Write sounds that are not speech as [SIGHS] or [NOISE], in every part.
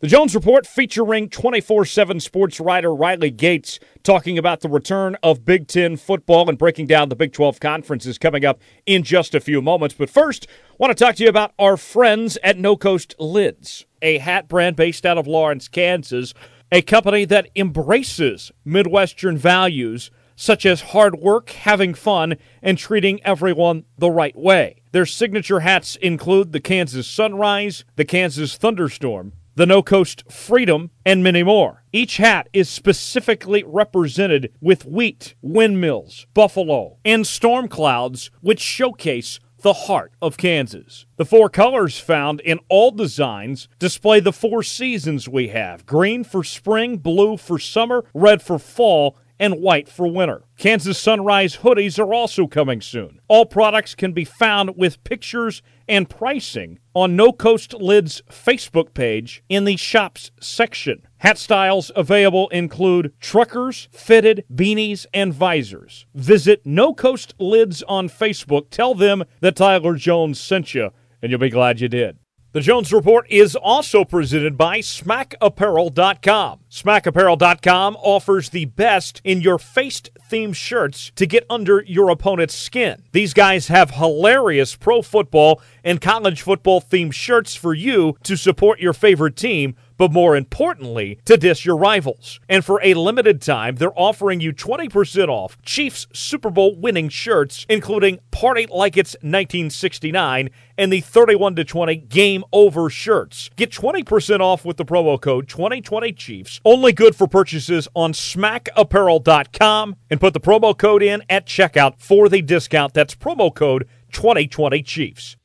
The Jones Report featuring 24 7 sports writer Riley Gates talking about the return of Big Ten football and breaking down the Big 12 conferences coming up in just a few moments. But first, I want to talk to you about our friends at No Coast Lids, a hat brand based out of Lawrence, Kansas, a company that embraces Midwestern values such as hard work, having fun, and treating everyone the right way. Their signature hats include the Kansas Sunrise, the Kansas Thunderstorm, the No Coast Freedom, and many more. Each hat is specifically represented with wheat, windmills, buffalo, and storm clouds, which showcase the heart of Kansas. The four colors found in all designs display the four seasons we have green for spring, blue for summer, red for fall, and white for winter. Kansas Sunrise hoodies are also coming soon. All products can be found with pictures and pricing on No Coast Lid's Facebook page in the shops section. Hat styles available include truckers, fitted, beanies, and visors. Visit No Coast Lids on Facebook. Tell them that Tyler Jones sent you, and you'll be glad you did. The Jones Report is also presented by SmackApparel.com. SmackApparel.com offers the best in your face themed shirts to get under your opponent's skin. These guys have hilarious pro football and college football themed shirts for you to support your favorite team but more importantly, to diss your rivals. And for a limited time, they're offering you 20% off Chiefs Super Bowl winning shirts, including Party Like It's 1969 and the 31 to 20 Game Over shirts. Get 20% off with the promo code 2020 Chiefs. Only good for purchases on smackapparel.com and put the promo code in at checkout for the discount. That's promo code 2020 Chiefs.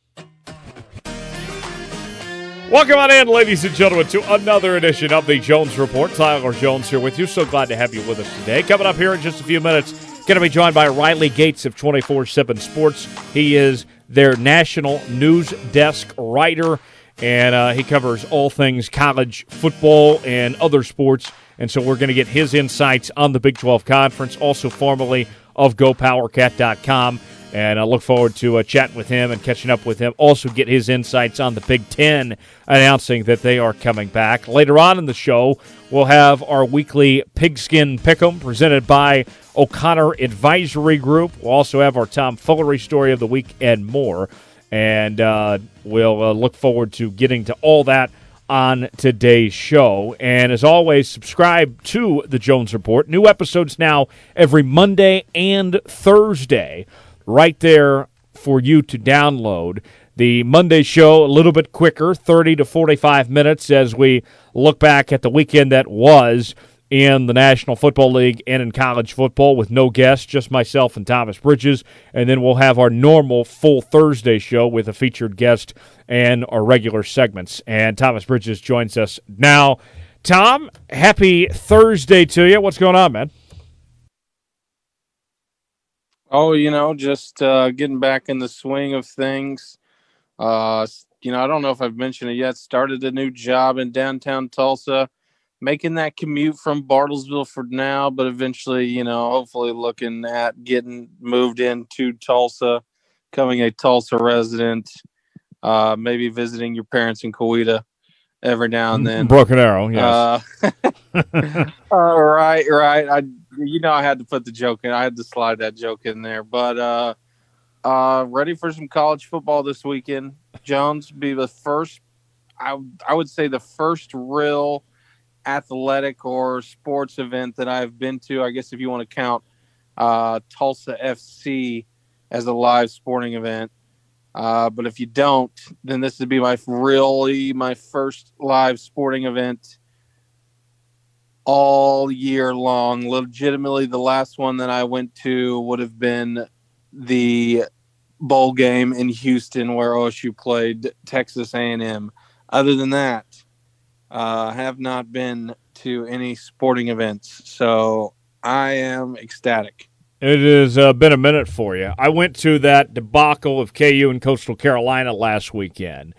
Welcome on in, ladies and gentlemen, to another edition of the Jones Report. Tyler Jones here with you. So glad to have you with us today. Coming up here in just a few minutes, going to be joined by Riley Gates of 24 7 Sports. He is their national news desk writer, and uh, he covers all things college football and other sports. And so we're going to get his insights on the Big 12 Conference, also formerly of GoPowerCat.com. And I look forward to uh, chatting with him and catching up with him. Also, get his insights on the Big Ten announcing that they are coming back. Later on in the show, we'll have our weekly Pigskin Pick'em presented by O'Connor Advisory Group. We'll also have our Tom Foolery story of the week and more. And uh, we'll uh, look forward to getting to all that on today's show. And as always, subscribe to the Jones Report. New episodes now every Monday and Thursday right there for you to download. The Monday show a little bit quicker, 30 to 45 minutes as we look back at the weekend that was in the National Football League and in college football with no guests, just myself and Thomas Bridges. And then we'll have our normal full Thursday show with a featured guest and our regular segments. And Thomas Bridges joins us now. Tom, happy Thursday to you. What's going on, man? Oh, you know, just uh, getting back in the swing of things. Uh, you know, I don't know if I've mentioned it yet. Started a new job in downtown Tulsa, making that commute from Bartlesville for now, but eventually, you know, hopefully looking at getting moved into Tulsa, becoming a Tulsa resident, uh, maybe visiting your parents in Coweta every now and then. Broken Arrow, yes. Uh, [LAUGHS] [LAUGHS] uh, right, right. I you know I had to put the joke in. I had to slide that joke in there. But uh uh ready for some college football this weekend. Jones be the first I I would say the first real athletic or sports event that I've been to. I guess if you want to count uh Tulsa FC as a live sporting event. Uh, but if you don't, then this would be my really my first live sporting event all year long. Legitimately, the last one that I went to would have been the bowl game in Houston where OSU played Texas A&M. Other than that, uh, have not been to any sporting events, so I am ecstatic. It has uh, been a minute for you. I went to that debacle of KU and Coastal Carolina last weekend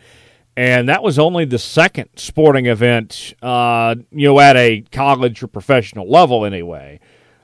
and that was only the second sporting event, uh, you know, at a college or professional level anyway,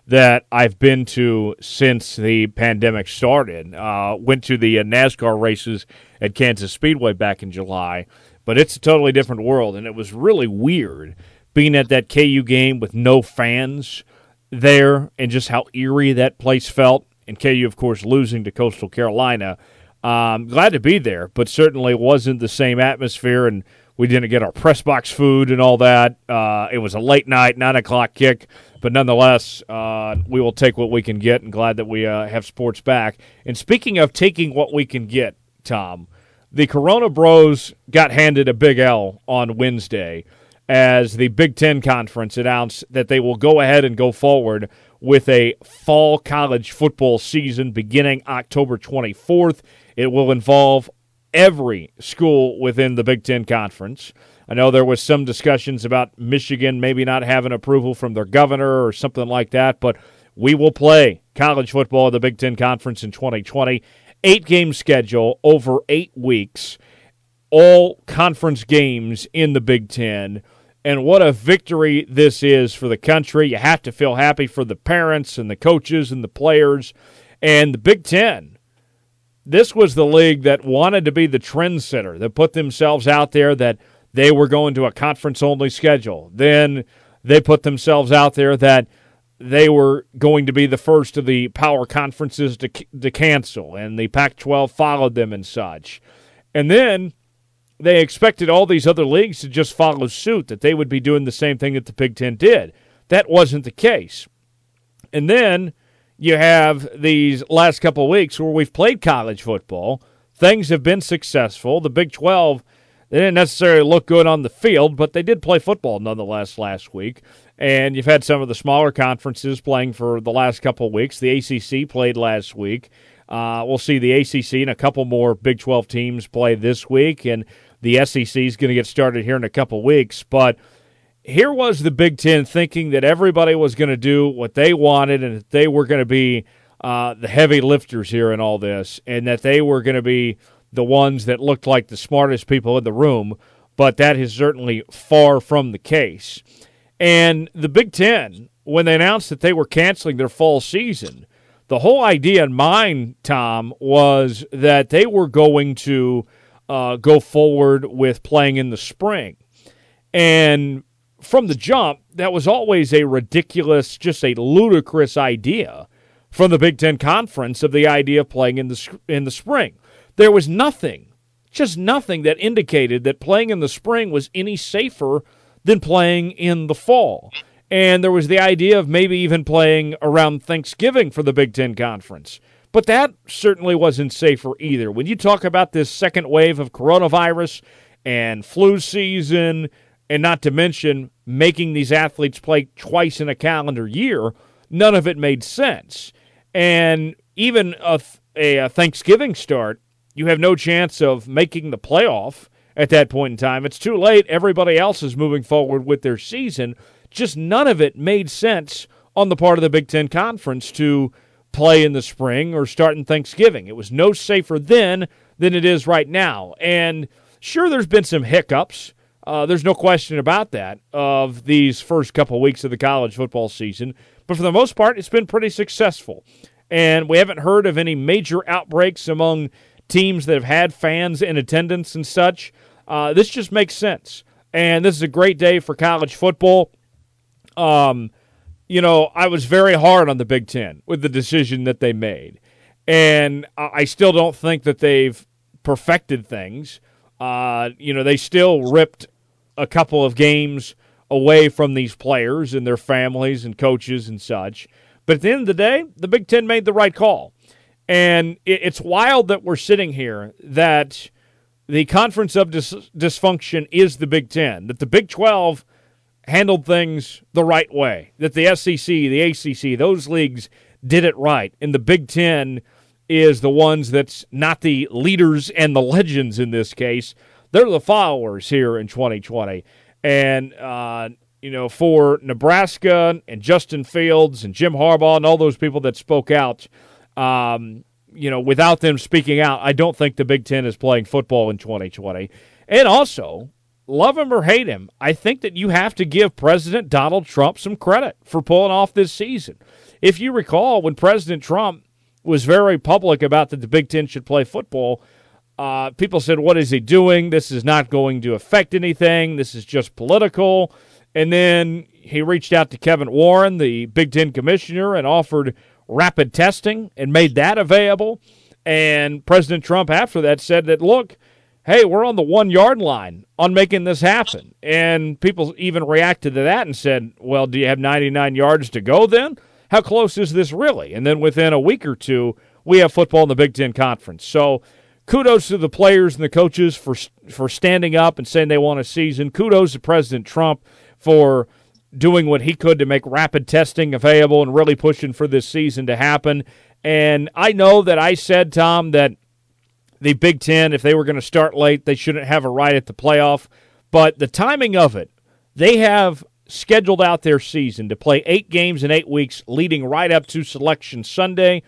that I've been to since the pandemic started. Uh, went to the uh, NASCAR races at Kansas Speedway back in July, but it's a totally different world. And it was really weird being at that KU game with no fans there and just how eerie that place felt. And KU, of course, losing to Coastal Carolina. Um, glad to be there, but certainly wasn't the same atmosphere, and we didn't get our press box food and all that. Uh, it was a late night, nine o'clock kick, but nonetheless, uh, we will take what we can get, and glad that we uh, have sports back. And speaking of taking what we can get, Tom, the Corona Bros got handed a big L on Wednesday as the Big Ten Conference announced that they will go ahead and go forward with a fall college football season beginning October 24th. It will involve every school within the Big Ten Conference. I know there was some discussions about Michigan maybe not having approval from their governor or something like that, but we will play college football in the Big Ten Conference in 2020. Eight game schedule over eight weeks, all conference games in the Big Ten. And what a victory this is for the country. You have to feel happy for the parents and the coaches and the players. And the Big Ten this was the league that wanted to be the trendsetter, that put themselves out there that they were going to a conference only schedule. Then they put themselves out there that they were going to be the first of the power conferences to, to cancel, and the Pac 12 followed them and such. And then they expected all these other leagues to just follow suit, that they would be doing the same thing that the Big Ten did. That wasn't the case. And then you have these last couple weeks where we've played college football. Things have been successful. The Big 12, they didn't necessarily look good on the field, but they did play football nonetheless last week. And you've had some of the smaller conferences playing for the last couple weeks. The ACC played last week. Uh, we'll see the ACC and a couple more Big 12 teams play this week, and the SEC is going to get started here in a couple weeks. But here was the Big Ten thinking that everybody was going to do what they wanted and that they were going to be uh, the heavy lifters here in all this, and that they were going to be the ones that looked like the smartest people in the room. But that is certainly far from the case. And the Big Ten, when they announced that they were canceling their fall season, the whole idea in mind, Tom, was that they were going to uh, go forward with playing in the spring. And from the jump, that was always a ridiculous, just a ludicrous idea from the Big Ten Conference of the idea of playing in the in the spring. There was nothing, just nothing that indicated that playing in the spring was any safer than playing in the fall. And there was the idea of maybe even playing around Thanksgiving for the Big Ten Conference. But that certainly wasn't safer either. When you talk about this second wave of coronavirus and flu season and not to mention making these athletes play twice in a calendar year, none of it made sense. And even a, a, Thanksgiving start, you have no chance of making the playoff at that point in time. It's too late. Everybody else is moving forward with their season. Just none of it made sense on the part of the Big Ten Conference to play in the spring or start in Thanksgiving. It was no safer then than it is right now. And sure, there's been some hiccups uh, there's no question about that of these first couple weeks of the college football season. But for the most part, it's been pretty successful. And we haven't heard of any major outbreaks among teams that have had fans in attendance and such. Uh, this just makes sense. And this is a great day for college football. Um, you know, I was very hard on the Big Ten with the decision that they made. And I still don't think that they've perfected things. Uh, you know, they still ripped a couple of games away from these players and their families and coaches and such. But at the end of the day, the Big Ten made the right call. And it's wild that we're sitting here that the conference of dis- dysfunction is the Big Ten, that the Big 12 handled things the right way, that the SEC, the ACC, those leagues did it right. And the Big Ten is the ones that's not the leaders and the legends in this case, they're the followers here in 2020. And, uh, you know, for Nebraska and Justin Fields and Jim Harbaugh and all those people that spoke out, um, you know, without them speaking out, I don't think the Big Ten is playing football in 2020. And also, love him or hate him, I think that you have to give President Donald Trump some credit for pulling off this season. If you recall, when President Trump was very public about that the Big Ten should play football, Uh, people said, What is he doing? This is not going to affect anything. This is just political. And then he reached out to Kevin Warren, the Big Ten commissioner, and offered rapid testing and made that available. And President Trump, after that, said that, look, hey, we're on the one yard line on making this happen. And people even reacted to that and said, well, do you have 99 yards to go then? How close is this really? And then within a week or two, we have football in the Big Ten Conference. So kudos to the players and the coaches for for standing up and saying they want a season. Kudos to President Trump for doing what he could to make rapid testing available and really pushing for this season to happen. And I know that I said, Tom, that the Big Ten, if they were going to start late, they shouldn't have a right at the playoff. But the timing of it, they have scheduled out their season to play eight games in eight weeks, leading right up to Selection Sunday.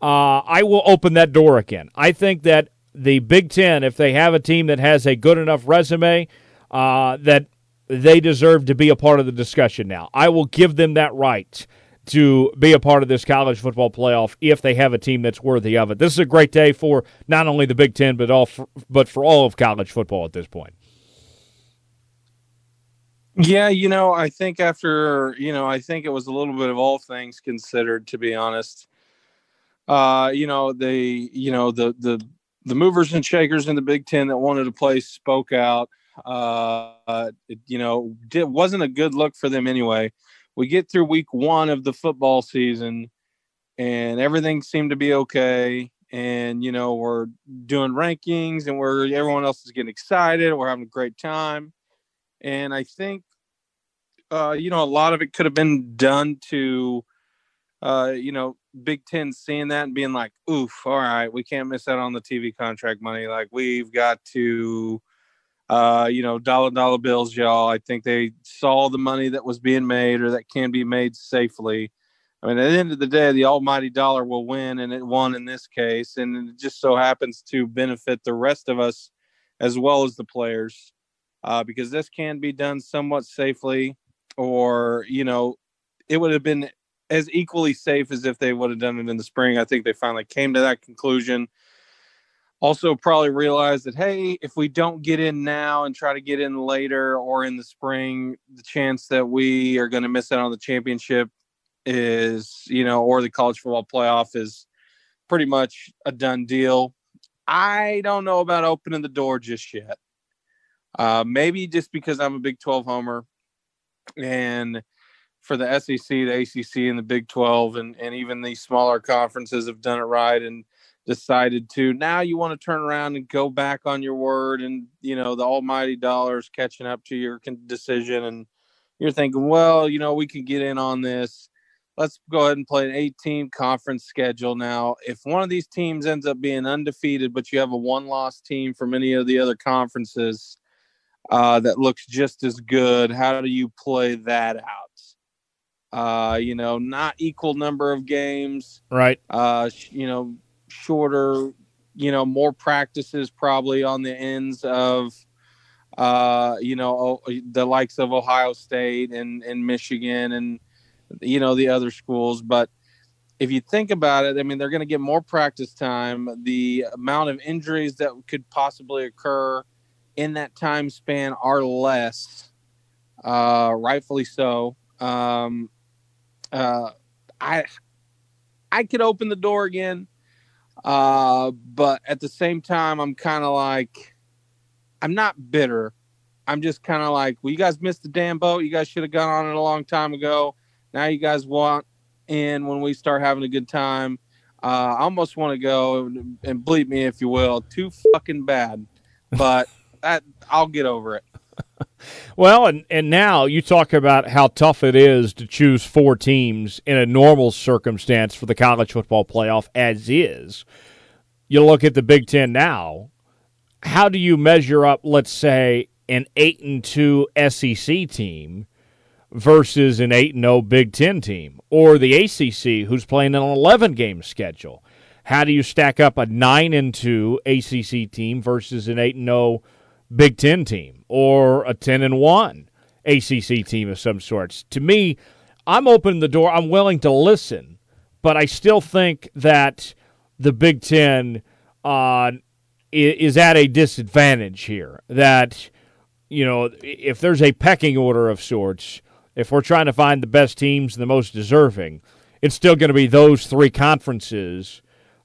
Uh, I will open that door again. I think that the Big Ten, if they have a team that has a good enough resume, uh, that they deserve to be a part of the discussion now. I will give them that right to be a part of this college football playoff if they have a team that's worthy of it. This is a great day for not only the Big Ten, but all for, but for all of college football at this point. Yeah, you know, I think after you know, I think it was a little bit of all things considered, to be honest. Uh, you know, they, you know, the the the movers and shakers in the Big Ten that wanted to play spoke out. Uh, it, you know, it wasn't a good look for them anyway. We get through week one of the football season, and everything seemed to be okay. And you know, we're doing rankings, and we're everyone else is getting excited. We're having a great time, and I think, uh, you know, a lot of it could have been done to, uh, you know, Big Ten seeing that and being like, "Oof, all right, we can't miss out on the TV contract money. Like we've got to." uh, you know, dollar dollar bills, y'all. I think they saw the money that was being made or that can be made safely. I mean, at the end of the day, the almighty dollar will win, and it won in this case. And it just so happens to benefit the rest of us as well as the players uh, because this can be done somewhat safely, or, you know, it would have been as equally safe as if they would have done it in the spring. I think they finally came to that conclusion. Also probably realized that hey if we don't get in now and try to get in later or in the spring the chance that we are going to miss out on the championship is you know or the college football playoff is pretty much a done deal. I don't know about opening the door just yet. Uh, maybe just because i'm a big 12 homer and for the sec the acc and the big 12 and, and even these smaller conferences have done it right and decided to. Now you want to turn around and go back on your word and you know the almighty dollars catching up to your decision and you're thinking well you know we can get in on this. Let's go ahead and play an 18 conference schedule now. If one of these teams ends up being undefeated but you have a one loss team from any of the other conferences uh, that looks just as good how do you play that out uh, you know, not equal number of games. Right. Uh, you know, shorter, you know, more practices probably on the ends of, uh, you know, the likes of Ohio State and, and Michigan and, you know, the other schools. But if you think about it, I mean, they're going to get more practice time. The amount of injuries that could possibly occur in that time span are less, uh, rightfully so. Um, uh, I I could open the door again. Uh, but at the same time, I'm kind of like, I'm not bitter. I'm just kind of like, well, you guys missed the damn boat. You guys should have gone on it a long time ago. Now you guys want in when we start having a good time. Uh, I almost want to go and, and bleep me if you will, too fucking bad, but [LAUGHS] that I'll get over it. Well, and and now you talk about how tough it is to choose four teams in a normal circumstance for the college football playoff as is. You look at the Big 10 now, how do you measure up let's say an 8 and 2 SEC team versus an 8 and 0 Big 10 team or the ACC who's playing an 11 game schedule? How do you stack up a 9 and 2 ACC team versus an 8 and 0 Big Ten team or a ten and one ACC team of some sorts. To me, I'm opening the door. I'm willing to listen, but I still think that the Big Ten uh, is at a disadvantage here. That you know, if there's a pecking order of sorts, if we're trying to find the best teams, and the most deserving, it's still going to be those three conferences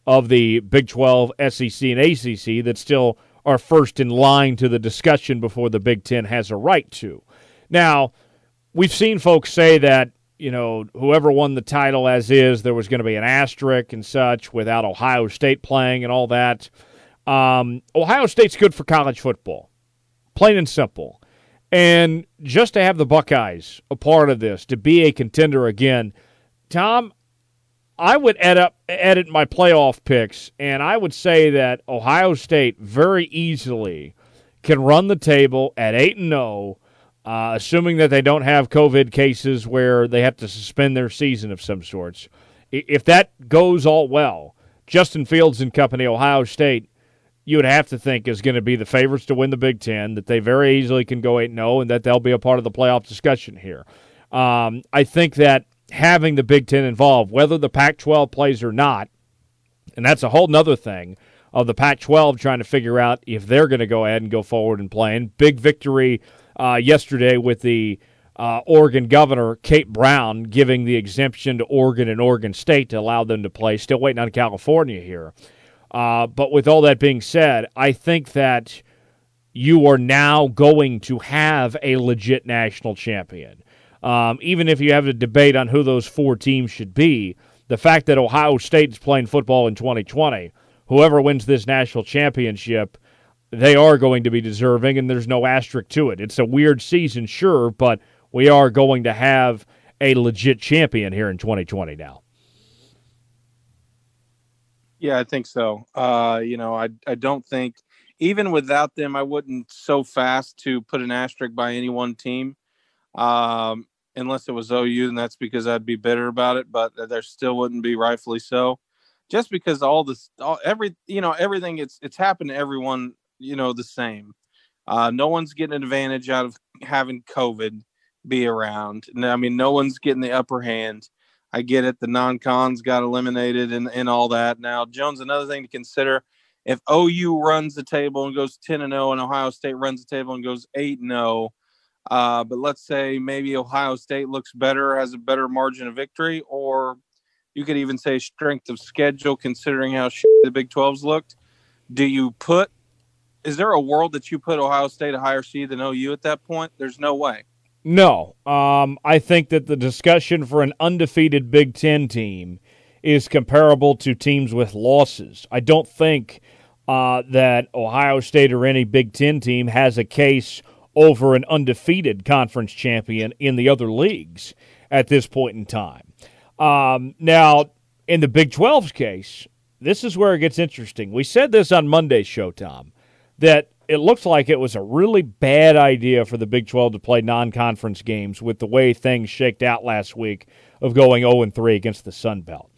of the Big 12, SEC, and ACC that still are first in line to the discussion before the Big Ten has a right to. Now, we've seen folks say that you know, whoever won the title as is, there was going to be an asterisk and such without Ohio State playing and all that. Um, Ohio State's good for college football, plain and simple. And just to have the Buckeyes a part of this, to be a contender again, Tom, I would edit, edit my playoff picks, and I would say that Ohio State very easily can run the table at 8 and 0 uh, assuming that they don't have COVID cases where they have to suspend their season of some sorts. If that goes all well, Justin Fields and company, Ohio State, you would have to think is going to be the favorites to win the Big Ten, that they very easily can go 8 and 0, and that they'll be a part of the playoff discussion here. Um, I think that having the Big Ten involved, whether the Pac 12 plays or not, and that's a whole other thing of the Pac 12 trying to figure out if they're going to go ahead and go forward and play. And big victory uh, yesterday with the uh, Oregon governor, Kate Brown, giving the exemption to Oregon and Oregon State to allow them to play. Still waiting on California here. Uh, but with all that being said, I think that you are now going to have a legit national champion. Um, even if you have a debate on who those four teams should be, the fact that Ohio State is playing football in 2020, whoever wins this national championship – they are going to be deserving, and there's no asterisk to it. It's a weird season, sure, but we are going to have a legit champion here in 2020 now. Yeah, I think so. Uh, you know, I I don't think even without them, I wouldn't so fast to put an asterisk by any one team, um, unless it was OU, and that's because I'd be bitter about it. But there still wouldn't be, rightfully so, just because all this, all, every you know, everything it's it's happened to everyone you know the same. Uh, no one's getting an advantage out of having COVID be around. I mean, no one's getting the upper hand. I get it. The non-cons got eliminated and, and all that. Now, Jones, another thing to consider: if OU runs the table and goes ten and zero, and Ohio State runs the table and goes eight and zero, uh, but let's say maybe Ohio State looks better, has a better margin of victory, or you could even say strength of schedule, considering how the Big 12s looked. Do you put is there a world that you put Ohio State a higher seed than OU at that point? There's no way. No. Um, I think that the discussion for an undefeated Big Ten team is comparable to teams with losses. I don't think uh, that Ohio State or any Big Ten team has a case over an undefeated conference champion in the other leagues at this point in time. Um, now, in the Big 12's case, this is where it gets interesting. We said this on Monday's show, Tom that it looks like it was a really bad idea for the Big 12 to play non conference games with the way things shaked out last week of going 0 3 against the Sun Belt.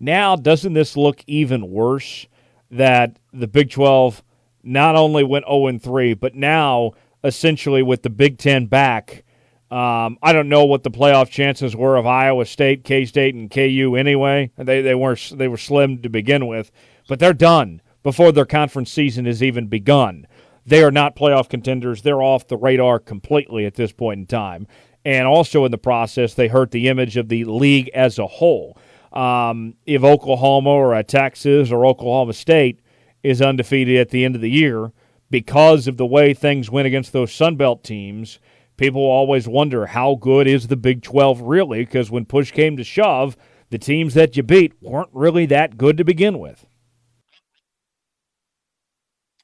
Now, doesn't this look even worse that the Big 12 not only went 0 3, but now essentially with the Big 10 back? Um, I don't know what the playoff chances were of Iowa State, K State, and KU anyway. They they weren't they were slim to begin with, but they're done before their conference season has even begun. They are not playoff contenders. They're off the radar completely at this point in time. And also in the process, they hurt the image of the league as a whole. Um, if Oklahoma or Texas or Oklahoma State is undefeated at the end of the year because of the way things went against those Sun Belt teams, people always wonder how good is the Big 12 really? Because when push came to shove, the teams that you beat weren't really that good to begin with.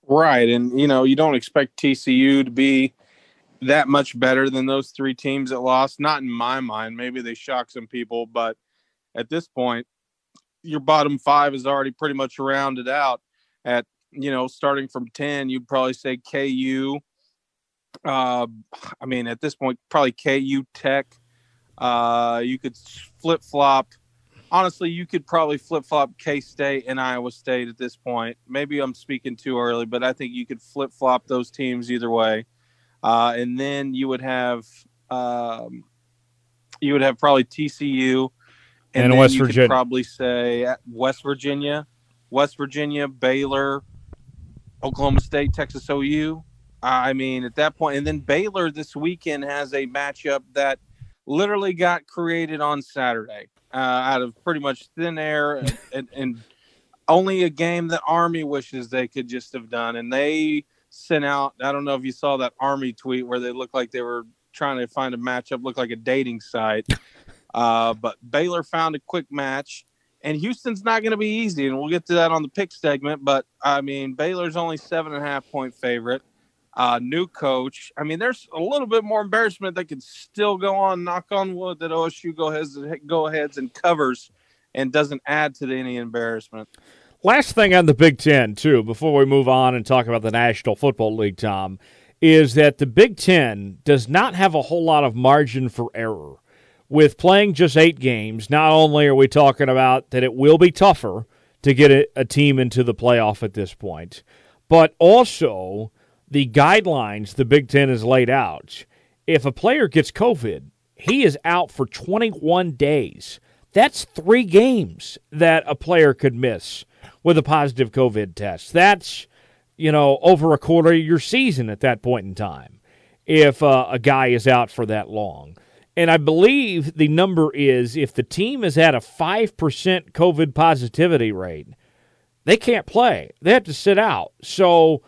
Right. And, you know, you don't expect TCU to be that much better than those three teams that lost. Not in my mind. Maybe they shock some people, but at this point, your bottom five is already pretty much rounded out at, you know, starting from 10, you'd probably say KU. Uh, I mean, at this point, probably KU Tech. Uh, you could flip flop honestly, you could probably flip flop K State and Iowa State at this point. Maybe I'm speaking too early, but I think you could flip flop those teams either way. Uh, and then you would have um, you would have probably TCU and, and West Virginia. probably say West Virginia, West Virginia, Baylor, Oklahoma State, Texas OU. I mean, at that point, and then Baylor this weekend has a matchup that literally got created on Saturday uh, out of pretty much thin air and, [LAUGHS] and, and, only a game that Army wishes they could just have done. And they sent out, I don't know if you saw that Army tweet where they looked like they were trying to find a matchup, looked like a dating site. [LAUGHS] Uh, but Baylor found a quick match. And Houston's not going to be easy, and we'll get to that on the pick segment. But I mean, Baylor's only seven and a half point favorite uh, new coach. I mean, there's a little bit more embarrassment that could still go on. Knock on wood that OSU go ahead, go ahead and covers and doesn't add to any embarrassment. Last thing on the Big Ten, too, before we move on and talk about the National Football League, Tom, is that the Big Ten does not have a whole lot of margin for error. With playing just eight games, not only are we talking about that it will be tougher to get a, a team into the playoff at this point, but also the guidelines the Big Ten has laid out. If a player gets COVID, he is out for 21 days. That's three games that a player could miss with a positive COVID test. That's, you know, over a quarter of your season at that point in time if uh, a guy is out for that long. And I believe the number is if the team is at a 5% COVID positivity rate, they can't play. They have to sit out. So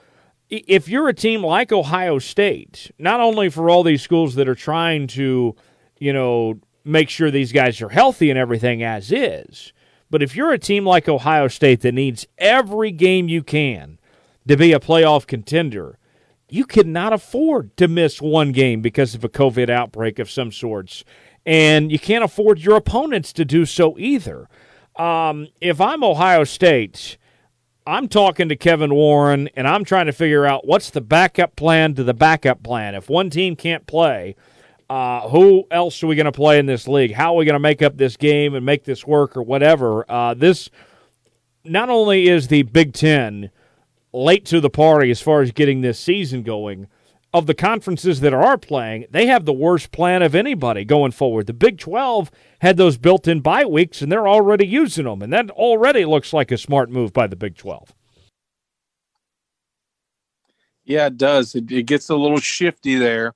if you're a team like Ohio State, not only for all these schools that are trying to, you know, make sure these guys are healthy and everything as is, but if you're a team like Ohio State that needs every game you can to be a playoff contender, you cannot afford to miss one game because of a COVID outbreak of some sorts. And you can't afford your opponents to do so either. Um, if I'm Ohio State, I'm talking to Kevin Warren and I'm trying to figure out what's the backup plan to the backup plan. If one team can't play, uh, who else are we going to play in this league? How are we going to make up this game and make this work or whatever? Uh, this not only is the Big Ten late to the party as far as getting this season going, of the conferences that are playing, they have the worst plan of anybody going forward. The Big 12 had those built in bye weeks, and they're already using them. And that already looks like a smart move by the Big 12. Yeah, it does. It, it gets a little shifty there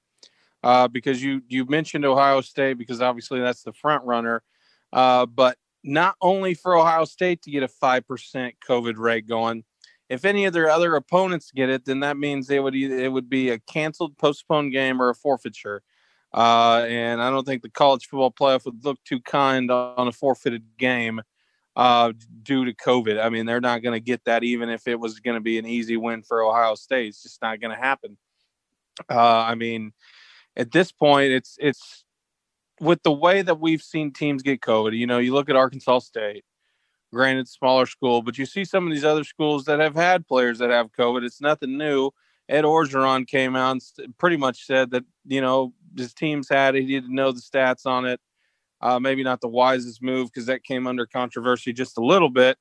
uh, because you, you mentioned Ohio State because obviously that's the front runner. Uh, but not only for Ohio State to get a 5% COVID rate going, if any of their other opponents get it, then that means they would either, it would be a canceled, postponed game or a forfeiture. Uh, and I don't think the college football playoff would look too kind on a forfeited game uh, due to COVID. I mean, they're not going to get that, even if it was going to be an easy win for Ohio State. It's just not going to happen. Uh, I mean, at this point, it's it's with the way that we've seen teams get COVID. You know, you look at Arkansas State granted smaller school, but you see some of these other schools that have had players that have COVID. It's nothing new. Ed Orgeron came out and pretty much said that you know his team's had it. He didn't know the stats on it. Uh, maybe not the wisest move because that came under controversy just a little bit.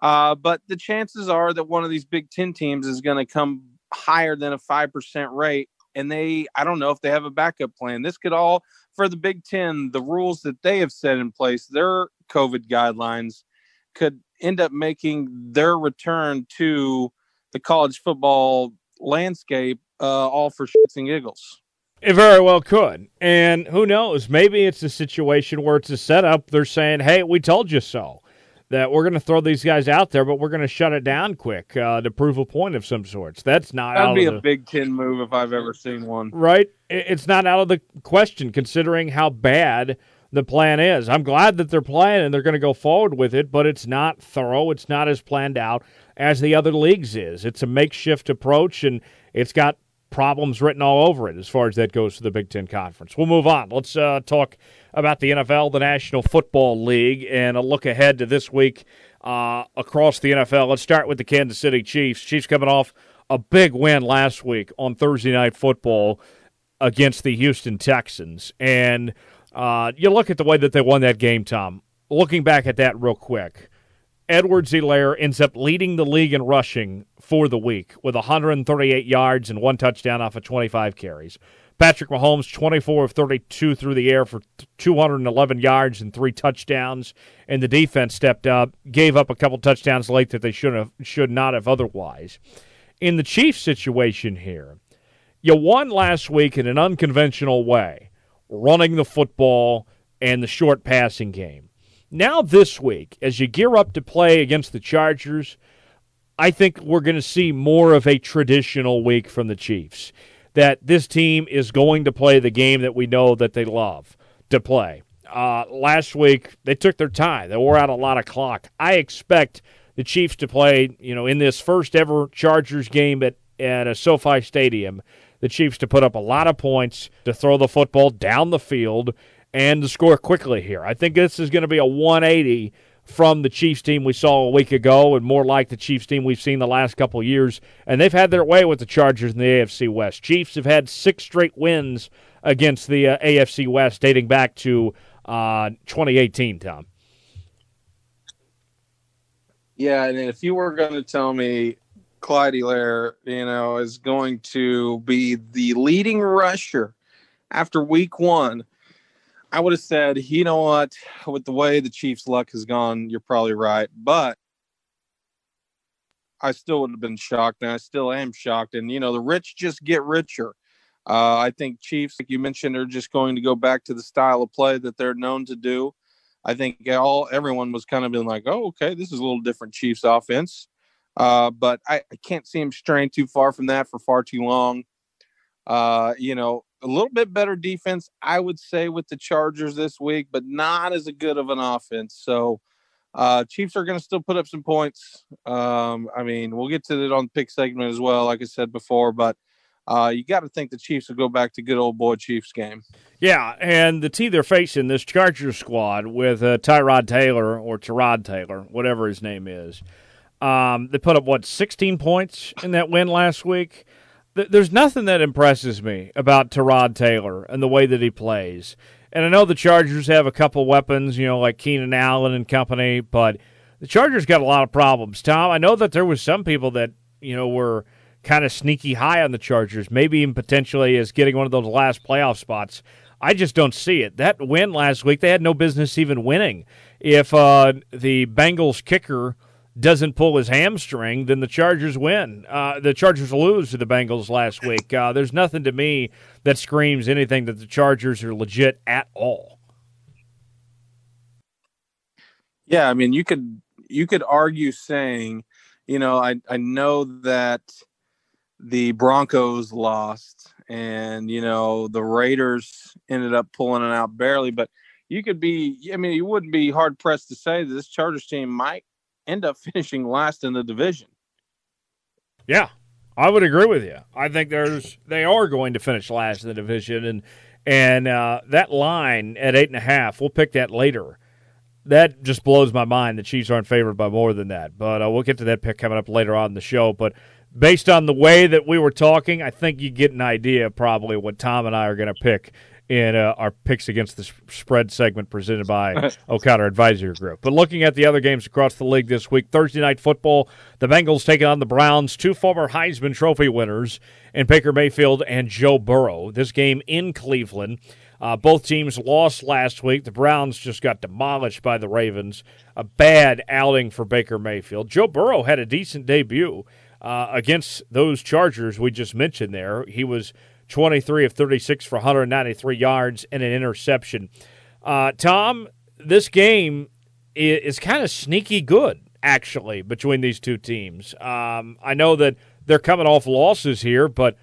Uh, but the chances are that one of these Big Ten teams is going to come higher than a five percent rate, and they I don't know if they have a backup plan. This could all for the Big Ten, the rules that they have set in place, their COVID guidelines could end up making their return to the college football landscape uh, all for shits and giggles. It very well could. And who knows? Maybe it's a situation where it's a setup. They're saying, hey, we told you so. That we're going to throw these guys out there, but we're going to shut it down quick uh, to prove a point of some sorts. That's not That'd be a the, Big Ten move if I've ever seen one. Right? It's not out of the question considering how bad the plan is. I'm glad that they're playing and they're going to go forward with it, but it's not thorough. It's not as planned out as the other leagues is. It's a makeshift approach, and it's got problems written all over it as far as that goes to the Big Ten Conference. We'll move on. Let's uh, talk about the NFL, the National Football League, and a look ahead to this week uh, across the NFL. Let's start with the Kansas City Chiefs. Chiefs coming off a big win last week on Thursday Night Football against the Houston Texans. And uh, you look at the way that they won that game, Tom. Looking back at that real quick, Edwards-Helaire ends up leading the league in rushing for the week with 138 yards and one touchdown off of 25 carries. Patrick Mahomes, 24 of 32 through the air for 211 yards and three touchdowns. And the defense stepped up, gave up a couple touchdowns late that they should have should not have otherwise. in the Chiefs situation here, you won last week in an unconventional way, running the football and the short passing game. Now, this week, as you gear up to play against the Chargers, I think we're going to see more of a traditional week from the Chiefs. That this team is going to play the game that we know that they love to play. Uh, last week, they took their time. They wore out a lot of clock. I expect the Chiefs to play, you know, in this first ever Chargers game at, at a SoFi Stadium, the Chiefs to put up a lot of points, to throw the football down the field, and to score quickly here. I think this is going to be a 180 from the Chiefs team we saw a week ago, and more like the Chiefs team we've seen the last couple years. And they've had their way with the Chargers in the AFC West. Chiefs have had six straight wins against the uh, AFC West dating back to uh, 2018, Tom. Yeah, and if you were going to tell me Clyde Helaire, you know, is going to be the leading rusher after week one, I would have said, you know what, with the way the Chiefs' luck has gone, you're probably right. But I still would have been shocked, and I still am shocked. And, you know, the rich just get richer. Uh, I think Chiefs, like you mentioned, are just going to go back to the style of play that they're known to do. I think all everyone was kind of been like, oh, okay, this is a little different Chiefs offense. Uh, but I, I, can't see him straying too far from that for far too long. Uh, you know, a little bit better defense, I would say, with the Chargers this week, but not as a good of an offense. So, uh, Chiefs are going to still put up some points. Um, I mean, we'll get to it on the pick segment as well, like I said before, but uh, you got to think the Chiefs will go back to good old boy Chiefs game. Yeah, and the team they're facing, this Chargers squad with uh, Tyrod Taylor or Tyrod Taylor, whatever his name is, um, they put up, what, 16 points in that win last week? There's nothing that impresses me about Tyrod Taylor and the way that he plays. And I know the Chargers have a couple weapons, you know, like Keenan Allen and company, but the Chargers got a lot of problems. Tom, I know that there was some people that, you know, were – kind of sneaky high on the Chargers, maybe even potentially as getting one of those last playoff spots. I just don't see it. That win last week, they had no business even winning. If uh, the Bengals kicker doesn't pull his hamstring, then the Chargers win. Uh, the Chargers lose to the Bengals last week. Uh, there's nothing to me that screams anything that the Chargers are legit at all. Yeah, I mean, you could you could argue saying, you know, I I know that the Broncos lost, and you know the Raiders ended up pulling it out barely. But you could be, I mean, you wouldn't be hard pressed to say that this Chargers team might end up finishing last in the division. Yeah, I would agree with you. I think there's they are going to finish last in the division, and and uh, that line at eight and a half, we'll pick that later. That just blows my mind. The Chiefs aren't favored by more than that, but uh, we'll get to that pick coming up later on in the show. But based on the way that we were talking, I think you get an idea probably what Tom and I are going to pick in uh, our picks against the spread segment presented by [LAUGHS] O'Connor Advisory Group. But looking at the other games across the league this week, Thursday night football, the Bengals taking on the Browns, two former Heisman Trophy winners, and Baker Mayfield and Joe Burrow. This game in Cleveland. Uh, both teams lost last week. The Browns just got demolished by the Ravens. A bad outing for Baker Mayfield. Joe Burrow had a decent debut uh, against those Chargers we just mentioned there. He was 23 of 36 for 193 yards and an interception. Uh, Tom, this game is, is kind of sneaky good, actually, between these two teams. Um, I know that they're coming off losses here, but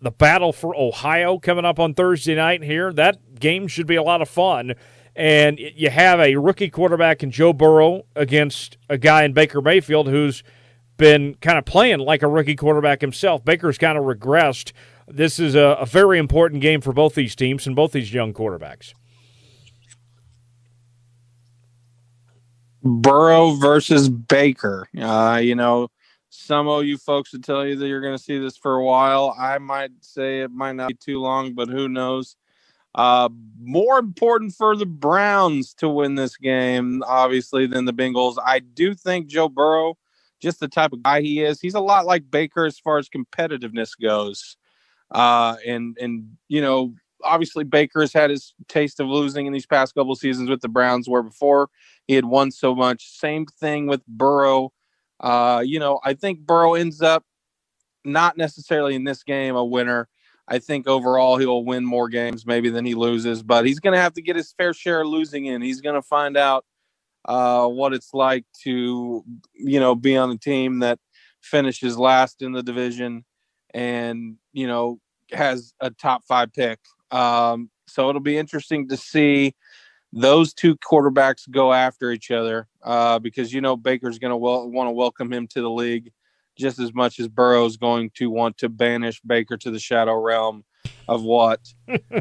the battle for Ohio coming up on Thursday night here, that game should be a lot of fun. And you have a rookie quarterback in Joe Burrow against a guy in Baker Mayfield who's – been kind of playing like a rookie quarterback himself. Baker's kind of regressed. This is a, a very important game for both these teams and both these young quarterbacks. Burrow versus Baker. Uh, you know, some of you folks would tell you that you're going to see this for a while. I might say it might not be too long, but who knows? Uh, more important for the Browns to win this game, obviously, than the Bengals. I do think Joe Burrow just the type of guy he is. He's a lot like Baker as far as competitiveness goes. Uh, and and you know, obviously Baker has had his taste of losing in these past couple seasons with the Browns, where before he had won so much. Same thing with Burrow. Uh, you know, I think Burrow ends up not necessarily in this game a winner. I think overall he'll win more games maybe than he loses, but he's going to have to get his fair share of losing in. He's going to find out uh, what it's like to, you know, be on a team that finishes last in the division and, you know, has a top five pick. Um, so it'll be interesting to see those two quarterbacks go after each other uh, because, you know, Baker's going to wel- want to welcome him to the league just as much as Burrow's going to want to banish Baker to the shadow realm of what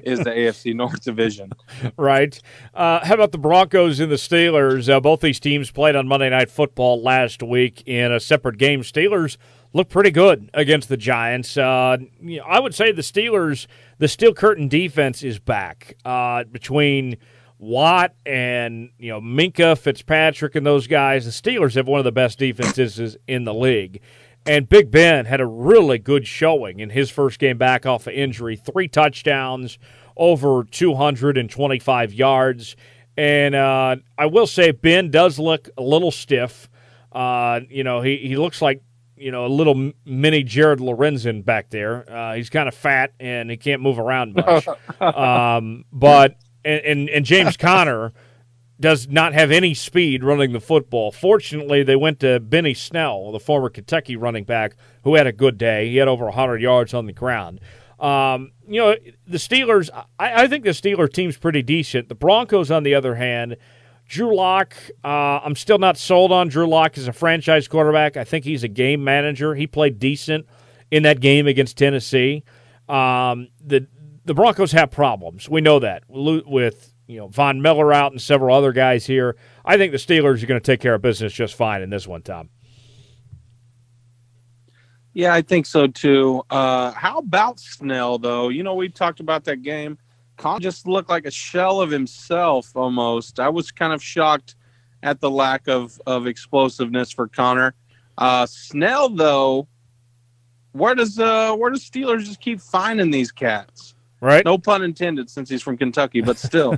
is the [LAUGHS] AFC North division. Right. Uh, how about the Broncos and the Steelers? Uh, both these teams played on Monday Night Football last week in a separate game. Steelers look pretty good against the Giants. Uh, I would say the Steelers, the Steel Curtain defense is back uh, between. Watt and you know Minkah Fitzpatrick and those guys, the Steelers have one of the best defenses in the league. And Big Ben had a really good showing in his first game back off of injury. Three touchdowns, over 225 yards. And uh, I will say, Ben does look a little stiff. Uh, you know, he, he looks like, you know, a little mini Jared Lorenzen back there. Uh, he's kind of fat and he can't move around [LAUGHS] much. um, but, and, and, and James [LAUGHS] Conner does not have any speed running the football. Fortunately, they went to Benny Snell, the former Kentucky running back, who had a good day. He had over 100 yards on the ground. Um, you know, the Steelers, I, I, think the Steelers team's pretty decent. The Broncos, on the other hand, Drew Lock, uh, I'm still not sold on Drew Lock as a franchise quarterback. I think he's a game manager. He played decent in that game against Tennessee. Um, the the Broncos have problems. We know that with you know Von Miller out and several other guys here. I think the Steelers are going to take care of business just fine in this one, Tom. Yeah, I think so too. Uh, how about Snell though? You know, we talked about that game. Just looked like a shell of himself almost. I was kind of shocked at the lack of of explosiveness for Conner. Uh, Snell though, where does uh where does Steelers just keep finding these cats? Right. No pun intended, since he's from Kentucky, but still.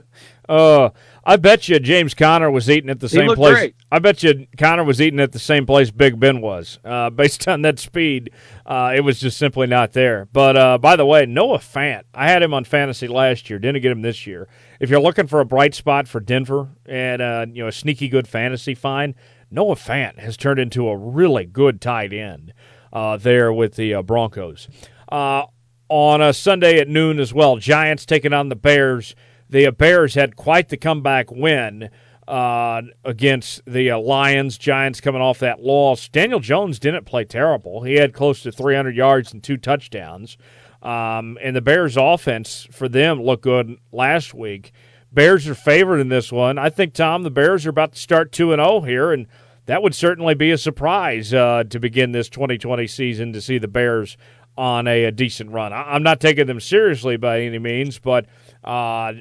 [LAUGHS] uh, I bet you James Conner was eating at the same place. Great. I bet you Conner was eating at the same place Big Ben was. Uh, [LAUGHS] based on that speed, uh, it was just simply not there. But uh, by the way, Noah Fant, I had him on fantasy last year. Didn't get him this year. If you're looking for a bright spot for Denver and uh, you know a sneaky good fantasy find, Noah Fant has turned into a really good tight end uh, there with the Broncos. Uh, on a Sunday at noon as well. Giants taking on the Bears. The Bears had quite the comeback win uh, against the uh, Lions. Giants coming off that loss. Daniel Jones didn't play terrible. He had close to 300 yards and two touchdowns. Um, and the Bears' offense for them looked good last week. Bears are favored in this one. I think Tom, the Bears are about to start two and zero oh here, and that would certainly be a surprise uh, to begin this 2020 season to see the Bears on a, a decent run. I, am not taking them seriously by any means, but uh,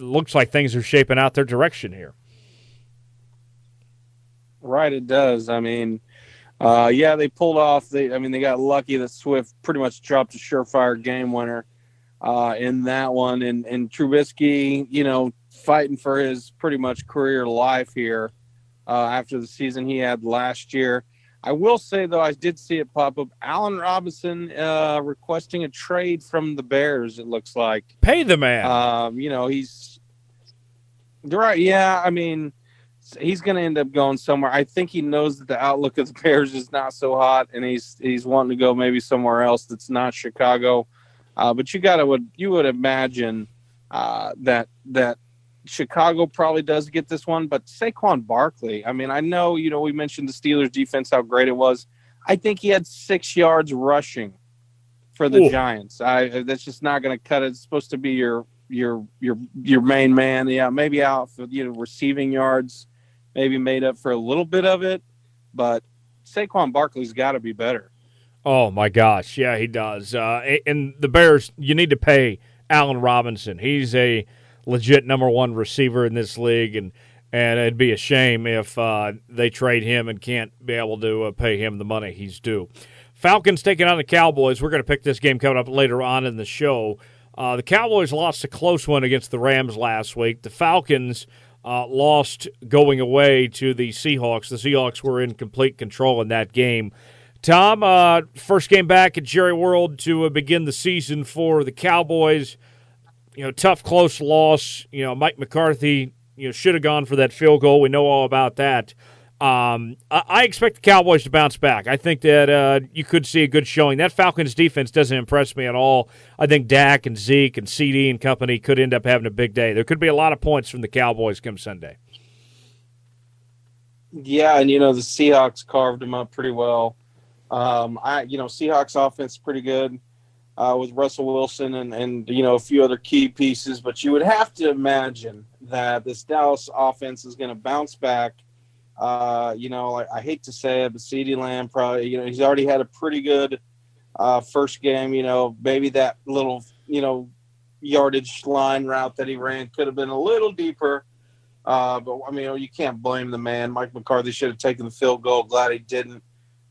looks like things are shaping out their direction here. Right, it does. I mean, uh, yeah, they pulled off. They, I mean, they got lucky that Swift pretty much dropped a surefire game winner uh, in that one, and and Trubisky, you know, fighting for his pretty much career life here uh, after the season he had last year. I will say though, I did see it pop up. Allen Robinson uh, requesting a trade from the Bears. It looks like pay the man. Um, you know he's right. Yeah, I mean he's going to end up going somewhere. I think he knows that the outlook of the [LAUGHS] Bears is not so hot, and he's he's wanting to go maybe somewhere else that's not Chicago. Uh, but you got to would you would imagine uh, that that Chicago probably does get this one, but Saquon Barkley, I mean, I know, you know, we mentioned the Steelers defense, how great it was. I think he had six yards rushing for the Ooh. Giants. I that's just not going to cut it. It's supposed to be your your your your main man. Yeah, maybe out for you know receiving yards, maybe made up for a little bit of it, but Saquon Barkley's got to be better. Oh my gosh, yeah, he does. Uh, and the Bears, you need to pay Allen Robinson. He's a legit number one receiver in this league, and and it'd be a shame if uh, they trade him and can't be able to uh, pay him the money he's due. Falcons taking on the Cowboys. We're going to pick this game coming up later on in the show. Uh, the Cowboys lost a close one against the Rams last week. The Falcons uh, lost going away to the Seahawks. The Seahawks were in complete control in that game. Tom, uh, first game back at Jerry World to uh, begin the season for the Cowboys. You know, tough, close loss. You know, Mike McCarthy, you know, should have gone for that field goal. We know all about that. Um, I expect the Cowboys to bounce back. I think that uh, you could see a good showing. That Falcons defense doesn't impress me at all. I think Dak and Zeke and CeeDee and company could end up having a big day. There could be a lot of points from the Cowboys come Sunday. Yeah, and you know the Seahawks carved them up pretty well. Um, I, you know, Seahawks offense pretty good uh, with Russell Wilson and and you know a few other key pieces, but you would have to imagine that this Dallas offense is going to bounce back uh, you know, I, hate to say it, but CeeDee Lamb probably, you know, he's already had a pretty good uh, first game. You know, maybe that little, you know, yardage line route that he ran could have been a little deeper. Uh, but I mean, you can't blame the man. Mike McCarthy should have taken the field goal. Glad he didn't.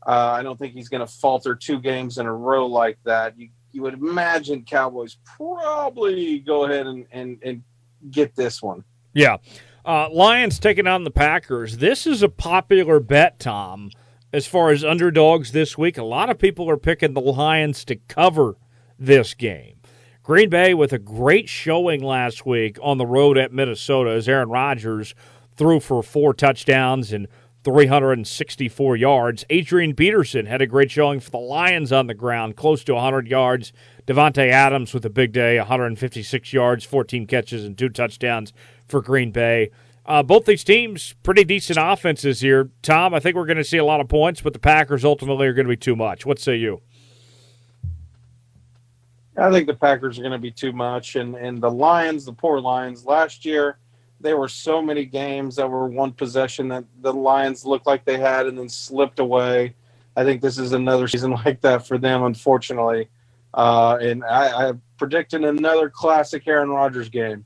Uh, I don't think he's going to falter two games in a row like that. You you would imagine Cowboys probably go ahead and and, and get this one. Yeah. Uh, Lions taking on the Packers. This is a popular bet, Tom, as far as underdogs this week. A lot of people are picking the Lions to cover this game. Green Bay with a great showing last week on the road at Minnesota as Aaron Rodgers threw for four touchdowns and 364 yards. Adrian Peterson had a great showing for the Lions on the ground, close to 100 yards. Davante Adams with a big day, 156 yards, 14 catches, and two touchdowns for Green Bay. Uh, both these teams, pretty decent offenses here. Tom, I think we're going to see a lot of points, but the Packers ultimately are going to be too much. What say you? I think the Packers are going to be too much, and and the Lions, the poor Lions, last year there were so many games that were one possession that the Lions looked like they had and then slipped away. I think this is another [LAUGHS] season like that for them, unfortunately. Uh, and I, I predicting another classic Aaron Rodgers game.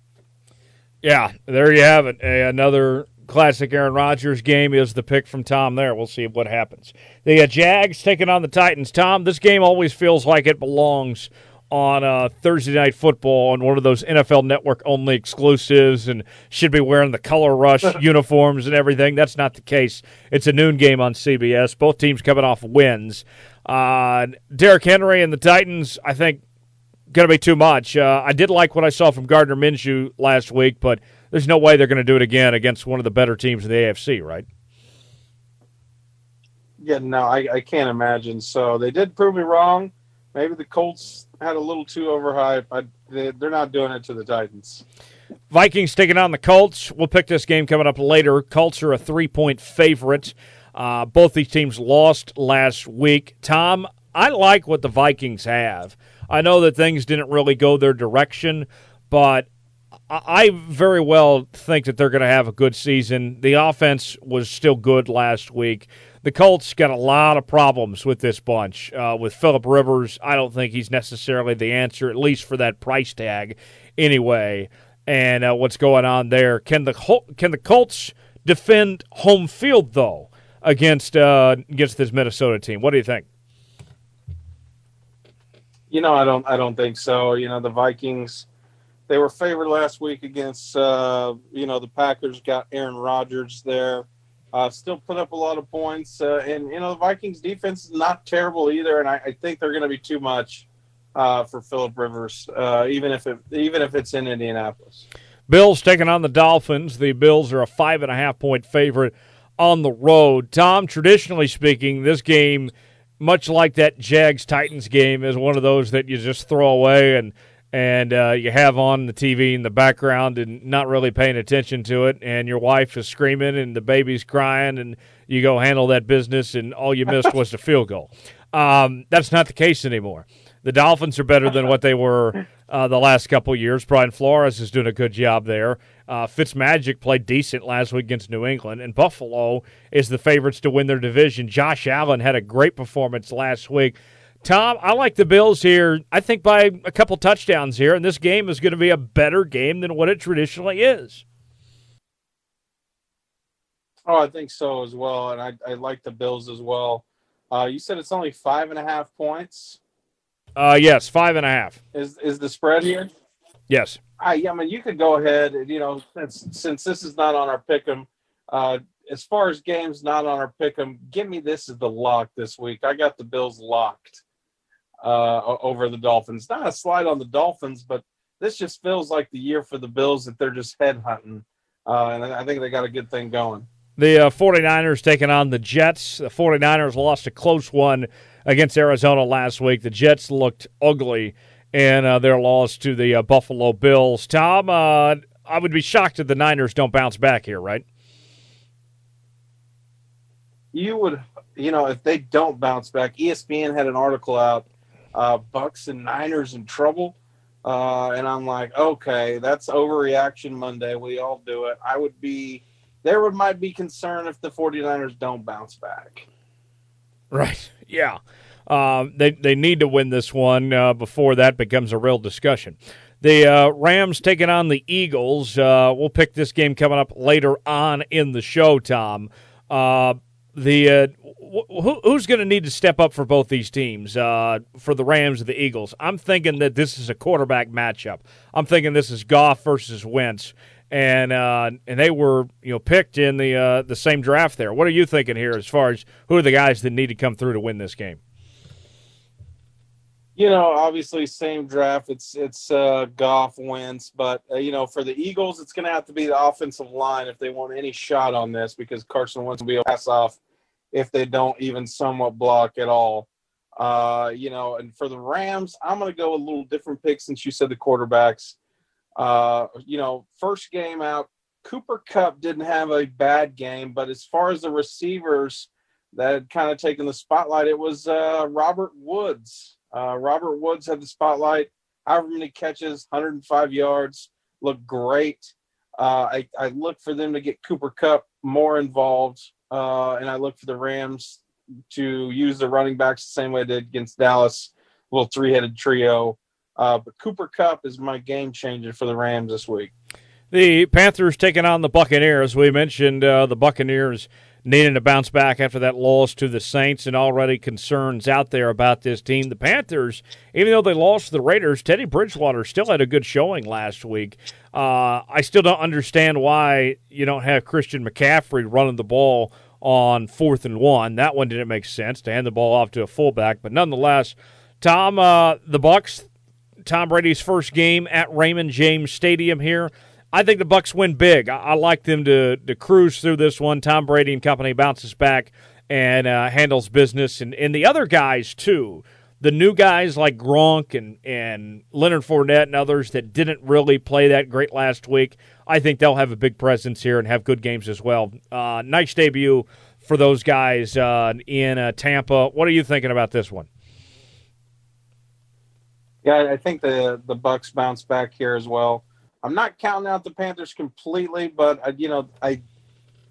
Yeah, there you have it. A, another classic Aaron Rodgers game is the pick from Tom there. We'll see what happens. The uh, Jags taking on the Titans. Tom, this game always feels like it belongs on uh, Thursday Night Football on one of those NFL Network only exclusives and should be wearing the color rush [LAUGHS] uniforms and everything. That's not the case. It's a noon game on CBS. Both teams coming off wins. Uh, Derrick Henry and the Titans, I think, going to be too much. Uh, I did like what I saw from Gardner Minshew last week, but there's no way they're going to do it again against one of the better teams in the AFC, right? Yeah, no, I, I can't imagine. So they did prove me wrong. Maybe the Colts had a little too overhyped. I, they, they're not doing it to the Titans. Vikings taking on the Colts. We'll pick this game coming up later. Colts are a three point favorite. Uh, both these teams lost last week. Tom, I like what the Vikings have. I know that things didn't really go their direction, but I very well think that they're going to have a good season. The offense was still good last week. The Colts got a lot of problems with this bunch. Uh, with Philip Rivers, I don't think he's necessarily the answer, at least for that price tag, anyway. And uh, what's going on there? Can the can the Colts defend home field though against uh, against this Minnesota team? What do you think? You know, I don't. I don't think so. You know, the Vikings, they were favored last week against. Uh, you know, the Packers got Aaron Rodgers there. Uh, still put up a lot of points, uh, and you know the Vikings defense is not terrible either. And I, I think they're going to be too much uh, for Philip Rivers, uh, even if it even if it's in Indianapolis. Bills taking on the Dolphins. The Bills are a five and a half point favorite on the road. Tom, traditionally speaking, this game much like that Jags Titans game, is one of those that you just throw away and and uh, you have on the TV in the background and not really paying attention to it, and your wife is screaming and the baby's crying, and you go handle that business, and all you missed was the [LAUGHS] field goal. Um, that's not the case anymore. The Dolphins are better than what they were uh, the last couple years. Brian Flores is doing a good job there. Uh, Fitzmagic played decent last week against New England, and Buffalo is the favorites to win their division. Josh Allen had a great performance last week. Tom, I like the Bills here. I think by a couple touchdowns here, and this game is going to be a better game than what it traditionally is. Oh, I think so as well, and I, I like the Bills as well. Uh, you said it's only five and a half points. Uh, yes, five and a half. Is is the spread here? Yes. I, I mean, you could go ahead. and, You know, since since this is not on our pick'em, uh, as far as games not on our pick 'em, give me this as the lock this week. I got the Bills locked uh, over the Dolphins. Not a slide on the Dolphins, but this just feels like the year for the Bills that they're just headhunting. Uh, and I think they got a good thing going. The uh, 49ers taking on the Jets. The 49ers lost a close one against Arizona last week. The Jets looked ugly in uh, their loss to the uh, Buffalo Bills. Tom, uh, I would be shocked if the Niners don't bounce back here, right? You would, you know, if they don't bounce back. ESPN had an article out, uh, Bucks and Niners in trouble. Uh, and I'm like, okay, that's overreaction Monday. We all do it. I would be, there would might be concern if the 49ers don't bounce back. Right. Yeah. Um, they they need to win this one uh, before that becomes a real discussion. The uh, Rams taking on the Eagles. Uh, we'll pick this game coming up later on in the show, Tom. Uh, the uh, wh- who's going to need to step up for both these teams uh, for the Rams and the Eagles? I'm thinking that this is a quarterback matchup. I'm thinking this is Goff versus Wentz, and uh, and they were you know picked in the uh, the same draft there. What are you thinking here as far as who are the guys that need to come through to win this game? You know, obviously same draft. It's it's uh, Goff Wentz, but uh, you know for the Eagles, it's going to have to be the offensive line if they want any shot on this because Carson Wentz will be a pass off if they don't even somewhat block at all. Uh, you know, and for the Rams, I'm going to go a little different pick since you said the quarterbacks. Uh, you know, first game out, Cooper Kupp didn't have a bad game, but as far as the receivers that had kind of taken the spotlight, it was uh, Robert Woods. Uh, Robert Woods had the spotlight, however many catches, 105 yards, looked great. Uh, I, I look for them to get Cooper Kupp more involved uh, and I look for the Rams to use the running backs the same way they did against Dallas, little three-headed trio. Uh, but Cooper Kupp is my game changer for the Rams this week. The Panthers taking on the Buccaneers. We mentioned uh, the Buccaneers needing to bounce back after that loss to the Saints, and already concerns out there about this team. The Panthers, even though they lost to the Raiders, Teddy Bridgewater still had a good showing last week. Uh, I still don't understand why you don't have Christian McCaffrey running the ball on fourth and one. That one didn't make sense to hand the ball off to a fullback, but nonetheless, Tom, uh, the Bucks, Tom Brady's first game at Raymond James Stadium here. I think the Bucks win big. I, I like them to to cruise through this one. Tom Brady and company bounces back and uh, handles business, and and the other guys too. The new guys like Gronk and, and Leonard Fournette and others that didn't really play that great last week, I think they'll have a big presence here and have good games as well. Uh, nice debut for those guys uh, in uh, Tampa. What are you thinking about this one? Yeah, I think the the Bucks bounce back here as well. I'm not counting out the Panthers completely, but I, you know, I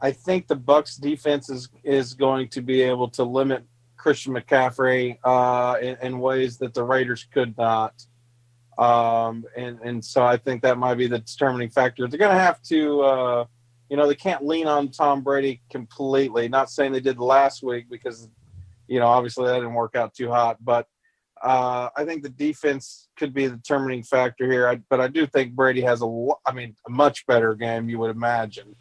I think the Bucks defense is is going to be able to limit Christian McCaffrey uh, in, in, ways that the Raiders could not. Um, and and so I think that might be the determining factor. They're going to have to, uh, you know, they can't lean on Tom Brady completely. Not saying they did last week because, you know, obviously that didn't work out too hot, but uh, I think the defense could be the determining factor here. I, but I do think Brady has a, I mean, a much better game you would imagine.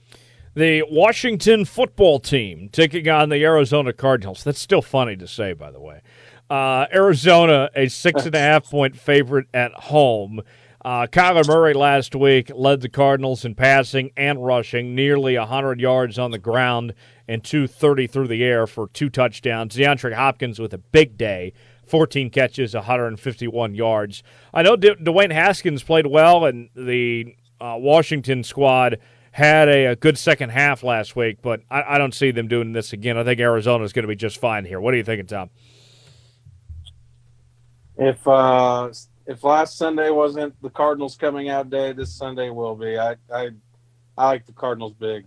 The Washington football team taking on the Arizona Cardinals. That's still funny to say, by the way. Uh, Arizona, a six and a half [LAUGHS] point favorite at home. Uh, Kyler Murray last week led the Cardinals in passing and rushing, nearly 100 yards on the ground and 230 through the air for two touchdowns. DeAndre Hopkins with a big day 14 catches, 151 yards. I know Dwayne Haskins played well, and the uh, Washington squad had a, a, good second half last week, but I, I, don't see them doing this again. I think Arizona is going to be just fine here. What are you thinking, Tom? If uh, if last Sunday wasn't the Cardinals coming out day, this Sunday will be. I I, I like the Cardinals big.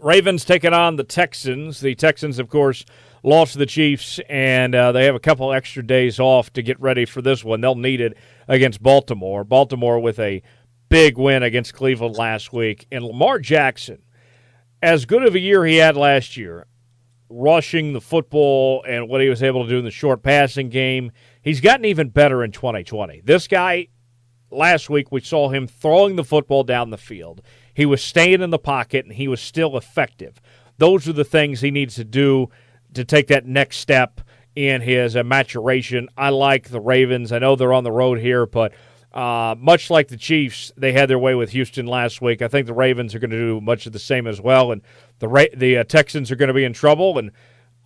Ravens taking on the Texans. The Texans, of course, lost to the Chiefs, and uh, they have a couple extra days off to get ready for this one. They'll need it against Baltimore. Baltimore with a big win against Cleveland last week. And Lamar Jackson, as good of a year he had last year, rushing the football and what he was able to do in the short passing game, he's gotten even better in 2020. This guy, last week, we saw him throwing the football down the field. He was staying in the pocket and he was still effective. those are the things he needs to do to take that next step in his uh, maturation. I like the Ravens. I know they're on the road here, but uh, much like the Chiefs, they had their way with Houston last week. I think the Ravens are going to do much of the same as well, and the Ra- the uh, Texans are going to be in trouble. And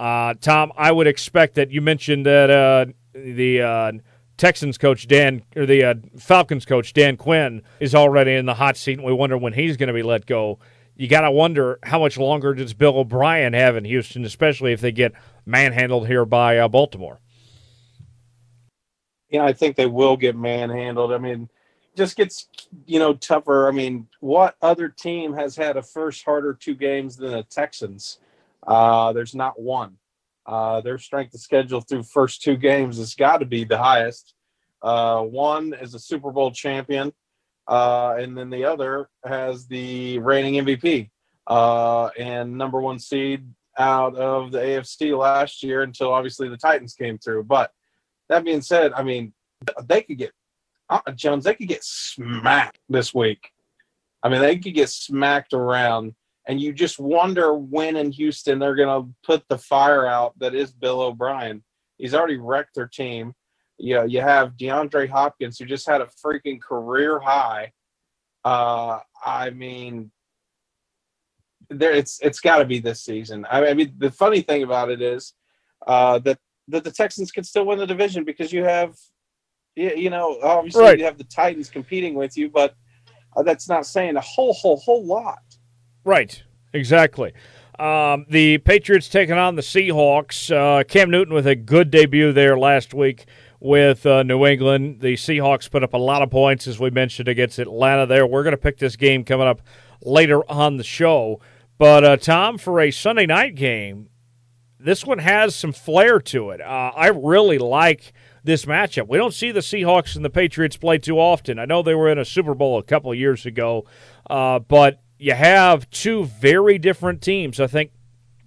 uh, Tom, I would expect that you mentioned that uh, the uh, Texans coach Dan or the Falcons coach Dan Quinn is already in the hot seat, and we wonder when he's going to be let go. You got to wonder how much longer does Bill O'Brien have in Houston, especially if they get manhandled here by Baltimore you know, I think they will get manhandled. I mean, just gets you know tougher. I mean, what other team has had a first harder two games than the Texans? Uh, there's not one. Uh, their strength of schedule through first two games has got to be the highest. Uh, one is a Super Bowl champion, uh, and then the other has the reigning MVP uh, and number one seed out of the AFC last year until obviously the Titans came through. But that being said, I mean, they could get uh, Jones. They could get smacked this week. I mean, they could get smacked around, and you just wonder when in Houston they're going to put the fire out that is Bill O'Brien. He's already wrecked their team. You know, you have DeAndre Hopkins, who just had a freaking career high. Uh, I mean, there it's it's got to be this season. I mean, the funny thing about it is uh, that that the Texans can still win the division because you have, you know, obviously right. you have the Titans competing with you, but uh, that's not saying a whole, whole, whole lot. Right. Exactly. Um, the Patriots taking on the Seahawks. Uh, Cam Newton with a good debut there last week with uh, New England. The Seahawks put up a lot of points, as we mentioned, against Atlanta there. We're going to pick this game coming up later on the show. But, uh, Tom, for a Sunday night game, this one has some flair to it. Uh, I really like this matchup. We don't see the Seahawks and the Patriots play too often. I know they were in a Super Bowl a couple of years ago, uh, but you have two very different teams. I think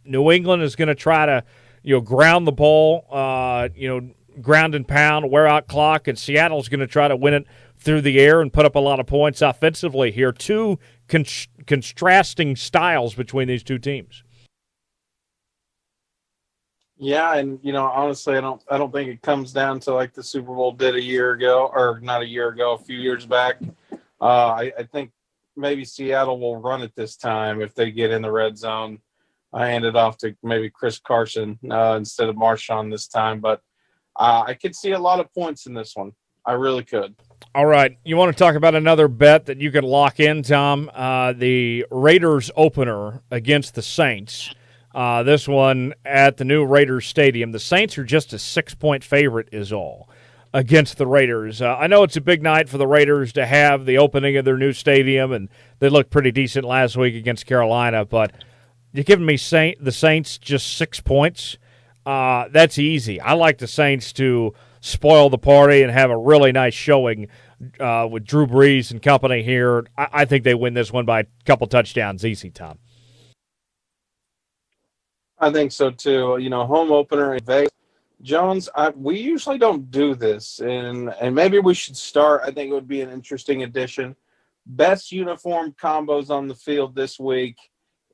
New England is going to try to, you know, ground the ball, uh, you know, ground and pound, wear out clock, and Seattle's going to try to win it through the air and put up a lot of points offensively here. Two con- contrasting styles between these two teams. Yeah, and you know, honestly, I don't, I don't think it comes down to like the Super Bowl did a year ago, or not a year ago, a few years back. Uh, I, I think maybe Seattle will run it this time if they get in the red zone. I hand it off to maybe Chris Carson uh, instead of Marshawn this time, but uh, I could see a lot of points in this one. I really could. All right. You want to talk about another bet that you could lock in, Tom? Uh, the Raiders opener against the Saints. Uh, this one at the new Raiders Stadium. The Saints are just a six point favorite, is all against the Raiders. Uh, I know it's a big night for the Raiders to have the opening of their new stadium, and they looked pretty decent last week against Carolina. But you're giving me Saint the Saints just six points. Uh, that's easy. I like the Saints to spoil the party and have a really nice showing uh, with Drew Brees and company here. I, I think they win this one by a couple touchdowns, easy, Tom. I think so too. You know, home opener in Vegas. Jones, I, we usually don't do this, and and maybe we should start. I think it would be an interesting addition. Best uniform combos on the field this week.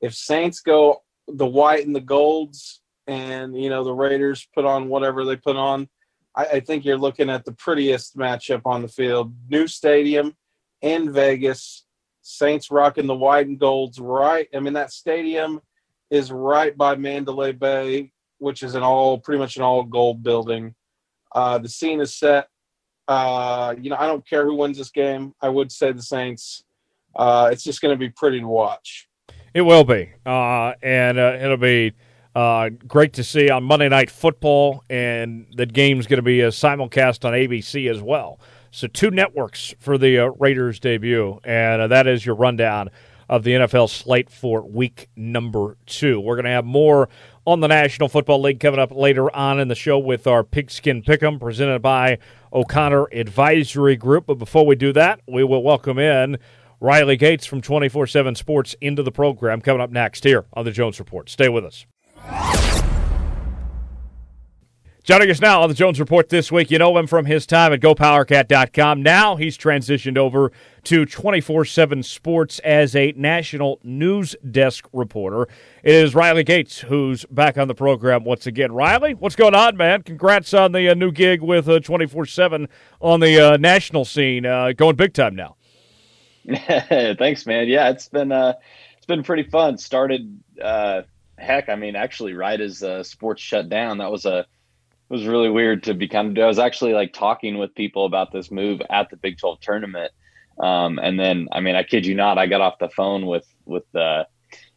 If Saints go the white and the golds, and you know the Raiders put on whatever they put on, I, I think you're looking at the prettiest matchup on the field. New stadium in Vegas. Saints rocking the white and golds, right? I mean that stadium is right by Mandalay Bay, which is an all pretty much an all gold building. Uh, the scene is set. Uh, you know, I don't care who wins this game. I would say the Saints. Uh, it's just going to be pretty to watch. It will be, uh, and uh, it'll be uh, great to see on Monday Night Football, and the game's going to be a simulcast on ABC as well. So two networks for the Raiders debut, and that is your rundown of the NFL slate for week number two. We're going to have more on the National Football League coming up later on in the show with our Pigskin Pick'em presented by O'Connor Advisory Group. But before we do that, we will welcome in Riley Gates from 24 7 Sports into the program coming up next here on the Jones Report. Stay with us. Joining us now on the Jones Report this week, you know him from his time at GoPowerCat.com. Now he's transitioned over to 24 7 Sports as a national news desk reporter. It is Riley Gates who's back on the program once again. Riley, what's going on, man? Congrats on the uh, new gig with 24 uh, 7 on the uh, national scene. Uh, going big time now. [LAUGHS] Thanks, man. Yeah, it's been uh, it's been pretty fun. Started, uh, heck, I mean, actually, right as sports shut down, that was a it was really weird to be kind of. I was actually like talking with people about this move at the Big 12 tournament, um, and then I mean, I kid you not, I got off the phone with with the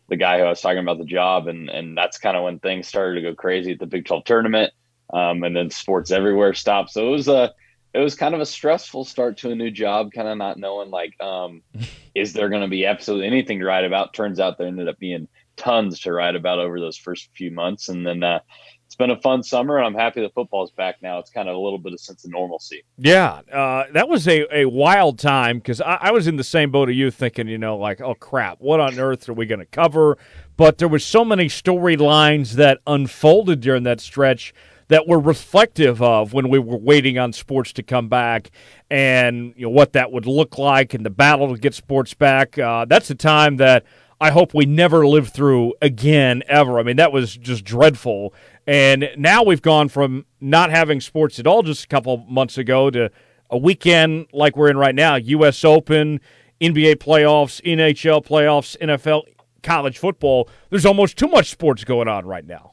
the guy who I was talking about the job, and and that's kind of when things started to go crazy at the Big 12 tournament, um, and then sports everywhere stopped. So it was a it was kind of a stressful start to a new job, kind of not knowing like, um, [LAUGHS] is there going to be absolutely anything to write about? Turns out there ended up being tons to write about over those first few months, and then uh, it's been a fun summer, and I'm happy the football's back now. It's kind of a little bit of sense of normalcy. Yeah, uh, that was a, a wild time because I, I, was in the same boat of you, thinking, you know, like, oh crap, what on earth are we going to cover? But there was so many storylines that unfolded during that stretch that were reflective of when we were waiting on sports to come back and you know what that would look like and the battle to get sports back. Uh, that's a time that I hope we never live through again ever. I mean, that was just dreadful. And now we've gone from not having sports at all just a couple months ago to a weekend like we're in right now U.S. Open, NBA playoffs, NHL playoffs, NFL, college football. There's almost too much sports going on right now.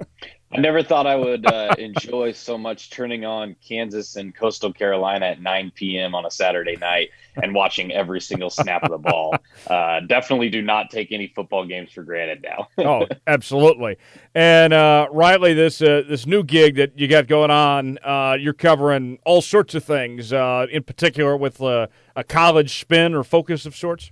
[LAUGHS] I never thought I would uh, [LAUGHS] enjoy so much turning on Kansas and Coastal Carolina at 9 p.m. on a Saturday night and watching every single snap of the ball. [LAUGHS] Uh, definitely do not take any football games for granted now. [LAUGHS] oh, absolutely. And uh, Riley, this uh, this new gig that you got going on, uh, you're covering all sorts of things, uh, in particular with a college spin or focus of sorts.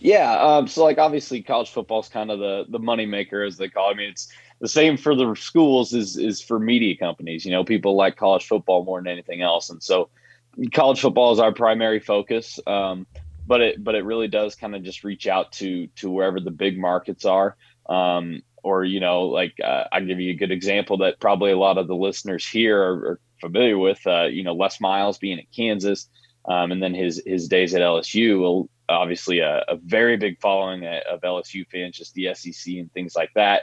Yeah, um, so like obviously college football is kind of the the money maker as they call. It. I mean, it's the same for the schools is is for media companies. You know, people like college football more than anything else, and so college football is our primary focus. Um, but it but it really does kind of just reach out to to wherever the big markets are. Um, or you know, like uh, I'll give you a good example that probably a lot of the listeners here are, are familiar with. Uh, you know, Les Miles being at Kansas, um, and then his his days at LSU. Obviously a, a very big following of LSU fans, just the SEC and things like that.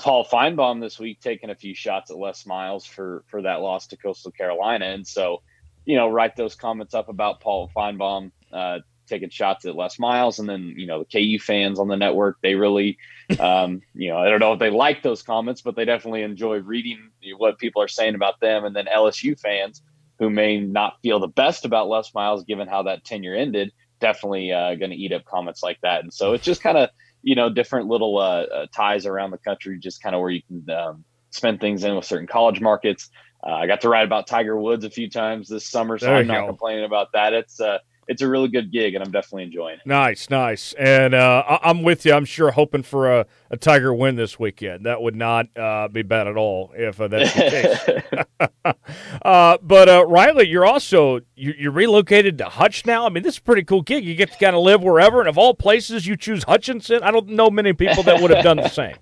Paul Finebaum this week taking a few shots at Les Miles for for that loss to Coastal Carolina, and so you know write those comments up about Paul Finebaum uh, taking shots at Les Miles, and then you know the KU fans on the network they really um, [LAUGHS] you know I don't know if they like those comments, but they definitely enjoy reading what people are saying about them, and then LSU fans who may not feel the best about Les Miles given how that tenure ended, definitely uh, going to eat up comments like that, and so it's just kind of you know different little uh, uh, ties around the country, just kind of where you can um, spend things in with certain college markets. Uh, I got to write about Tiger Woods a few times this summer, so there I'm not go. complaining about that. It's uh, it's a really good gig, and I'm definitely enjoying it. Nice, nice, and uh, I- am with you. I'm sure hoping for a, a Tiger win this weekend. That would not uh, be bad at all if uh, that's the case. [LAUGHS] [LAUGHS] uh, but uh, Riley, you're also you, you're relocated to Hutch now. I mean, this is a pretty cool gig. You get to kind of live wherever, and of all places, you choose Hutchinson. I don't know many people that would have done the same.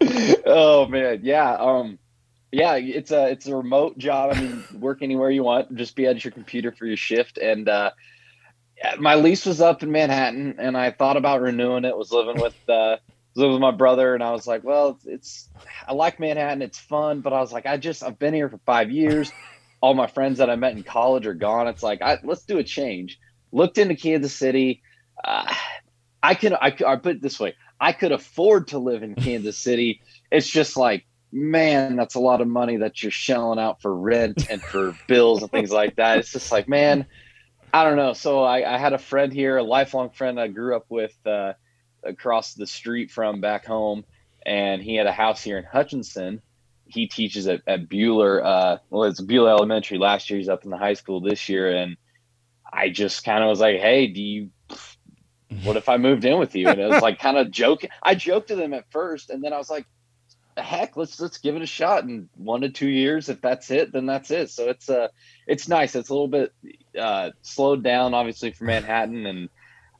[LAUGHS] oh man, yeah. Um, yeah, it's a it's a remote job. I mean, work anywhere you want. Just be at your computer for your shift. And uh, my lease was up in Manhattan, and I thought about renewing it. Was living with uh, living with my brother, and I was like, well, it's, it's I like Manhattan. It's fun, but I was like, I just I've been here for five years. All my friends that I met in college are gone. It's like, I, let's do a change. Looked into Kansas City. Uh, I can I, I put it this way. I could afford to live in Kansas City. It's just like man, that's a lot of money that you're shelling out for rent and for bills and things like that. It's just like, man, I don't know. So I, I had a friend here, a lifelong friend I grew up with uh, across the street from back home, and he had a house here in Hutchinson. He teaches at, at Buhler. Uh, well, it's Buhler Elementary. Last year, he's up in the high school this year, and I just kind of was like, "Hey, do you? What if I moved in with you?" And it was like kind of joking. I joked to them at first, and then I was like, heck, let's let's give it a shot. In one to two years, if that's it, then that's it. So it's uh it's nice. It's a little bit uh, slowed down, obviously, for Manhattan, and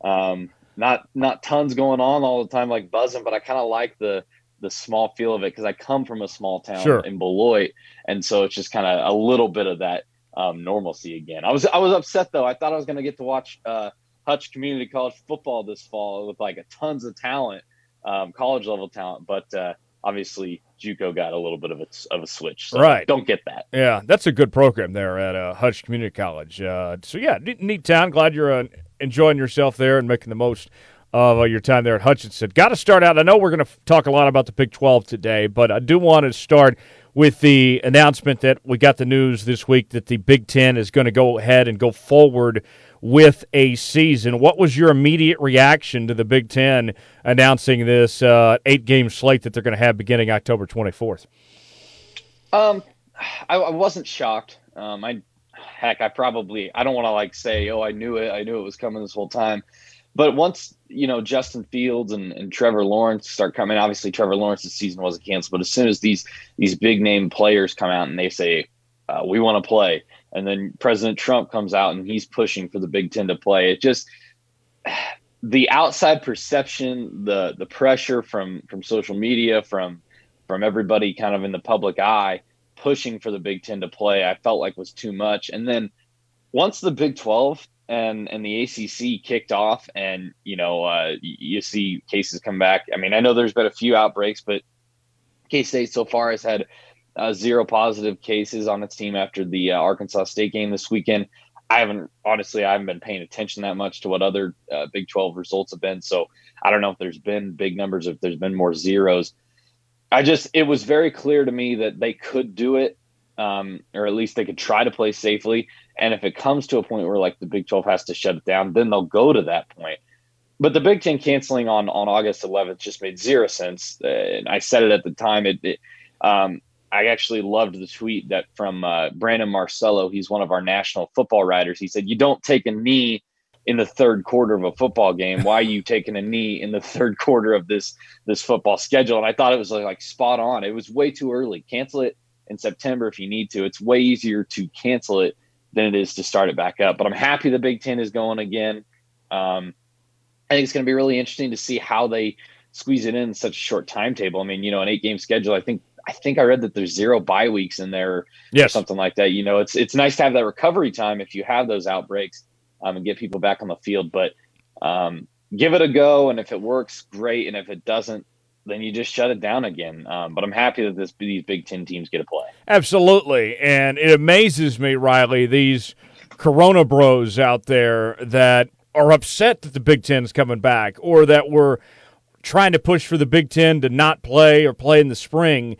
um, not not tons going on all the time like buzzing. But I kind of like the the small feel of it because I come from a small town Sure. in Beloit, and so it's just kind of a little bit of that um, normalcy again. I was I was upset though. I thought I was going to get to watch uh, Hutch Community College football this fall with like a tons of talent, um, college level talent, but uh, obviously JUCO got a little bit of a of a switch. So Right. Don't get that. Yeah, that's a good program there at uh, Hutch Community College. Uh, so yeah, neat, neat town. Glad you're uh, enjoying yourself there and making the most of uh, your time there at Hutchinson. Got to start out. I know we're going to talk a lot about the Big 12 today, but I do want to start with the announcement that we got the news this week that the Big Ten is going to go ahead and go forward with a season. What was your immediate reaction to the Big Ten announcing this uh, eight game slate that they're going to have beginning October 24th? Um, I, I wasn't shocked. Um, I heck, I probably I don't want to like say, oh, I knew it, I knew it was coming this whole time. But once you know Justin Fields and, and Trevor Lawrence start coming, obviously Trevor Lawrence's season wasn't canceled. But as soon as these these big name players come out and they say uh, we want to play, and then President Trump comes out and he's pushing for the Big Ten to play, it just [SIGHS] the outside perception, the the pressure from from social media, from from everybody kind of in the public eye pushing for the Big Ten to play, I felt like was too much. And then once the Big Twelve and and the ACC kicked off, and you know uh, you see cases come back. I mean, I know there's been a few outbreaks, but K State so far has had uh, zero positive cases on its team after the uh, Arkansas State game this weekend. I haven't honestly, I haven't been paying attention that much to what other uh, Big 12 results have been. So I don't know if there's been big numbers, if there's been more zeros. I just, it was very clear to me that they could do it, um, or at least they could try to play safely. And if it comes to a point where like the Big 12 has to shut it down, then they'll go to that point. But the Big Ten canceling on on August 11th just made zero sense. Uh, and I said it at the time. It, it um, I actually loved the tweet that from uh, Brandon Marcello. He's one of our national football writers. He said, "You don't take a knee in the third quarter of a football game. Why are you taking a knee in the third quarter of this this football schedule?" And I thought it was like, like spot on. It was way too early. Cancel it in September if you need to. It's way easier to cancel it than it is to start it back up. But I'm happy the Big Ten is going again. Um, I think it's going to be really interesting to see how they squeeze it in such a short timetable. I mean, you know, an eight game schedule. I think I think I read that there's zero bye weeks in there, or something like that. You know, it's it's nice to have that recovery time if you have those outbreaks um, and get people back on the field. But um, give it a go, and if it works, great. And if it doesn't, then you just shut it down again. Um, but I'm happy that this these Big Ten teams get to play. Absolutely. And it amazes me, Riley, these Corona bros out there that are upset that the Big Ten is coming back or that we're trying to push for the Big Ten to not play or play in the spring.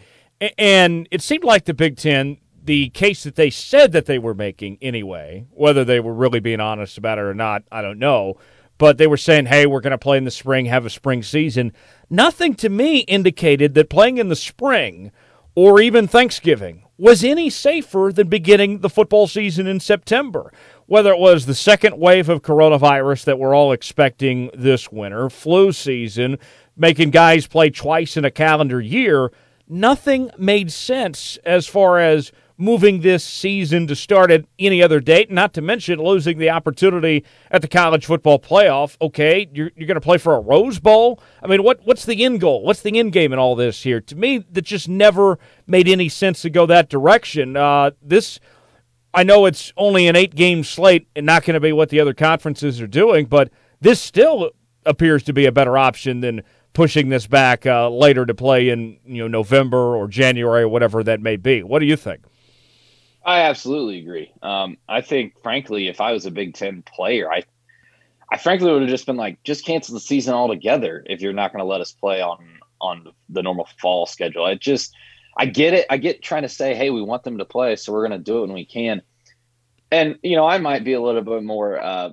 And it seemed like the Big Ten, the case that they said that they were making anyway, whether they were really being honest about it or not, I don't know. But they were saying, hey, we're going to play in the spring, have a spring season. Nothing to me indicated that playing in the spring or even Thanksgiving was any safer than beginning the football season in September. Whether it was the second wave of coronavirus that we're all expecting this winter, flu season, making guys play twice in a calendar year, nothing made sense as far as moving this season to start at any other date, not to mention losing the opportunity at the college football playoff. Okay, you're, you're going to play for a Rose Bowl? I mean, what what's the end goal? What's the end game in all this here? To me, that just never made any sense to go that direction. Uh, this, I know it's only an eight game slate and not going to be what the other conferences are doing, but this still appears to be a better option than pushing this back uh, later to play in you know November or January or whatever that may be. What do you think? I absolutely agree. Um, I think, frankly, if I was a Big Ten player, I, I frankly would have just been like, just cancel the season altogether if you're not going to let us play on on the normal fall schedule. I just, I get it. I get trying to say, hey, we want them to play, so we're going to do it when we can. And you know, I might be a little bit more. Uh,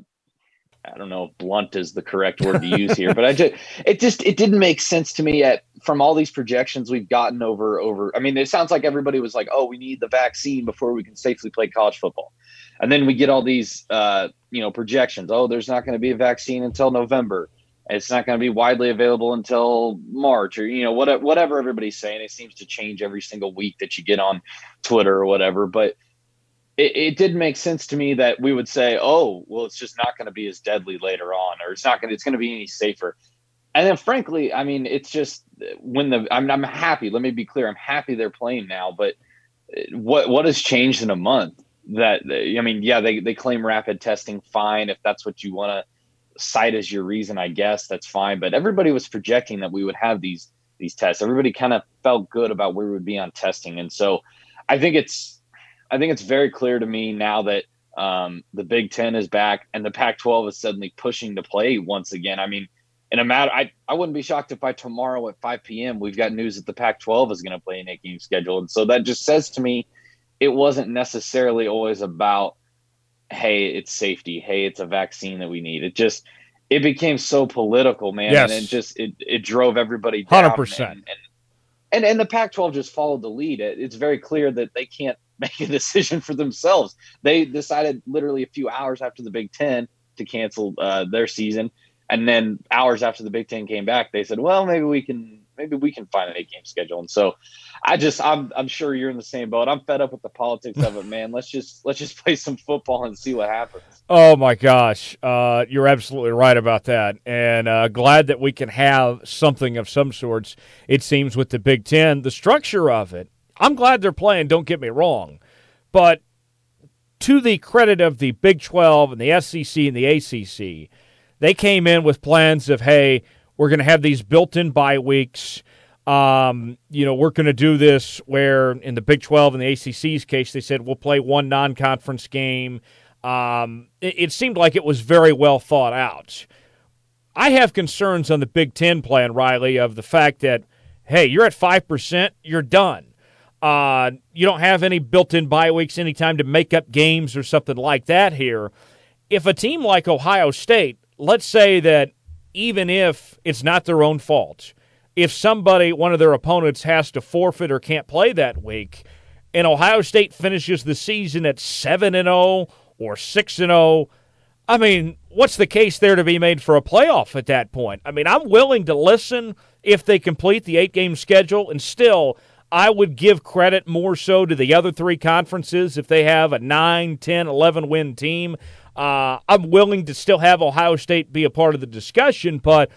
I don't know if blunt is the correct word to use here, but I just it just it didn't make sense to me at from all these projections we've gotten over over I mean it sounds like everybody was like, "Oh, we need the vaccine before we can safely play college football." And then we get all these uh, you know, projections. Oh, there's not going to be a vaccine until November. It's not going to be widely available until March or you know, whatever whatever everybody's saying. It seems to change every single week that you get on Twitter or whatever, but it, it did make sense to me that we would say, oh, well, it's just not going to be as deadly later on, or it's not going to, it's going to be any safer. And then, frankly, I mean, it's just when the I'm I'm happy. Let me be clear. I'm happy they're playing now, but uh, what what has changed in a month? That uh, I mean, yeah, they they claim rapid testing fine if that's what you want to cite as your reason. I guess that's fine. But everybody was projecting that we would have these these tests. Everybody kind of felt good about where we would be on testing, and so I think it's I think it's very clear to me now that um, the Big Ten is back and the Pac-12 is suddenly pushing to play once again. I mean, in a matter, I I wouldn't be shocked if by tomorrow at 5 p.m. we've got news that the Pac-12 is going to play an eight game schedule, and so that just says to me it wasn't necessarily always about hey it's safety, hey it's a vaccine that we need. It just it became so political, man, yes. and it just it it drove everybody down. Hundred percent. And, and and the Pac-12 just followed the lead. It, it's very clear that they can't make a [LAUGHS] decision for themselves. They decided literally a few hours after the Big Ten to cancel uh, their season, and then hours after the Big Ten came back, they said, "Well, maybe we can maybe we can find an eight game schedule." And so, I just I'm I'm sure you're in the same boat. I'm fed up with the politics of it, [LAUGHS] man. Let's just let's just play some football and see what happens. Oh my gosh, uh, you're absolutely right about that, and uh, glad that we can have something of some sorts. It seems with the Big Ten, the structure of it. I'm glad they're playing. Don't get me wrong, but to the credit of the Big 12 and the SEC and the ACC, they came in with plans of, hey, we're going to have these built-in bye weeks. Um, you know, we're going to do this where in the Big 12 and the ACC's case, they said we'll play one non-conference game. Um, it, it seemed like it was very well thought out. I have concerns on the Big Ten plan, Riley, of the fact that, hey, you're at 5%, you're done. Uh, you don't have any built in bye weeks anytime to make up games or something like that here. If a team like Ohio State, let's say that even if it's not their own fault, if somebody, one of their opponents, has to forfeit or can't play that week, and Ohio State finishes the season at 7 and 0 or 6 and 0, I mean, what's the case there to be made for a playoff at that point? I mean, I'm willing to listen if they complete the eight game schedule and still I would give credit more so to the other three conferences if they have a 9, 10, 11 win team. Uh, I'm willing to still have Ohio State be a part of the discussion, but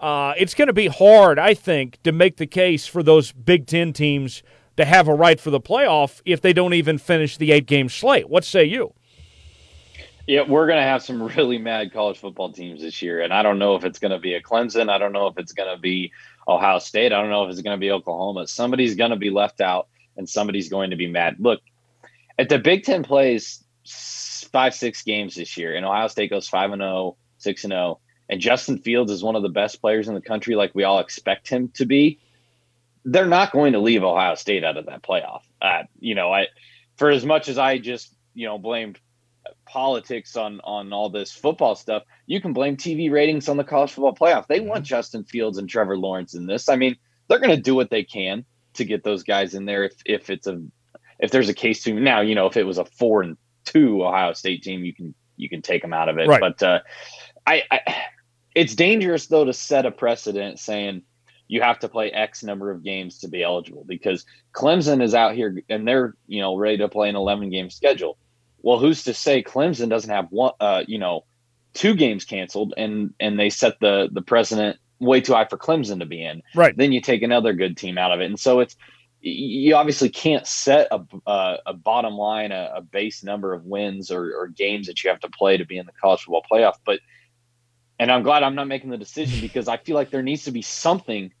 uh, it's going to be hard, I think, to make the case for those Big Ten teams to have a right for the playoff if they don't even finish the eight game slate. What say you? Yeah, we're going to have some really mad college football teams this year. And I don't know if it's going to be a Clemson. I don't know if it's going to be Ohio State. I don't know if it's going to be Oklahoma. Somebody's going to be left out and somebody's going to be mad. Look, at the Big Ten plays five, six games this year, and Ohio State goes 5 and 0, 6 and 0, and Justin Fields is one of the best players in the country, like we all expect him to be. They're not going to leave Ohio State out of that playoff. Uh, you know, I for as much as I just you know blamed politics on on all this football stuff, you can blame TV ratings on the college football playoff. They want mm-hmm. Justin Fields and Trevor Lawrence in this. I mean, they're going to do what they can to get those guys in there if if it's a if there's a case to now, you know, if it was a 4 and 2 Ohio State team, you can you can take them out of it. Right. But uh, I, I it's dangerous though to set a precedent saying you have to play X number of games to be eligible because Clemson is out here and they're you know ready to play an 11 game schedule. Well, who's to say Clemson doesn't have one, uh, you know, two games canceled, and and they set the the president way too high for Clemson to be in. Right. Then you take another good team out of it, and so it's you obviously can't set a a, a bottom line, a, a, base number of wins or, or games that you have to play to be in the college football playoff. But and I'm glad I'm not making the decision because I feel like there needs to be something.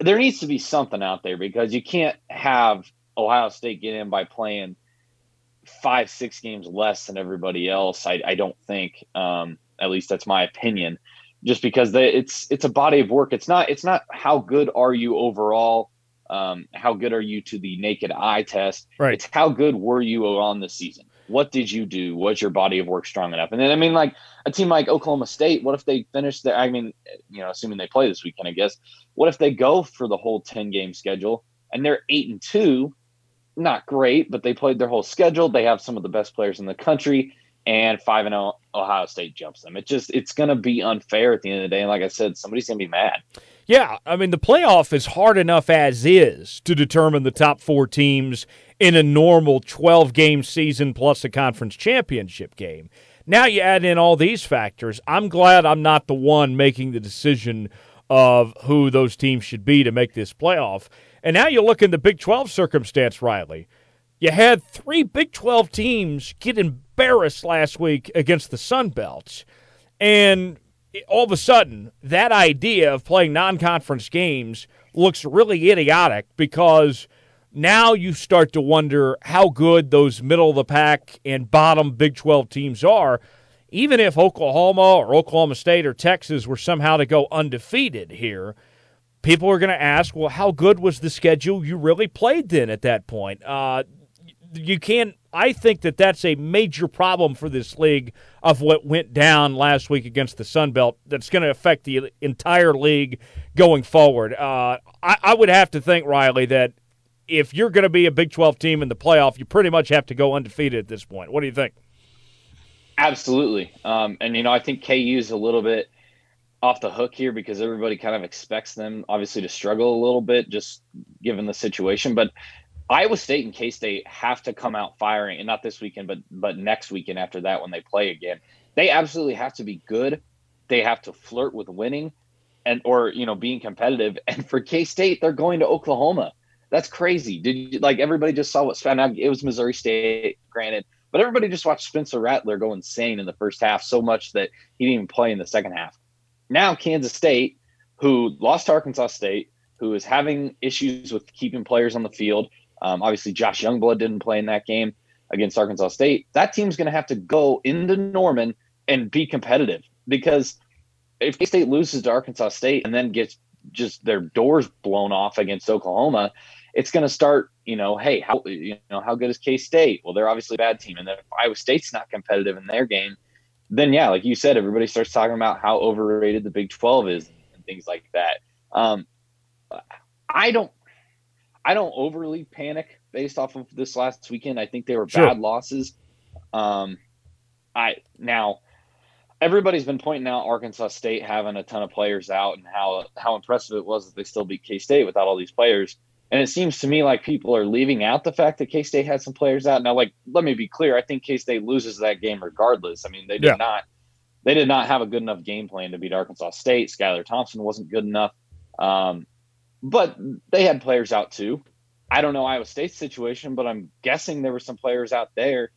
There needs to be something out there because you can't have Ohio State get in by playing five, six games less than everybody else. I, I don't think, um, at least that's my opinion, just because they, it's it's a body of work. It's not it's not how good are you overall. Um, how good are you to the naked eye test? Right. It's how good were you on the season? What did you do? Was your body of work strong enough? And then I mean, like a team like Oklahoma State, what if they finish their? I mean, you know, assuming they play this weekend, I guess. What if they go for the whole ten game schedule and they're eight and two? Not great, but they played their whole schedule. They have some of the best players in the country, and five and zero oh, Ohio State jumps them. It just it's going to be unfair at the end of the day. And like I said, somebody's going to be mad. Yeah, I mean the playoff is hard enough as is to determine the top four teams in a normal twelve game season plus a conference championship game. Now you add in all these factors. I'm glad I'm not the one making the decision of who those teams should be to make this playoff. And now you look in the Big 12 circumstance, Riley. You had three Big 12 teams get embarrassed last week against the Sun Belts. And all of a sudden, that idea of playing non conference games looks really idiotic because now you start to wonder how good those middle of the pack and bottom Big 12 teams are. Even if Oklahoma or Oklahoma State or Texas were somehow to go undefeated here, people are going to ask, well, how good was the schedule you really played then at that point? Uh, you can't. I think that that's a major problem for this league of what went down last week against the Sun Belt. That's going to affect the entire league going forward. Uh, I, I would have to think, Riley, that if you're going to be a Big 12 team in the playoff, you pretty much have to go undefeated at this point. What do you think? Absolutely. Um, and, you know, I think KU is a little bit off the hook here because everybody kind of expects them, obviously, to struggle a little bit just given the situation. But Iowa State and K State have to come out firing, and not this weekend, but but next weekend after that when they play again. They absolutely have to be good. They have to flirt with winning, and or you know being competitive. [LAUGHS] And for K State, they're going to Oklahoma. That's crazy. Did you like everybody just saw what now it was Missouri State, granted, but everybody just watched Spencer Rattler go insane in the first half so much that he didn't even play in the second half. Now Kansas State, who lost to Arkansas State, who is having issues with keeping players on the field, um, obviously, Josh Youngblood didn't play in that game against Arkansas State. That team's going to have to go into Norman and be competitive because if K State loses to Arkansas State and then gets just their doors blown off against Oklahoma, it's going to start. You know, hey, how you know how good is K State? Well, they're obviously a bad team, and then if Iowa State's not competitive in their game, then yeah, like you said, everybody starts talking about how overrated the Big Twelve is and things like that. Um, I don't I don't overly panic based off of this last weekend. I think they were sure. bad losses. Um, I now everybody's been pointing out Arkansas State having a ton of players out and how how impressive it was that they still beat K State without all these players. And it seems to me like people are leaving out the fact that K State had some players out. Now, like, let me be clear. I think K State loses that game regardless. I mean, they did yeah. not they did not have a good enough game plan to beat Arkansas State. Skylar Thompson wasn't good enough. Um, but they had players out too. I don't know Iowa State's situation, but I'm guessing there were some players out there.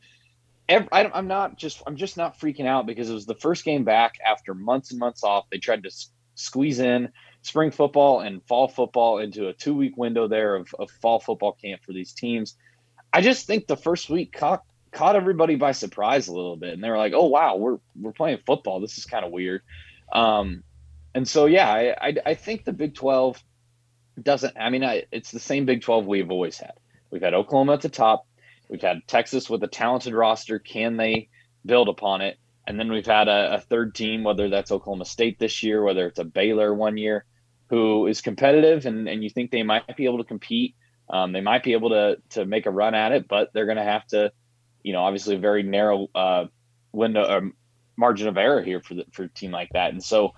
Every, I, am not just I'm just not freaking out because it was the first game back after months and months off. They tried to s- squeeze in spring football and fall football into a two week window there of, of fall football camp for these teams. I just think the first week caught caught everybody by surprise a little bit, and they were like, "Oh wow, we're we're playing football. This is kind of weird." Um, and so yeah, I, I I think the Big Twelve doesn't. I mean, I, it's the same Big Twelve we've always had. We've had Oklahoma at the top. We've had Texas with a talented roster. Can they build upon it? And then we've had a, a third team, whether that's Oklahoma State this year, whether it's a Baylor one year, who is competitive, and and you think they might be able to compete. Um, they might be able to to make a run at it, but they're going to have to, you know, obviously a very narrow uh, window or um, margin of error here for the, for a team like that. And so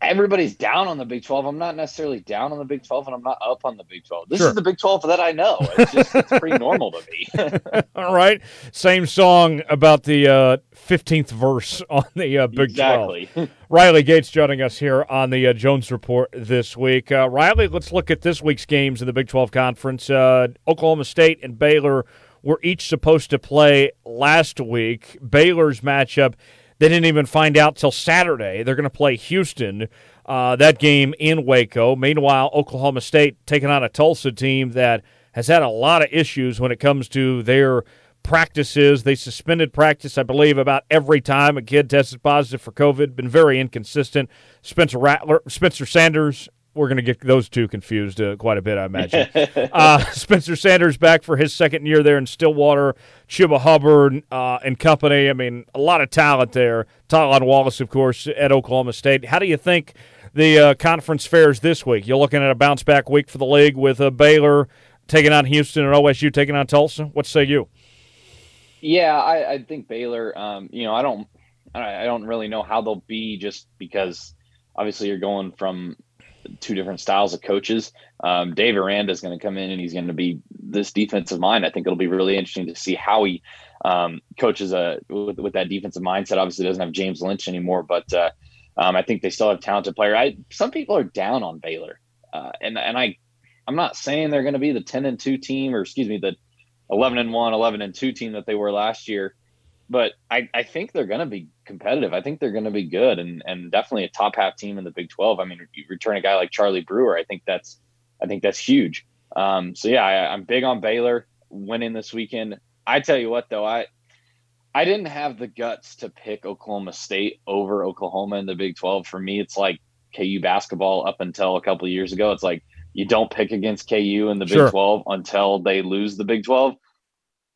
everybody's down on the Big 12. I'm not necessarily down on the Big 12 and I'm not up on the Big 12. This sure. is the Big 12 that I know. It's just it's pretty [LAUGHS] normal to me. [LAUGHS] All right. Same song about the uh, 15th verse on the uh, Big exactly. 12. [LAUGHS] Riley Gates joining us here on the uh, Jones Report this week. Uh, Riley, let's look at this week's games in the Big 12 Conference. Uh, Oklahoma State and Baylor were each supposed to play last week. Baylor's matchup they didn't even find out till Saturday. They're going to play Houston. Uh, that game in Waco. Meanwhile, Oklahoma State taking on a Tulsa team that has had a lot of issues when it comes to their practices. They suspended practice, I believe, about every time a kid tested positive for COVID. Been very inconsistent. Spencer Rattler, Spencer Sanders we're going to get those two confused uh, quite a bit, I imagine. [LAUGHS] uh, Spencer Sanders back for his second year there in Stillwater. Chuba Hubbard uh, and company. I mean, a lot of talent there. Tylan Wallace, of course, at Oklahoma State. How do you think the uh, conference fares this week? You're looking at a bounce back week for the league with uh, Baylor taking on Houston and OSU taking on Tulsa. What say you? Yeah, I, I think Baylor. Um, you know, I don't, I don't really know how they'll be just because obviously you're going from two different styles of coaches. Um, Dave Aranda is going to come in and he's going to be this defensive mind. I think it'll be really interesting to see how he um, coaches a, with, with, that defensive mindset. Obviously, doesn't have James Lynch anymore, but uh, Um, I think they still have talented player. I some people are down on Baylor, uh, and and I I'm not saying they're going to be the 10 and 2 team or excuse me the 11 and 1, 11 and 2 team that they were last year, but I, I think they're going to be competitive. I think they're going to be good and and definitely a top half team in the Big 12. I mean, you return a guy like Charlie Brewer, I think that's I think that's huge. Um, so yeah, I, I'm big on Baylor winning this weekend. I tell you what though, I I didn't have the guts to pick Oklahoma State over Oklahoma in the Big 12. For me, it's like KU basketball up until a couple of years ago. It's like you don't pick against KU in the Big sure. 12 until they lose the Big 12.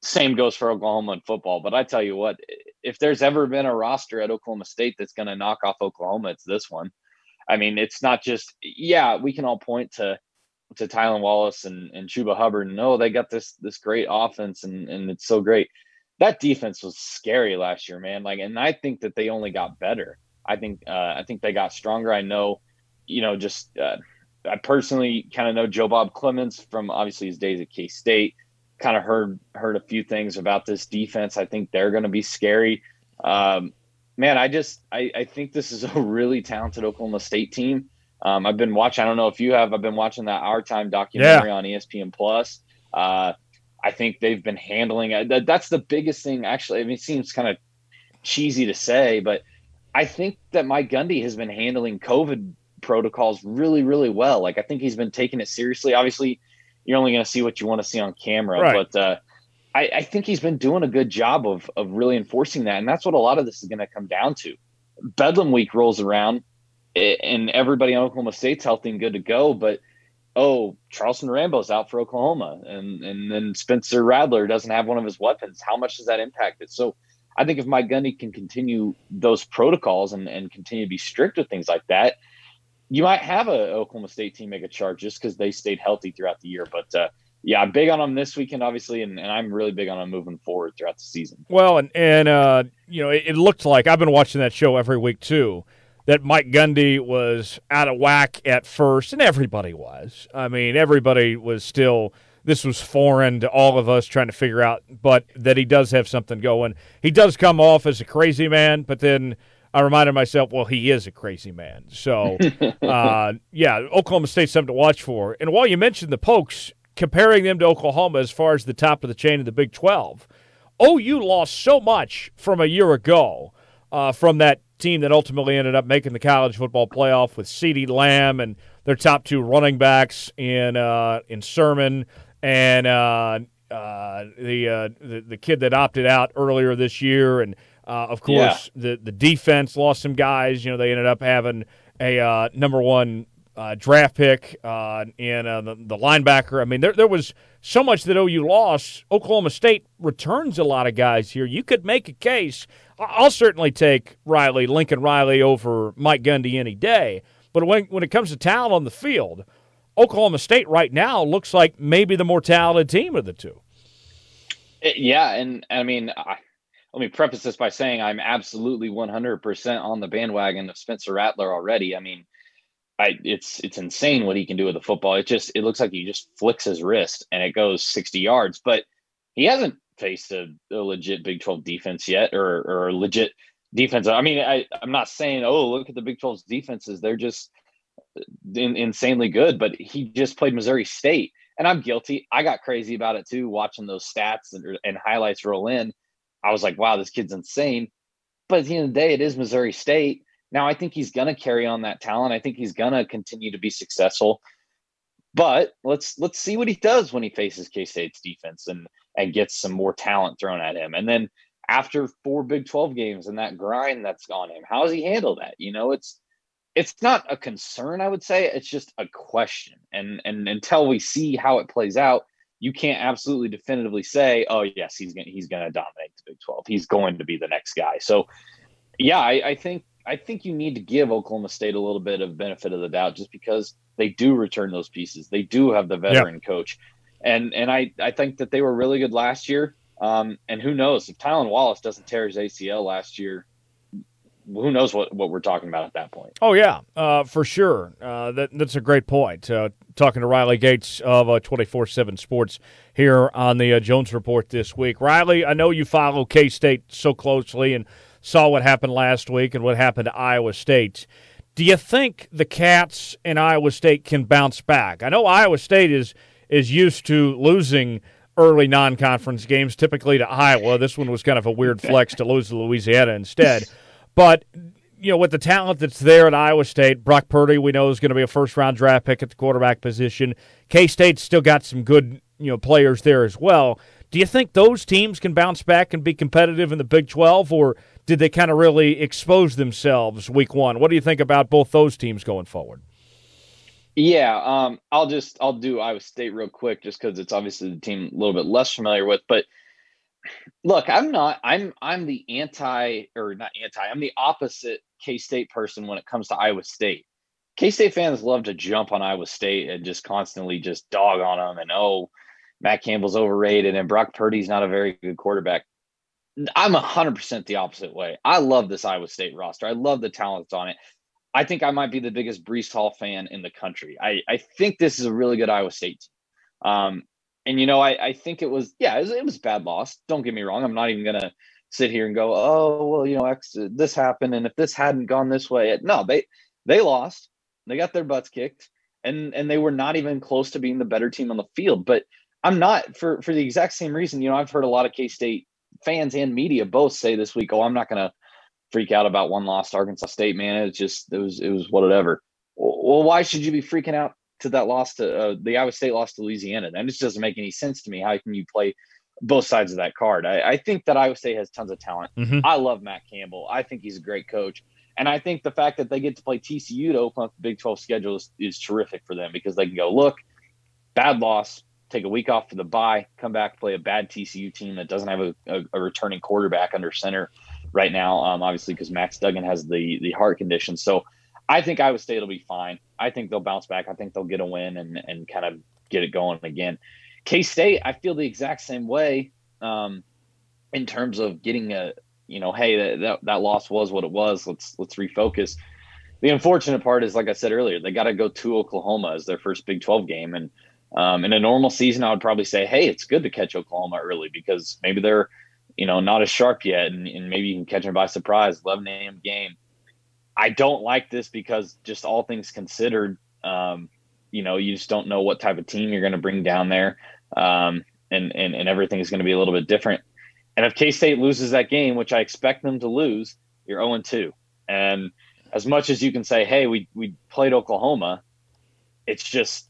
Same goes for Oklahoma in football. But I tell you what, if there's ever been a roster at Oklahoma State that's going to knock off Oklahoma, it's this one. I mean, it's not just, yeah, we can all point to to Tylan Wallace and, and Chuba Hubbard and oh, they got this this great offense and, and it's so great that defense was scary last year, man. Like, and I think that they only got better. I think uh, I think they got stronger. I know, you know, just uh, I personally kind of know Joe Bob Clements from obviously his days at K State. Kind of heard heard a few things about this defense. I think they're going to be scary. Um, man, I just I, I think this is [LAUGHS] a really talented Oklahoma State team. Um, I've been watching. I don't know if you have. I've been watching that Our Time documentary yeah. on ESPN Plus. Uh, I think they've been handling it. That's the biggest thing, actually. I mean, it seems kind of cheesy to say, but I think that Mike Gundy has been handling COVID protocols really, really well. Like, I think he's been taking it seriously. Obviously, you're only going to see what you want to see on camera, right. but uh, I, I, think he's been doing a good job of of really enforcing that, and that's what a lot of this is going to come down to. Bedlam week rolls around, and everybody in Oklahoma State's healthy and good to go, but oh, Charleston Rambo's out for Oklahoma, and and then Spencer Rattler doesn't have one of his weapons. How much does that impact it? So I think if Mike Gundy can continue those protocols and, and continue to be strict with things like that, you might have a Oklahoma State team make a charge just because they stayed healthy throughout the year. But uh, yeah, I'm big on them this weekend, obviously, and, and, I'm really big on them moving forward throughout the season. Well, and and uh, you know, it, it looked like I've been watching that show every week too that Mike Gundy was out of whack at first, and everybody was. I mean, everybody was still. This was foreign to all of us trying to figure out, but that he does have something going. He does come off as a crazy man, but then I reminded myself, well, he is a crazy man. So, [LAUGHS] uh, yeah, Oklahoma State's something to watch for. And while you mentioned the Pokes, comparing them to Oklahoma as far as the top of the chain in the Big 12, OU lost so much from a year ago uh, from that team that ultimately ended up making the college football playoff with CeeDee Lamb and their top two running backs in uh, in Sermon and uh, uh, the, uh, the the kid that opted out earlier this year, and uh, of course yeah. the the defense lost some guys. You know they ended up having a uh, number one uh, draft pick uh, and uh, the, the, linebacker. I mean, there there was so much that OU lost. Oklahoma State returns a lot of guys here. You could make a case. I'll certainly take Riley, Lincoln Riley, over Mike Gundy any day. But when when it comes to talent on the field, Oklahoma State right now looks like maybe the more talented team of the two. Yeah, and I mean. I- let me preface this by saying I'm absolutely 100% on the bandwagon of Spencer Rattler already. I mean, I, it's it's insane what he can do with the football. It just it looks like he just flicks his wrist and it goes 60 yards. But he hasn't faced a, a legit Big 12 defense yet, or or a legit defense. I mean, I I'm not saying oh look at the Big 12's defenses; they're just in, insanely good. But he just played Missouri State, and I'm guilty. I got crazy about it too, watching those stats and, and highlights roll in. I was like, wow, this kid's insane. But at the end of the day, it is Missouri State now, I think he's going to carry on that talent. I think he's going to continue to be successful. But let's let's see what he does when he faces K State's defense and and gets some more talent thrown at him. And then after four Big 12 games and that grind that's on him, how does he handle that? You know, it's it's not a concern, I would say. It's just a question. And and until we see how it plays out, you can't absolutely definitively say, oh yes, he's gonna he's gonna dominate the Big 12. He's going to be the next guy. So yeah, I, I think I think you need to give Oklahoma State a little bit of benefit of the doubt just because they do return those pieces. They do have the veteran yeah. coach. And and I, I think that they were really good last year. Um, and who knows if Tylan Wallace doesn't tear his ACL last year, who knows what, what we're talking about at that point? Oh yeah, uh, for sure. Uh, that, that's a great point. Uh, talking to Riley Gates of uh, twenty four seven Sports here on the uh, Jones Report this week. Riley, I know you follow K State so closely, and saw what happened last week and what happened to Iowa State. Do you think the Cats and Iowa State can bounce back? I know Iowa State is is used to losing early non-conference games, typically to Iowa. This one was kind of a weird flex to lose to Louisiana instead. [LAUGHS] But you know, with the talent that's there at Iowa State, Brock Purdy, we know is going to be a first-round draft pick at the quarterback position. K State's still got some good you know players there as well. Do you think those teams can bounce back and be competitive in the Big 12, or did they kind of really expose themselves week one? What do you think about both those teams going forward? Yeah, um, I'll just I'll do Iowa State real quick, just because it's obviously the team a little bit less familiar with. But look, I'm not I'm I'm the anti or not anti. I'm the opposite K State person when it comes to Iowa State. K State fans love to jump on Iowa State and just constantly just dog on them and oh, Matt Campbell's overrated and Brock Purdy's not a very good quarterback. I'm 100% the opposite way. I love this Iowa State roster. I love the talent on it. I think I might be the biggest Breece Hall fan in the country. I, I think this is a really good Iowa State team. Um, and, you know, I, I think it was, yeah, it was, it was bad loss. Don't get me wrong. I'm not even to sit here and go, oh, well, you know, X, this happened. And if this hadn't gone this way, no, they, they lost. They got their butts kicked and, and they were not even close to being the better team on the field. But I'm not for, for the exact same reason. You know, I've heard a lot of K State fans and media both say this week, oh, I'm not to freak out about one lost Arkansas State, man. It's just it was it was whatever. Well, why should you be freaking out to that loss to uh, the Iowa State loss to Louisiana? That just doesn't make any sense to me. How can you play both sides of that card? I, I think that Iowa State has tons of talent. Mm-hmm. I love Matt Campbell. I think he's a great coach. And I think the fact that they get to play TCU to open up the Big 12 schedule is, is terrific for them because they can go, look, bad loss, take a week off for the bye, come back, play a bad TCU team that doesn't have a, a, a returning quarterback under center right now, um, obviously because Max Duggan has the the heart condition. So I think Iowa State will be fine. I think they'll bounce back. I think they'll get a win and and kind of get it going again. K State, I feel the exact same way um, in terms of getting a you know, hey, that, that that loss was what it was. Let's let's refocus. The unfortunate part is, like I said earlier, they got to go to Oklahoma as their first Big 12 game, and um, in a normal season, I would probably say, hey, it's good to catch Oklahoma early because maybe they're you know, not as sharp yet, and, and maybe you can catch them by surprise. 11 a.m. game. I don't like this because just all things considered, um, you know, you just don't know what type of team you're going to bring down there, um, and and and everything is going to be a little bit different. And if K State loses that game, which I expect them to lose, you're 0 2. And as much as you can say, hey, we we played Oklahoma, it's just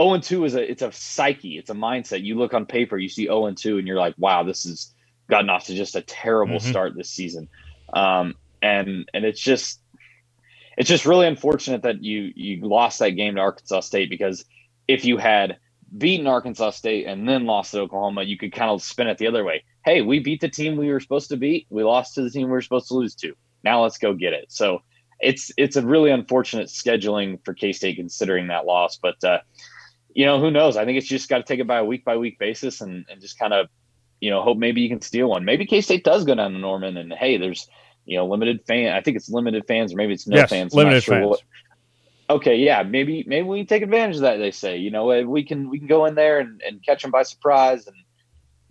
0 2 is a it's a psyche, it's a mindset. You look on paper, you see 0 2, and you're like, wow, this has gotten off to just a terrible mm-hmm. start this season. Um, and and it's just it's just really unfortunate that you you lost that game to Arkansas State because if you had beaten Arkansas State and then lost to Oklahoma, you could kind of spin it the other way. Hey, we beat the team we were supposed to beat. We lost to the team we were supposed to lose to. Now let's go get it. So it's it's a really unfortunate scheduling for K State considering that loss. But uh, you know, who knows? I think it's just got to take it by a week by week basis and, and just kind of you know, hope maybe you can steal one. Maybe K State does go down to Norman, and hey, there's you know limited fan. I think it's limited fans, or maybe it's no yes, fans. Limited sure fans. What, okay, yeah, maybe maybe we can take advantage of that. They say, you know, we can we can go in there and, and catch them by surprise, and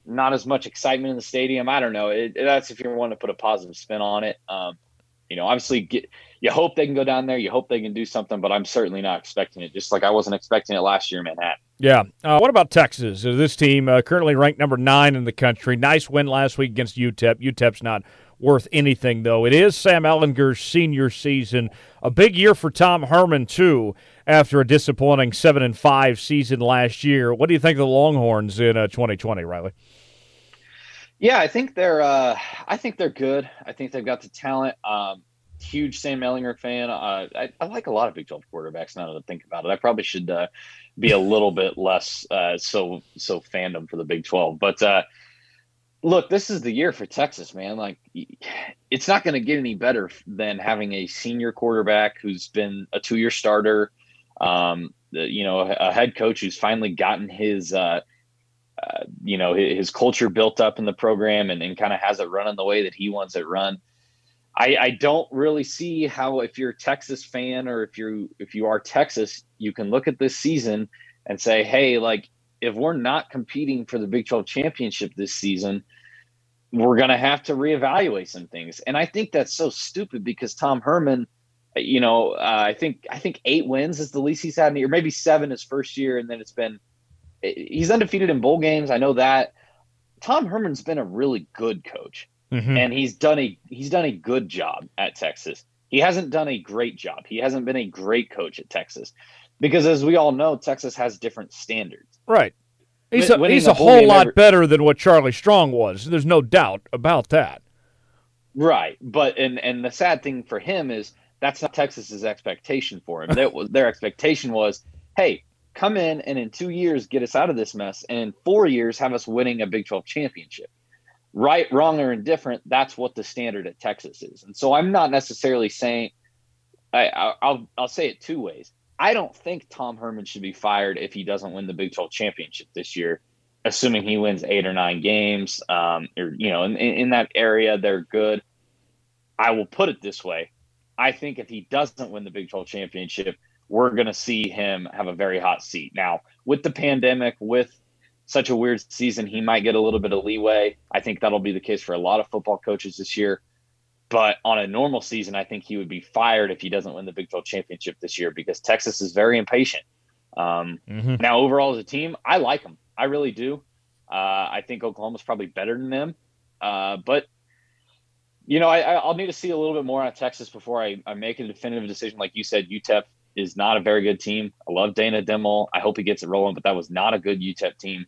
not as much excitement in the stadium. I don't know. It, that's if you want to put a positive spin on it. Um, you know, obviously, get, you hope they can go down there. You hope they can do something, but I'm certainly not expecting it. Just like I wasn't expecting it last year in Manhattan. Yeah. Uh, what about Texas? This team uh, currently ranked number nine in the country. Nice win last week against UTEP. UTEP's not worth anything, though. It is Sam Ehlinger's senior season. A big year for Tom Herman too, after a disappointing seven and five season last year. What do you think of the Longhorns in uh, 2020, Riley? Yeah, I think they're. Uh, I think they're good. I think they've got the talent. Um, huge Sam Ehlinger fan. Uh, I, I, like a lot of Big 12 quarterbacks now that I think about it. I probably should uh, be a little bit less uh, so so fandom for the Big 12. But uh, look, this is the year for Texas, man. Like, it's not going to get any better than having a senior quarterback who's been a two year starter. Um, you know, a head coach who's finally gotten his. Uh, uh, you know his, culture built up in the program and, and kind of has it running the way that he wants it run. I, I don't really see how if you're a Texas fan or if you if you are Texas, you can look at this season and say, hey, like if we're not competing for the Big 12 championship this season, we're going to have to reevaluate some things. And I think that's so stupid because Tom Herman, you know, uh, I think I think eight wins is the least he's had in a year, maybe seven his first year, and then it's been he's undefeated in bowl games. I know that. Tom Herman's been a really good coach, mm-hmm. and he's done a he's done a good job at Texas. He hasn't done a great job. He hasn't been a great coach at Texas, because as we all know, Texas has different standards. Right. He's a, he's a whole lot ever, better than what Charlie Strong was. There's no doubt about that. Right, but and and the sad thing for him is that's not Texas's expectation for him. that was their expectation was, hey, come in and in two years get us out of this mess, and in four years have us winning a Big 12 championship. Right, wrong, or indifferent, that's what the standard at Texas is. And so I'm not necessarily saying I, I'll I'll say it two ways. I don't think Tom Herman should be fired if he doesn't win the Big 12 championship this year, assuming he wins eight or nine games. Um, or, you know, in, in that area, they're good. I will put it this way I think if he doesn't win the Big 12 championship, we're going to see him have a very hot seat. Now, with the pandemic, with such a weird season, he might get a little bit of leeway. I think that'll be the case for a lot of football coaches this year. But on a normal season, I think he would be fired if he doesn't win the Big 12 championship this year because Texas is very impatient. Um, mm-hmm. Now, overall, as a team, I like them. I really do. Uh, I think Oklahoma's probably better than them. Uh, but, you know, I, will need to see a little bit more out of Texas before I, I, make a definitive decision. Like you said, UTEP is not a very good team. I love Dana Dimel. I hope he gets it rolling, but that was not a good UTEP team.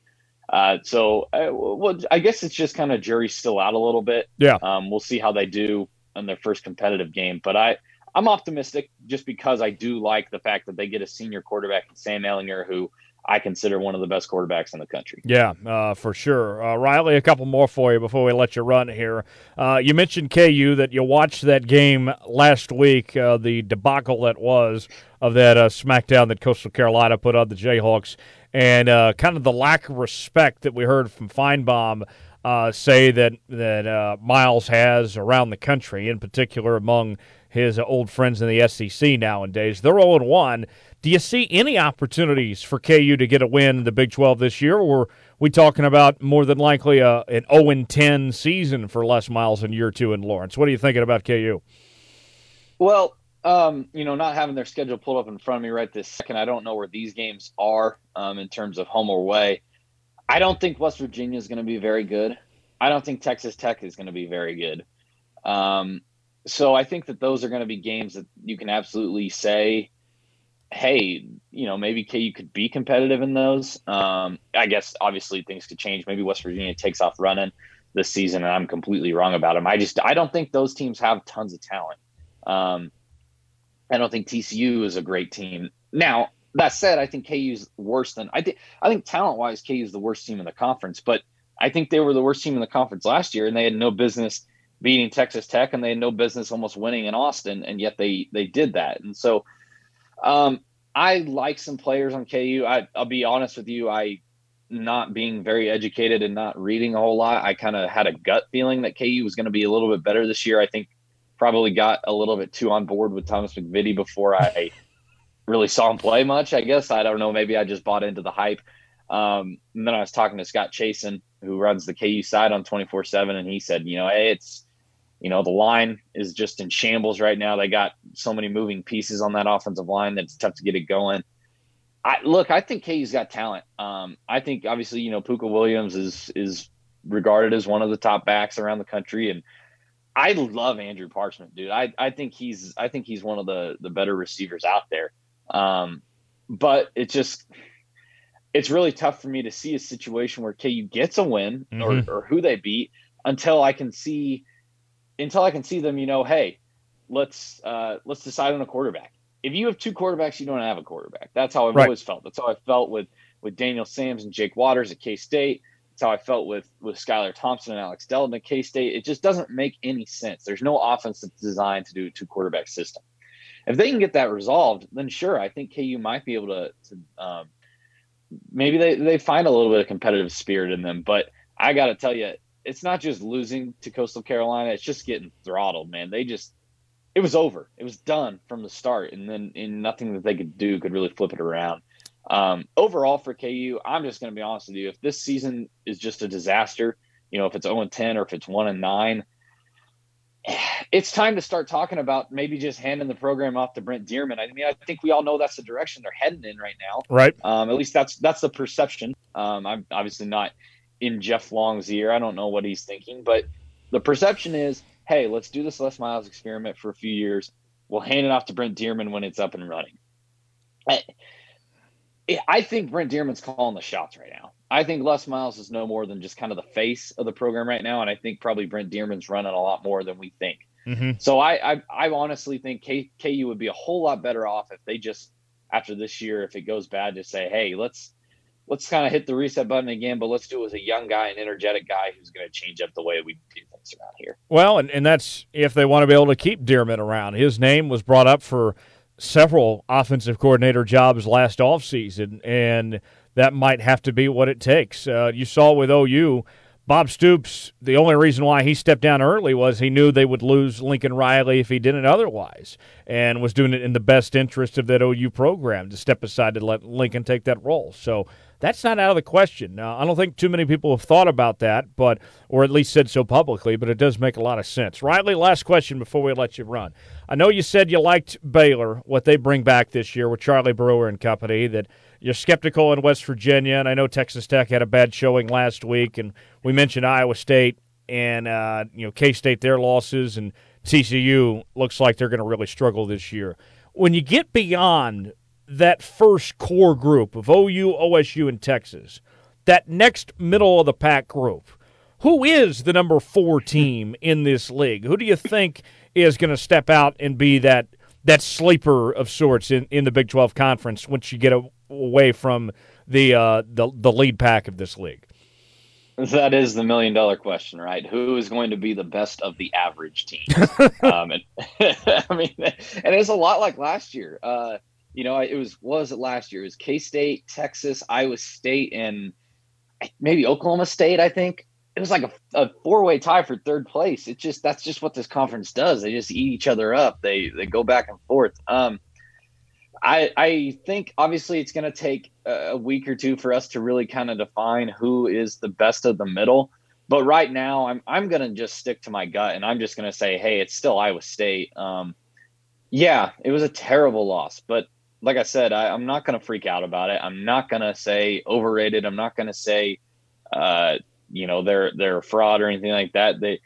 Uh, so, uh, well, I guess it's just kind of jury's still out a little bit. Yeah. Um, we'll see how they do in their first competitive game, but I I'm optimistic just because I do like the fact that they get a senior quarterback, Sam Ehlinger, who I consider one of the best quarterbacks in the country. Yeah, uh, for sure. Uh, Riley, a couple more for you before we let you run here. Uh, you mentioned KU that you watched that game last week, uh, the debacle that was of that uh, smackdown that Coastal Carolina put on the Jayhawks and uh, kind of the lack of respect that we heard from Finebaum uh, say that that uh, Miles has around the country, in particular among his old friends in the SEC nowadays. They're 0 1. Do you see any opportunities for KU to get a win in the Big 12 this year, or are we talking about more than likely a, an 0 10 season for Les Miles in year two in Lawrence? What are you thinking about KU? Well, um, you know, not having their schedule pulled up in front of me right this second, I don't know where these games are um, in terms of home or away. I don't think West Virginia is going to be very good. I don't think Texas Tech is going to be very good. Um, so I think that those are going to be games that you can absolutely say, hey, you know, maybe KU could be competitive in those. Um, I guess obviously things could change. Maybe West Virginia takes off running this season, and I'm completely wrong about them. I just I don't think those teams have tons of talent. Um, I don't think TCU is a great team. Now, that said, I think KU's worse than I think. I think talent wise, KU is the worst team in the conference. But I think they were the worst team in the conference last year, and they had no business beating Texas Tech, and they had no business almost winning in Austin, and yet they they did that. And so, um, I like some players on KU. I, I'll be honest with you, I not being very educated and not reading a whole lot, I kind of had a gut feeling that KU was going to be a little bit better this year. I think probably got a little bit too on board with Thomas MacVittie before I [LAUGHS] really saw him play much. I guess I don't know. Maybe I just bought into the hype. Um, and then I was talking to Scott Chasen, who runs the KU side on twenty four seven, and he said, you know, hey, it's you know the line is just in shambles right now. They got so many moving pieces on that offensive line that it's tough to get it going. I look, I think KU's got talent. Um, I think obviously, you know, Pooka Williams is is regarded as one of the top backs around the country, and I love Andrew Parchment, dude. I, I think he's I think he's one of the the better receivers out there. Um, but it's just it's really tough for me to see a situation where KU gets a win mm-hmm. or, or who they beat until I can see until I can see them, you know, hey, let's uh, let's decide on a quarterback. If you have two quarterbacks, you don't have a quarterback. That's how I've right. always felt. That's how I felt with with Daniel Sams and Jake Waters at K State. That's how I felt with with Skylar Thompson and Alex Delton at K State. It just doesn't make any sense. There's no offense that's designed to do a two quarterback system. If they can get that resolved, then sure, I think KU might be able to, to um, maybe they, they find a little bit of competitive spirit in them. But I got to tell you, it's not just losing to Coastal Carolina; it's just getting throttled, man. They just it was over. It was done from the start, and then in nothing that they could do could really flip it around. Um, overall for KU, I'm just going to be honest with you. If this season is just a disaster, you know, if it's 0 and 10 or if it's 1 and 9, [SIGHS] it's time to start talking about maybe just handing the program off to Brent Dearmon. I mean, I think we all know that's the direction they're heading in right now. Right. Um, at least that's that's the perception. Um, I'm obviously not in Jeff Long's ear. I don't know what he's thinking, but the perception is, hey, let's do this Les Miles experiment for a few years. We'll hand it off to Brent Dearmon when it's up and running. I, I think Brent Dearmon's calling the shots right now. I think Les Miles is no more than just kind of the face of the program right now, and I think probably Brent Dearmon's running a lot more than we think. Mm-hmm. So I, I, I honestly think K, KU would be a whole lot better off if they just after this year, if it goes bad, to say, hey, let's let's kind of hit the reset button again, but let's do it with a young guy, an energetic guy who's going to change up the way we do things around here. Well, and, and that's if they want to be able to keep Dearmon around. His name was brought up for several offensive coordinator jobs last offseason, and that might have to be what it takes. Uh, you saw with OU, Bob Stoops, the only reason why he stepped down early was he knew they would lose Lincoln Riley if he didn't otherwise, and was doing it in the best interest of that OU program to step aside to let Lincoln take that role. So that's not out of the question. I don't think too many people have thought about that, but or at least said so publicly, but it does make a lot of sense. Riley, last question before we let you run. I know you said you liked Baylor, what they bring back this year with Charlie Brewer and company, that you're skeptical in West Virginia, and I know Texas Tech had a bad showing last week, and we mentioned Iowa State and uh, you know K State their losses, and TCU looks like they're going to really struggle this year. When you get beyond that first core group of OU, OSU, and Texas, that next middle of the pack group, who is the number four team in this league? Who do you think is going to step out and be that that sleeper of sorts in, in the Big Twelve conference once you get a, away from the uh, the the lead pack of this league? That is the million dollar question, right? Who is going to be the best of the average team? [LAUGHS] um, and, [LAUGHS] I mean, and it's a lot like last year. Uh, you know, it was was it last year? It was K State, Texas, Iowa State, and maybe Oklahoma State. I think it was like a, a four way tie for third place. It just that's just what this conference does. They just eat each other up. They they go back and forth. Um, I I think obviously it's going to take a week or two for us to really kind of define who is the best of the middle. But right now, I'm I'm going to just stick to my gut, and I'm just going to say, hey, it's still Iowa State. Um, yeah, it was a terrible loss, but like I said, I, am not going to freak out about it. I'm not going to say overrated. I'm not going to say, uh, you know, they're they're a fraud or anything like that. They,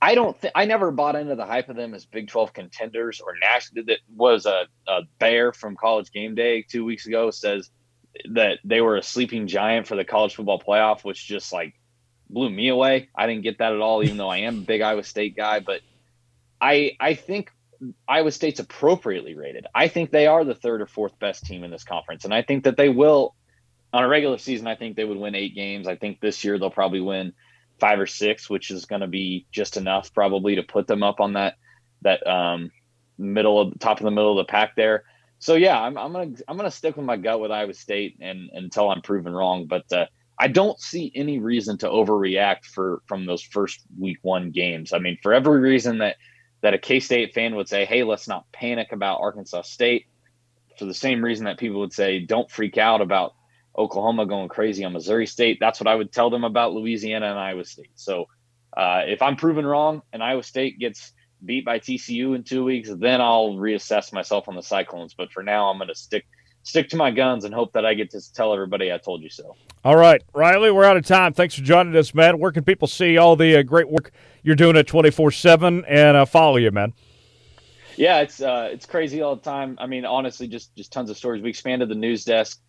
I don't think I never bought into the hype of them as Big 12 contenders or national. That was a, a bear from College Game Day two weeks ago says that they were a sleeping giant for the college football playoff, which just like blew me away. I didn't get that at all, even though I am a big Iowa State guy. But I I think Iowa State's appropriately rated. I think they are the third or fourth best team in this conference, and I think that they will. On a regular season, I think they would win eight games. I think this year they'll probably win five or six, which is going to be just enough probably to put them up on that that um, middle of top of the middle of the pack there. So yeah, I'm, I'm gonna I'm gonna stick with my gut with Iowa State and until I'm proven wrong. But uh, I don't see any reason to overreact for from those first week one games. I mean, for every reason that that a K State fan would say, hey, let's not panic about Arkansas State. For the same reason that people would say, don't freak out about Oklahoma going crazy on Missouri State. That's what I would tell them about Louisiana and Iowa State. So uh, if I'm proven wrong and Iowa State gets beat by TCU in two weeks, then I'll reassess myself on the Cyclones. But for now, I'm going to stick stick to my guns and hope that I get to tell everybody I told you so. All right, Riley, we're out of time. Thanks for joining us, man. Where can people see all the uh, great work you're doing at 24 7 and uh, follow you, man? Yeah, it's uh, it's crazy all the time. I mean, honestly, just just tons of stories. We expanded the news desk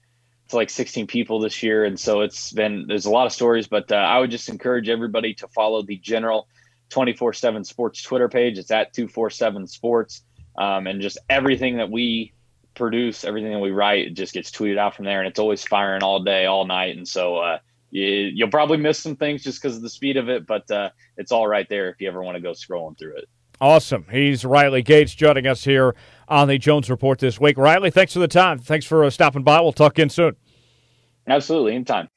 to like 16 people this year, and so it's been there's a lot of stories. But uh, I would just encourage everybody to follow the general 24 7 Sports Twitter page. It's at 247 Sports, um, and just everything that we produce, everything that we write, it just gets tweeted out from there, and it's always firing all day, all night. And so uh, you, will probably miss some things just because of the speed of it, but uh, it's all right there if you ever want to go scrolling through it. Awesome. He's Riley Gates joining us here on the Jones Report this week. Riley, thanks for the time. Thanks for uh, stopping by. We'll talk again soon. Absolutely. Anytime.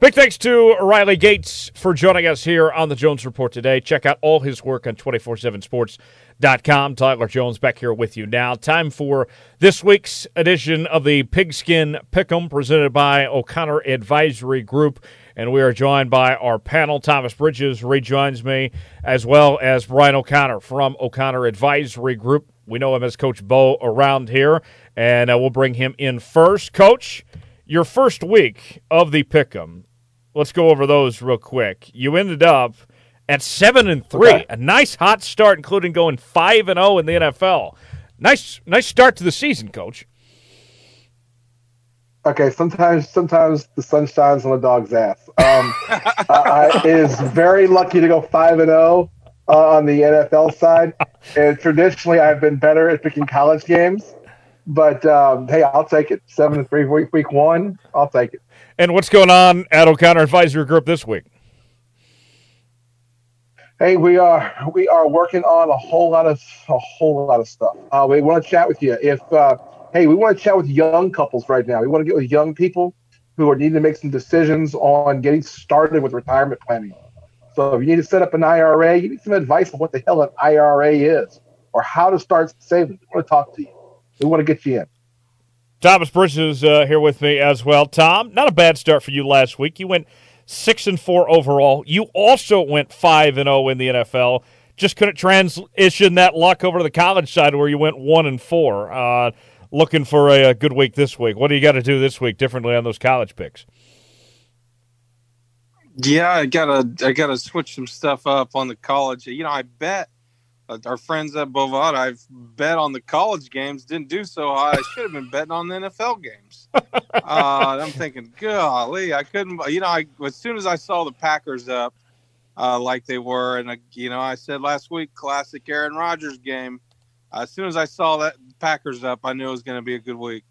Big thanks to Riley Gates for joining us here on the Jones Report today. Check out all his work on 247sports.com. Tyler Jones back here with you now. Time for this week's edition of the Pigskin Pick'em presented by O'Connor Advisory Group. and we are joined by our panel. Thomas Bridges rejoins me, as well as Brian O'Connor from O'Connor Advisory Group. We know him as Coach Bo around here, and uh, we'll bring him in first. Coach, your first week of the Pick'em. Let's go over those real quick. You ended up at seven and three, okay. a nice hot start, including going five and zero oh in the NFL. Nice, nice start to the season, Coach. Okay, sometimes sometimes the sun shines on a dog's ass. Um, [LAUGHS] I, is very lucky to go five and zero oh, uh, on the NFL side, and traditionally I've been better at picking college games. But um, hey, I'll take it. Seven and three week week one, I'll take it. And what's going on at O'Connor Advisory Group this week? Hey, we are we are working on a whole lot of a whole lot of stuff. Uh, we want to chat with you. If uh, hey, we want to chat with young couples right now. We want to get with young people who are needing to make some decisions on getting started with retirement planning. So if you need to set up an IRA, you need some advice on what the hell an IRA is or how to start saving. We want to talk to you. We want to get you in. Thomas Bridges is uh, here with me as well. Tom, not a bad start for you last week. You went six and four overall. You also went five and zero oh in the NFL. Just couldn't transition that luck over to the college side where you went one and four. Uh, looking for a, a, good week this week. What do you got to do this week differently on those college picks? Yeah, I gotta I gotta switch some stuff up on the college. You know, I bet our friends at Bovada, I've bet on the college games, didn't do so high. I should have been betting on the NFL games. uh, I'm thinking, golly, I couldn't. You know, I as soon as I saw the Packers up uh, like they were, and uh, you know, I said last week, classic Aaron Rodgers game as soon as I saw that Packers up, I knew it was going to be a good week.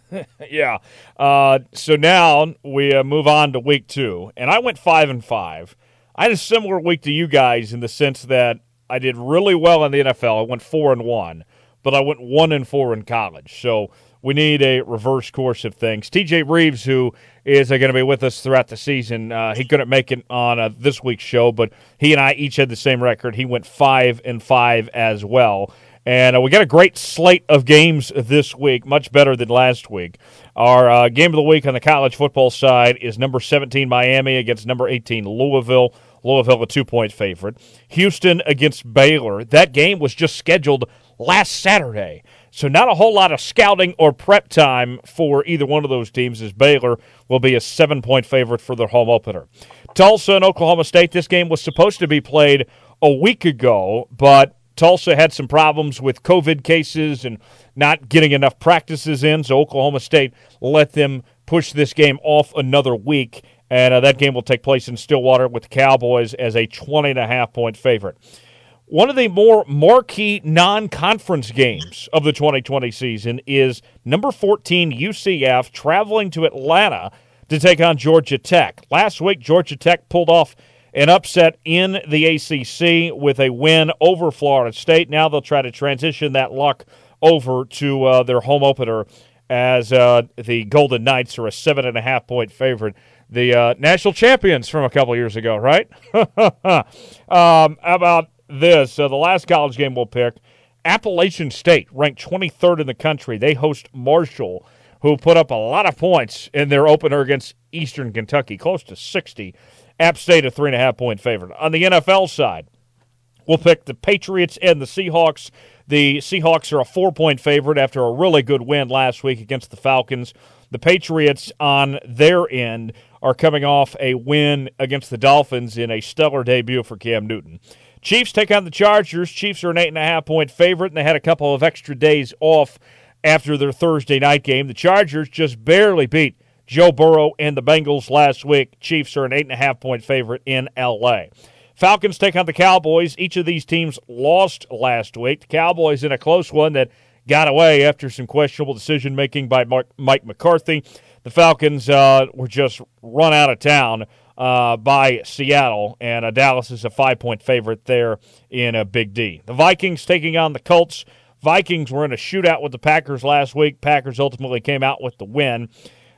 [LAUGHS] yeah. Uh, so now we uh, move on to week two, and I went five and five. I had a similar week to you guys in the sense that I did really well in the NFL. I went four and one, but I went one and four in college. So we need a reverse course of things. TJ Reeves, who is going to be with us throughout the season, uh, he couldn't make it on uh, this week's show, but he and I each had the same record. He went five and five as well. And uh, we got a great slate of games this week, much better than last week. Our uh, game of the week on the college football side is number 17 Miami against number 18 Louisville. Louisville, a two point favorite. Houston against Baylor. That game was just scheduled last Saturday. So, not a whole lot of scouting or prep time for either one of those teams, as Baylor will be a seven point favorite for their home opener. Tulsa and Oklahoma State, this game was supposed to be played a week ago, but Tulsa had some problems with COVID cases and not getting enough practices in, so Oklahoma State let them push this game off another week. And uh, that game will take place in Stillwater with the Cowboys as a 20 and a half point favorite. One of the more marquee non conference games of the 2020 season is number 14 UCF traveling to Atlanta to take on Georgia Tech. Last week, Georgia Tech pulled off an upset in the ACC with a win over Florida State. Now they'll try to transition that luck over to uh, their home opener as uh, the Golden Knights are a seven and a half point favorite. The uh, national champions from a couple years ago, right? [LAUGHS] um, about this? Uh, the last college game we'll pick Appalachian State, ranked 23rd in the country. They host Marshall, who put up a lot of points in their opener against Eastern Kentucky, close to 60. App State a three and a half point favorite. On the NFL side, we'll pick the Patriots and the Seahawks. The Seahawks are a four point favorite after a really good win last week against the Falcons. The Patriots, on their end, are coming off a win against the Dolphins in a stellar debut for Cam Newton. Chiefs take on the Chargers. Chiefs are an eight and a half point favorite, and they had a couple of extra days off after their Thursday night game. The Chargers just barely beat Joe Burrow and the Bengals last week. Chiefs are an eight and a half point favorite in LA. Falcons take on the Cowboys. Each of these teams lost last week. The Cowboys in a close one that got away after some questionable decision making by Mike McCarthy. The Falcons uh, were just run out of town uh, by Seattle, and uh, Dallas is a five point favorite there in a Big D. The Vikings taking on the Colts. Vikings were in a shootout with the Packers last week. Packers ultimately came out with the win.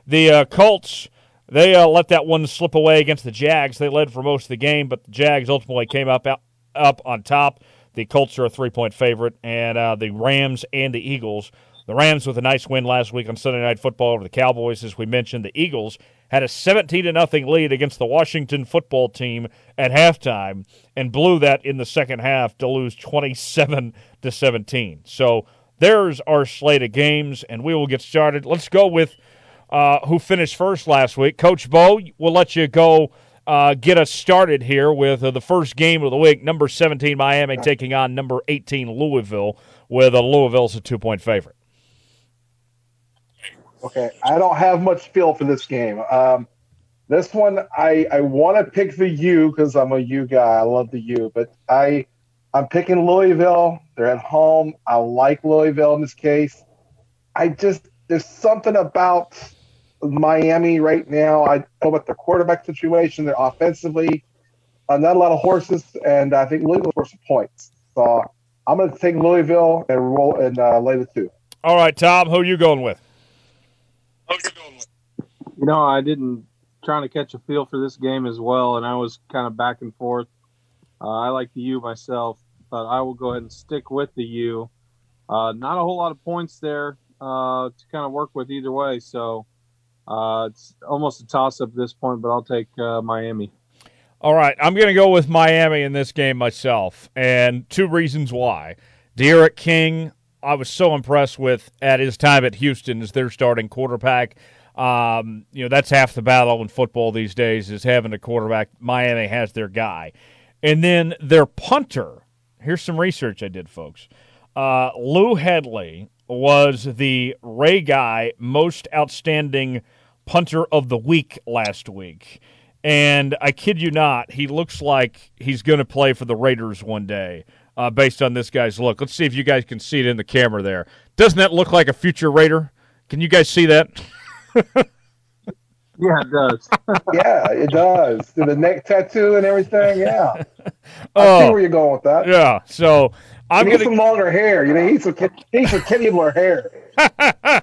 The uh, Colts, they uh, let that one slip away against the Jags. They led for most of the game, but the Jags ultimately came up out, up on top. The Colts are a three point favorite, and uh, the Rams and the Eagles The Rams with a nice win last week on Sunday Night Football over the Cowboys, as we mentioned. The Eagles had a 17 to nothing lead against the Washington football team at halftime and blew that in the second half to lose 27 to 17. So there's our slate of games, and we will get started. Let's go with uh, who finished first last week. Coach Bo, we'll let you go uh, get us started here with uh, the first game of the week. Number 17 Miami taking on number 18 Louisville, with Louisville's a two point favorite. Okay, I don't have much feel for this game. Um, this one, I I want to pick the U because I'm a U guy. I love the U, but I I'm picking Louisville. They're at home. I like Louisville in this case. I just there's something about Miami right now. I don't know about the quarterback situation. They're offensively uh, not a lot of horses, and I think Louisville for some points. So I'm going to take Louisville and roll and uh, lay the two. All right, Tom, who are you going with? You know, I didn't trying to catch a feel for this game as well, and I was kind of back and forth. Uh, I like the U myself, but I will go ahead and stick with the U. Uh, not a whole lot of points there uh, to kind of work with either way, so uh, it's almost a toss up at this point. But I'll take uh, Miami. All right, I'm going to go with Miami in this game myself, and two reasons why. D'Eriq King, I was so impressed with at his time at Houston as their starting quarterback. Um, you know, that's half the battle in football these days is having a quarterback. Miami has their guy. And then their punter. Here's some research I did, folks. Uh, Lou Hedley was the Ray Guy most outstanding punter of the week last week. And I kid you not, he looks like he's going to play for the Raiders one day. Uh, based on this guy's look, let's see if you guys can see it in the camera there. Doesn't that look like a future Raider? Can you guys see that? [LAUGHS] Yeah, it does. [LAUGHS] yeah, it does. The neck tattoo and everything. Yeah. [LAUGHS] I Oh. see where you're going with that. yeah. So I'm he needs going some longer hair. You know, he's needs some, he needs some Kenny Moore hair. [LAUGHS]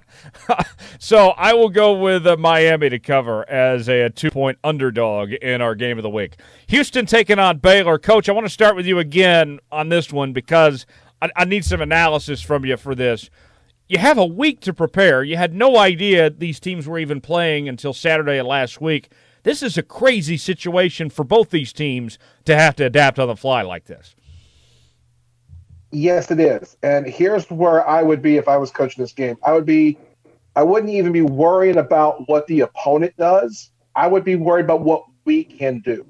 so I will go with uh, Miami to cover as a, a two point underdog in our game of the week. Houston taking on Baylor. Coach, I want to start with you again on this one because I, I need some analysis from you for this. You have a week to prepare. You had no idea these teams were even playing until Saturday of last week. This is a crazy situation for both these teams to have to adapt on the fly like this. Yes, it is. And here's where I would be if I was coaching this game. I would be, I wouldn't even be worrying about what the opponent does. I would be worried about what we can do.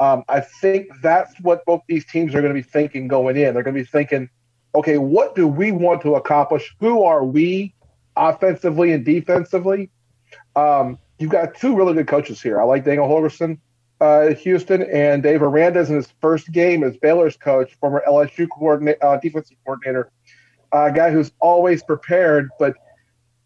Um, I think that's what both these teams are going to be thinking going in. They're going to be thinking, okay, what do we want to accomplish? Who are we offensively and defensively? Um, you've got two really good coaches here. I like Daniel Holgorsen uh, Houston and Dave Aranda's in his first game as Baylor's coach, former LSU coordinator, uh, defensive coordinator, a guy who's always prepared. But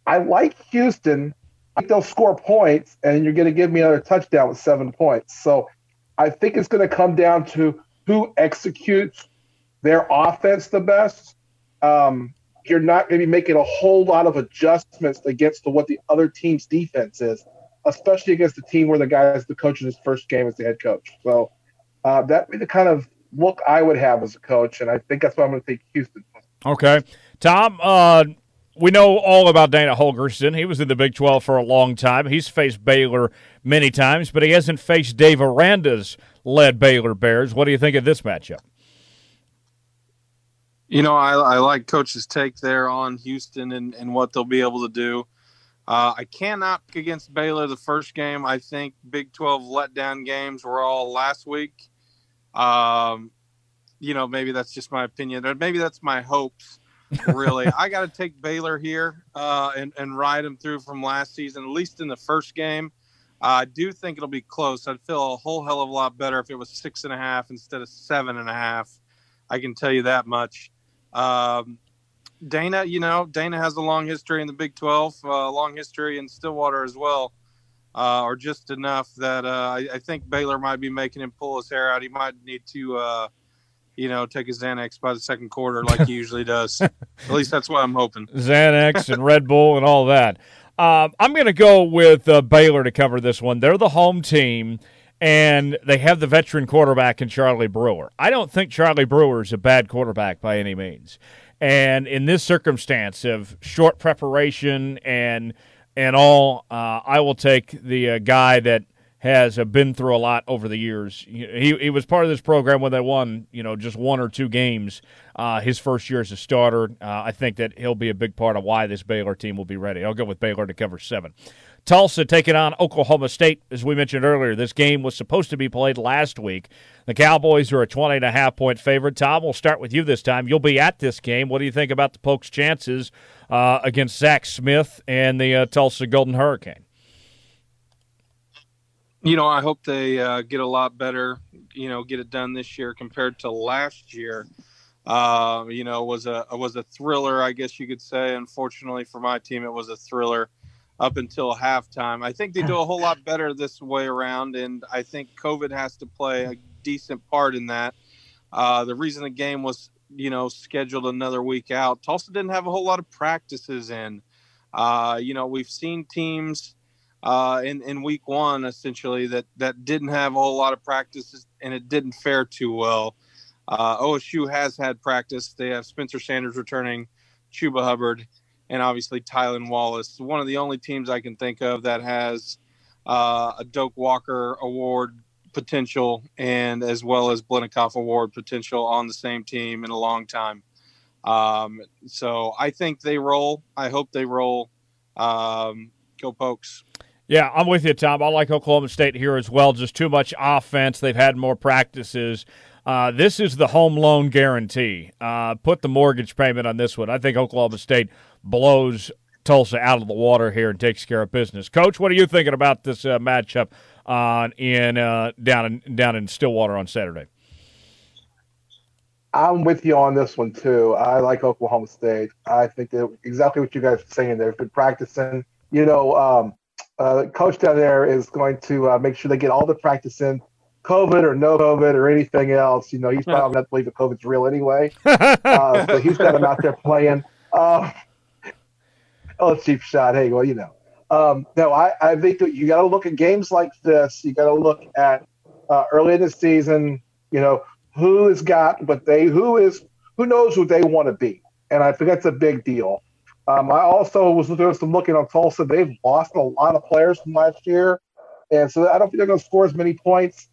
I like Houston. I think they'll score points, and you're going to give me another touchdown with seven points. So I think it's going to come down to who executes their offense the best. Um, you're not going to be making a whole lot of adjustments against the, what the other team's defense is, especially against a team where the guy is the coach in his first game as the head coach. So uh, that would be the kind of look I would have as a coach, and I think that's why I'm going to take Houston. Okay. Tom, uh, we know all about Dana Holgorsen. He was in the Big 12 for a long time. He's faced Baylor many times, but he hasn't faced Dave Aranda's led Baylor Bears. What do you think of this matchup? You know, I, I like Coach's take there on Houston and, and what they'll be able to do. Uh, I cannot pick against Baylor the first game. I think Big 12 letdown games were all last week. Um, you know, maybe that's just my opinion, or maybe that's my hopes. Really, [LAUGHS] I got to take Baylor here uh, and and ride them through from last season, at least in the first game. Uh, I do think it'll be close. I'd feel a whole hell of a lot better if it was six and a half instead of seven and a half. I can tell you that much. Um, Dana, you know, Dana has a long history in the Big 12, a uh, long history in Stillwater as well, uh, or just enough that uh, I, I, think Baylor might be making him pull his hair out. He might need to, uh, you know, take his Xanax by the second quarter like he usually does. [LAUGHS] At least that's what I'm hoping. Xanax and Red Bull and all that. Um, I'm going to go with uh, Baylor to cover this one. They're the home team and they have the veteran quarterback in Charlie Brewer. I don't think Charlie Brewer is a bad quarterback by any means. And in this circumstance of short preparation and and all, uh, I will take the uh, guy that has uh, been through a lot over the years. He he was part of this program when they won, you know, just one or two games. Uh, his first year as a starter, uh, I think that he'll be a big part of why this Baylor team will be ready. I'll go with Baylor to cover seven. Tulsa taking on Oklahoma State, as we mentioned earlier. This game was supposed to be played last week. The Cowboys are a 20 and a half point favorite. Tom, we'll start with you this time. You'll be at this game. What do you think about the Pokes' chances uh, against Zach Smith and the uh, Tulsa Golden Hurricane? You know, I hope they uh, get a lot better. You know, get it done this year compared to last year. Uh, you know, was a was a thriller, I guess you could say. Unfortunately for my team, it was a thriller up until halftime. I think they do a whole lot [LAUGHS] better this way around, and I think COVID has to play a decent part in that. Uh, the reason the game was, you know, scheduled another week out, Tulsa didn't have a whole lot of practices in. Uh, you know, we've seen teams uh, in in week one essentially that that didn't have a whole lot of practices, and it didn't fare too well. Uh, OSU has had practice. They have Spencer Sanders returning, Chuba Hubbard, and obviously Tylan Wallace. One of the only teams I can think of that has uh, a Doak Walker Award potential and as well as Biletnikoff Award potential on the same team in a long time. Um, so I think they roll. I hope they roll. Um, go Pokes. Yeah, I'm with you, Tom. I like Oklahoma State here as well. Just too much offense. They've had more practices. Uh, this is the home loan guarantee. Uh, put the mortgage payment on this one. I think Oklahoma State blows Tulsa out of the water here and takes care of business. Coach, what are you thinking about this uh, matchup in uh, down in down in Stillwater on Saturday? I'm with you on this one too. I like Oklahoma State. I think that exactly what you guys are saying. They've been practicing. You know, um, uh, coach down there is going to uh, make sure they get all the practice in COVID or no COVID or anything else, you know, he's probably not believe that COVID's real anyway. [LAUGHS] uh, so he's got him out there playing. Uh, oh, cheap shot. Hey, well, you know. Um, no, I, I think that you got to look at games like this. You got to look at uh, early in the season. You know who has got what they who is who knows who they want to be, and I think that's a big deal. Um, I also was doing some looking on Tulsa. They've lost a lot of players from last year, and so I don't think they're going to score as many points.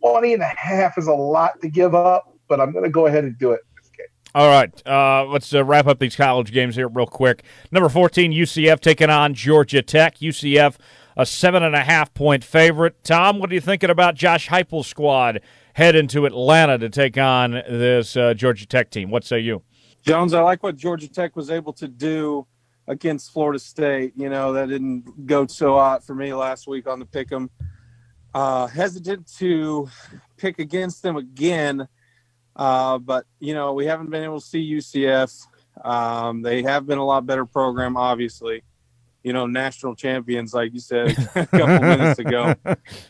20 and a half is a lot to give up, but I'm going to go ahead and do it. All right, uh, let's uh, wrap up these college games here real quick. Number 14, UCF taking on Georgia Tech. UCF, a seven and a half point favorite. Tom, what are you thinking about Josh Heupel's squad heading to Atlanta to take on this uh, Georgia Tech team? What say you? Jones, I like what Georgia Tech was able to do against Florida State. You know, that didn't go so hot for me last week on the pick 'em uh, hesitant to pick against them again, uh, but you know we haven't been able to see UCF. Um, they have been a lot better program, obviously. You know, national champions, like you said [LAUGHS] a couple minutes ago.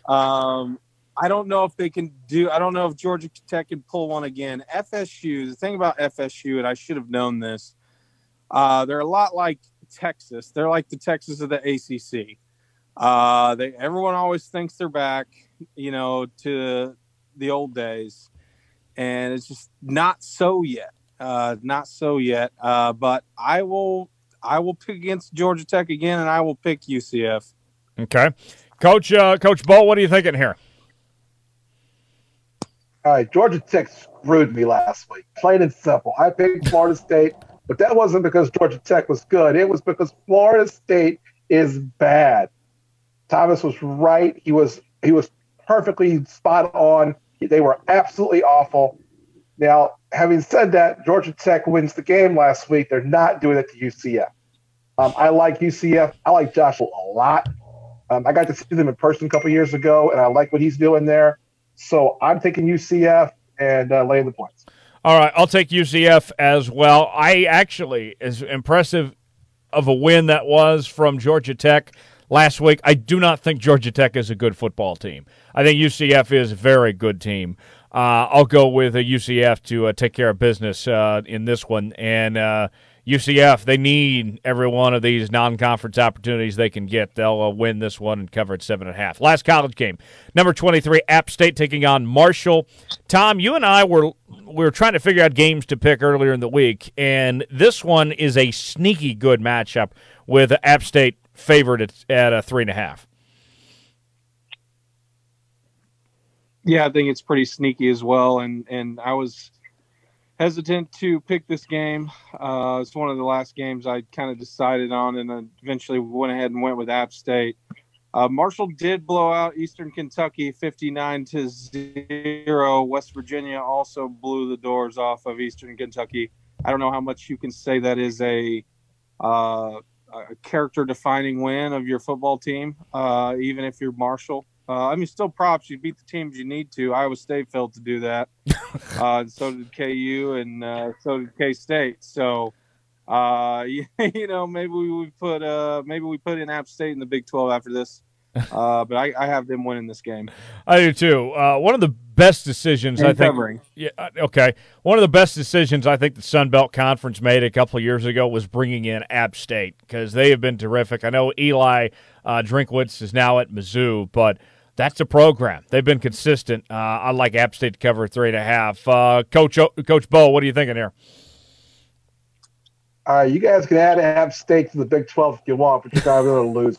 Um, I don't know if they can do. I don't know if Georgia Tech can pull one again. FSU. The thing about FSU, and I should have known this. Uh, they're a lot like Texas. They're like the Texas of the ACC. Uh, they everyone always thinks they're back, you know, to the old days, and it's just not so yet. Uh, not so yet. Uh, but I will I will pick against Georgia Tech again, and I will pick UCF. Okay, Coach uh, Coach Bo, what are you thinking here? All right, Georgia Tech screwed me last week. Plain and simple. I picked Florida State, but that wasn't because Georgia Tech was good. It was because Florida State is bad. Thomas was right. He was he was perfectly spot on. They were absolutely awful. Now, having said that, Georgia Tech wins the game last week. They're not doing it to UCF. Um, I like UCF. I like Josh a lot. Um, I got to see them in person a couple years ago, and I like what he's doing there. So I'm taking UCF and uh, laying the points. All right, I'll take UCF as well. I actually, as impressive of a win that was from Georgia Tech, last week. I do not think Georgia Tech is a good football team. I think UCF is a very good team. Uh, I'll go with a UCF to uh, take care of business uh, in this one. And uh, UCF, they need every one of these non-conference opportunities they can get. They'll uh, win this one and cover at seven and a half. Last college game, number twenty-three, App State taking on Marshall. Tom, you and I were we were trying to figure out games to pick earlier in the week, and this one is a sneaky good matchup with App State favored at, at a three and a half. Yeah, I think it's pretty sneaky as well, and and I was hesitant to pick this game. Uh, it's one of the last games I kind of decided on, and eventually went ahead and went with App State. Uh, Marshall did blow out Eastern Kentucky 59 to 0. West Virginia also blew the doors off of Eastern Kentucky. I don't know how much you can say that is a, uh, a character defining win of your football team, uh, even if you're Marshall. Uh, I mean, still props. You beat the teams you need to. Iowa State failed to do that. [LAUGHS] uh, so did KU, and uh, so did K State. So, uh, you, [LAUGHS] you, know, maybe we put uh, maybe we put in App State in the Big Twelve after this. Uh, but I, I, have them winning this game. I do too. Uh, one of the best decisions and I think. Covering. Yeah. Okay. One of the best decisions I think the Sun Belt Conference made a couple of years ago was bringing in App State because they have been terrific. I know Eli uh, Drinkwitz is now at Mizzou, but that's a program. They've been consistent. Uh, I like App State to cover three and a half. Uh, Coach o- Coach Bo, what are you thinking here? Uh, you guys can add App State to the Big 12 if you want, but you're going to lose.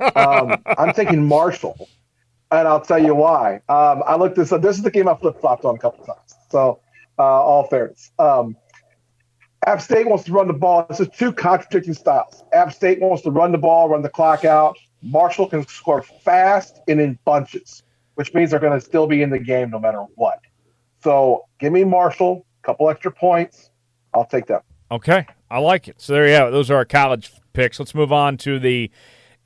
Um, I'm taking Marshall, and I'll tell you why. Um, I looked this up. This is the game I flip flopped on a couple times. So, uh, all fairness. Um, App State wants to run the ball. This is two contradicting styles. App State wants to run the ball, run the clock out. Marshall can score fast and in bunches, which means they're going to still be in the game no matter what. So give me Marshall, a couple extra points. I'll take that. Okay, I like it. So there you have it. Those are our college picks. Let's move on to the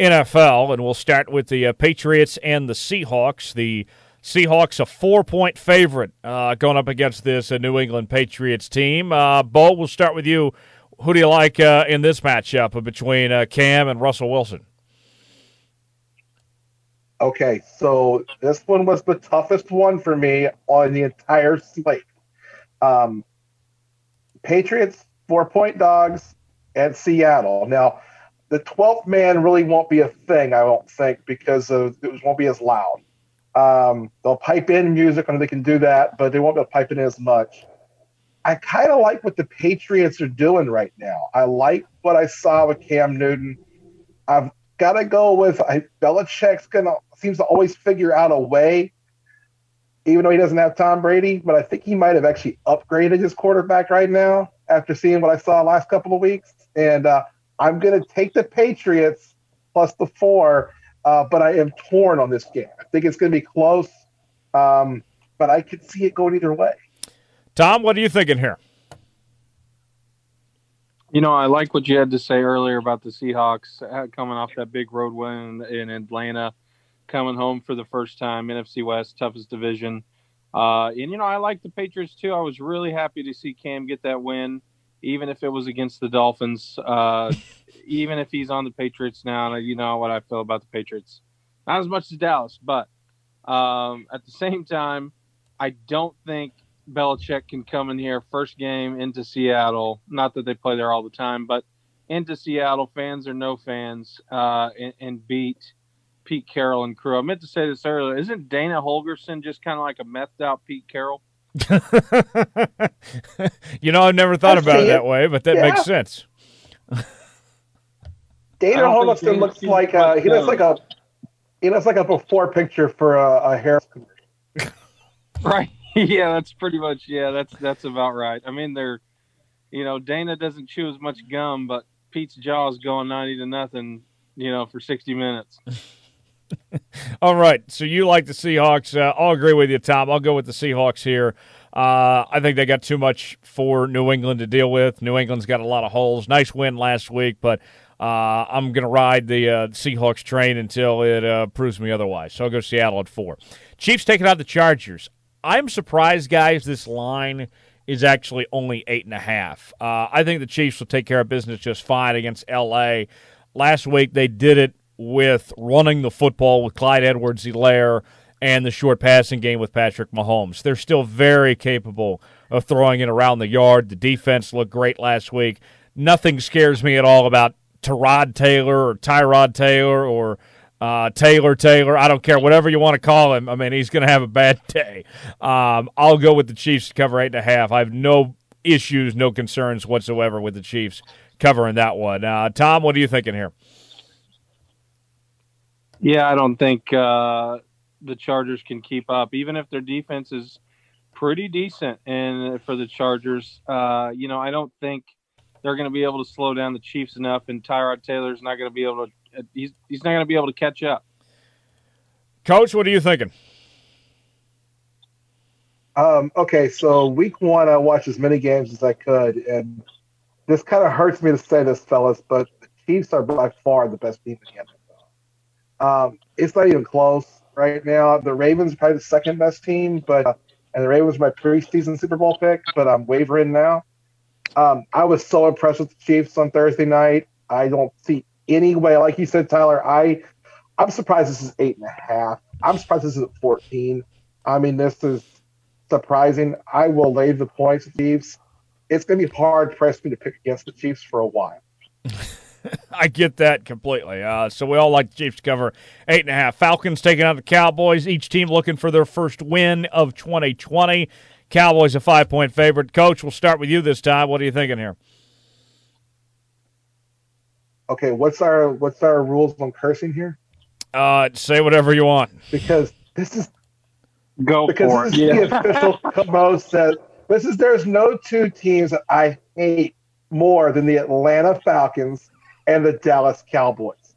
NFL, and we'll start with the uh, Patriots and the Seahawks. The Seahawks a four point favorite uh, going up against this uh, New England Patriots team. Uh, Bo, we'll start with you. Who do you like uh, in this matchup between uh, Cam and Russell Wilson? Okay, so this one was the toughest one for me on the entire slate. Um, Patriots, four point dogs at Seattle. Now, the 12th man really won't be a thing, I don't think, because of, it won't be as loud. Um, they'll pipe in music and they can do that, but they won't be able to pipe in as much. I kind of like what the Patriots are doing right now. I like what I saw with Cam Newton. I've got to go with I, Belichick's gonna seems to always figure out a way, even though he doesn't have Tom Brady. But I think he might have actually upgraded his quarterback right now after seeing what I saw last couple of weeks. And uh, I'm going to take the Patriots plus the four, uh, but I am torn on this game. I think it's going to be close, um, but I could see it going either way. Tom, what are you thinking here? You know, I like what you had to say earlier about the Seahawks uh, coming off that big road win in Atlanta coming home for the first time. NFC West, toughest division. Uh, and, you know, I like the Patriots too. I was really happy to see Cam get that win, even if it was against the Dolphins. Uh, [LAUGHS] even if he's on the Patriots now, you know what I feel about the Patriots. Not as much as Dallas, but um, at the same time, I don't think Belichick can come in here first game into Seattle. Not that they play there all the time, but into Seattle, fans or no fans, uh, and, and beat Pete Carroll and crew. I meant to say this earlier. Isn't Dana Holgorsen just kind of like a methed out Pete Carroll? [LAUGHS] you know, I've never thought I've about it, it that way, but that yeah. makes sense. Dana Holgorsen looks like a, uh, he looks like a he looks like a before picture for a, a hair [LAUGHS] right. yeah, that's pretty much yeah. That's that's about right. I mean, they're you know Dana doesn't chew as much gum, but Pete's jaw is going ninety to nothing. You know, for sixty minutes. [LAUGHS] [LAUGHS] All right. So you like the Seahawks. Uh, I'll agree with you, Tom. I'll go with the Seahawks here. Uh, I think they got too much for New England to deal with. New England's got a lot of holes. Nice win last week, but uh, I'm going to ride the uh, Seahawks train until it uh, proves me otherwise. So I'll go Seattle at four. Chiefs taking out the Chargers. I'm surprised, guys, this line is actually only eight and a half. Uh, I think the Chiefs will take care of business just fine against LA. Last week they did it with running the football with Clyde Edwards Helaire and the short passing game with Patrick Mahomes. They're still very capable of throwing it around the yard. The defense looked great last week. nothing scares me at all about Tyrod Taylor or Tyrod Taylor or uh, Taylor Taylor. I don't care, whatever you want to call him. I mean, he's going to have a bad [LAUGHS] day. Um, I'll go with the Chiefs to cover eight and a half. I have no issues, no concerns whatsoever with the Chiefs covering that one. Uh, Tom, what are you thinking here? Yeah, I don't think uh, the Chargers can keep up, even if their defense is pretty decent. And for the Chargers, uh, you know, I don't think they're going to be able to slow down the Chiefs enough, and Tyrod Taylor's not going to be able to. Uh, he's he's not going to be able to catch up. Coach, what are you thinking? Um, okay, so week one, I watched as many games as I could, and this kind of hurts me to say this, fellas, but the Chiefs are by far the best team in the NFL. Um, it's not even close right now. The Ravens are probably the second best team, but uh, and the Ravens my preseason Super Bowl pick, but I'm wavering now. Um, I was so impressed with the Chiefs on Thursday night. I don't see any way, like you said, Tyler. I I'm surprised this is eight and a half. I'm surprised this is at 14. I mean, this is surprising. I will lay the points, Chiefs. It's going to be hard for me to pick against the Chiefs for a while. [LAUGHS] [LAUGHS] I get that completely. Uh, so we all like the Chiefs to cover eight and a half. Falcons taking out the Cowboys. Each team looking for their first win of 2020. Cowboys a five point favorite. Coach, we'll start with you this time. What are you thinking here? Okay, what's our what's our rules on cursing here? Uh, say whatever you want. Because this is go because for this it. is Yeah. the official [LAUGHS] Mo says this is there's no two teams that I hate more than the Atlanta Falcons and the Dallas Cowboys.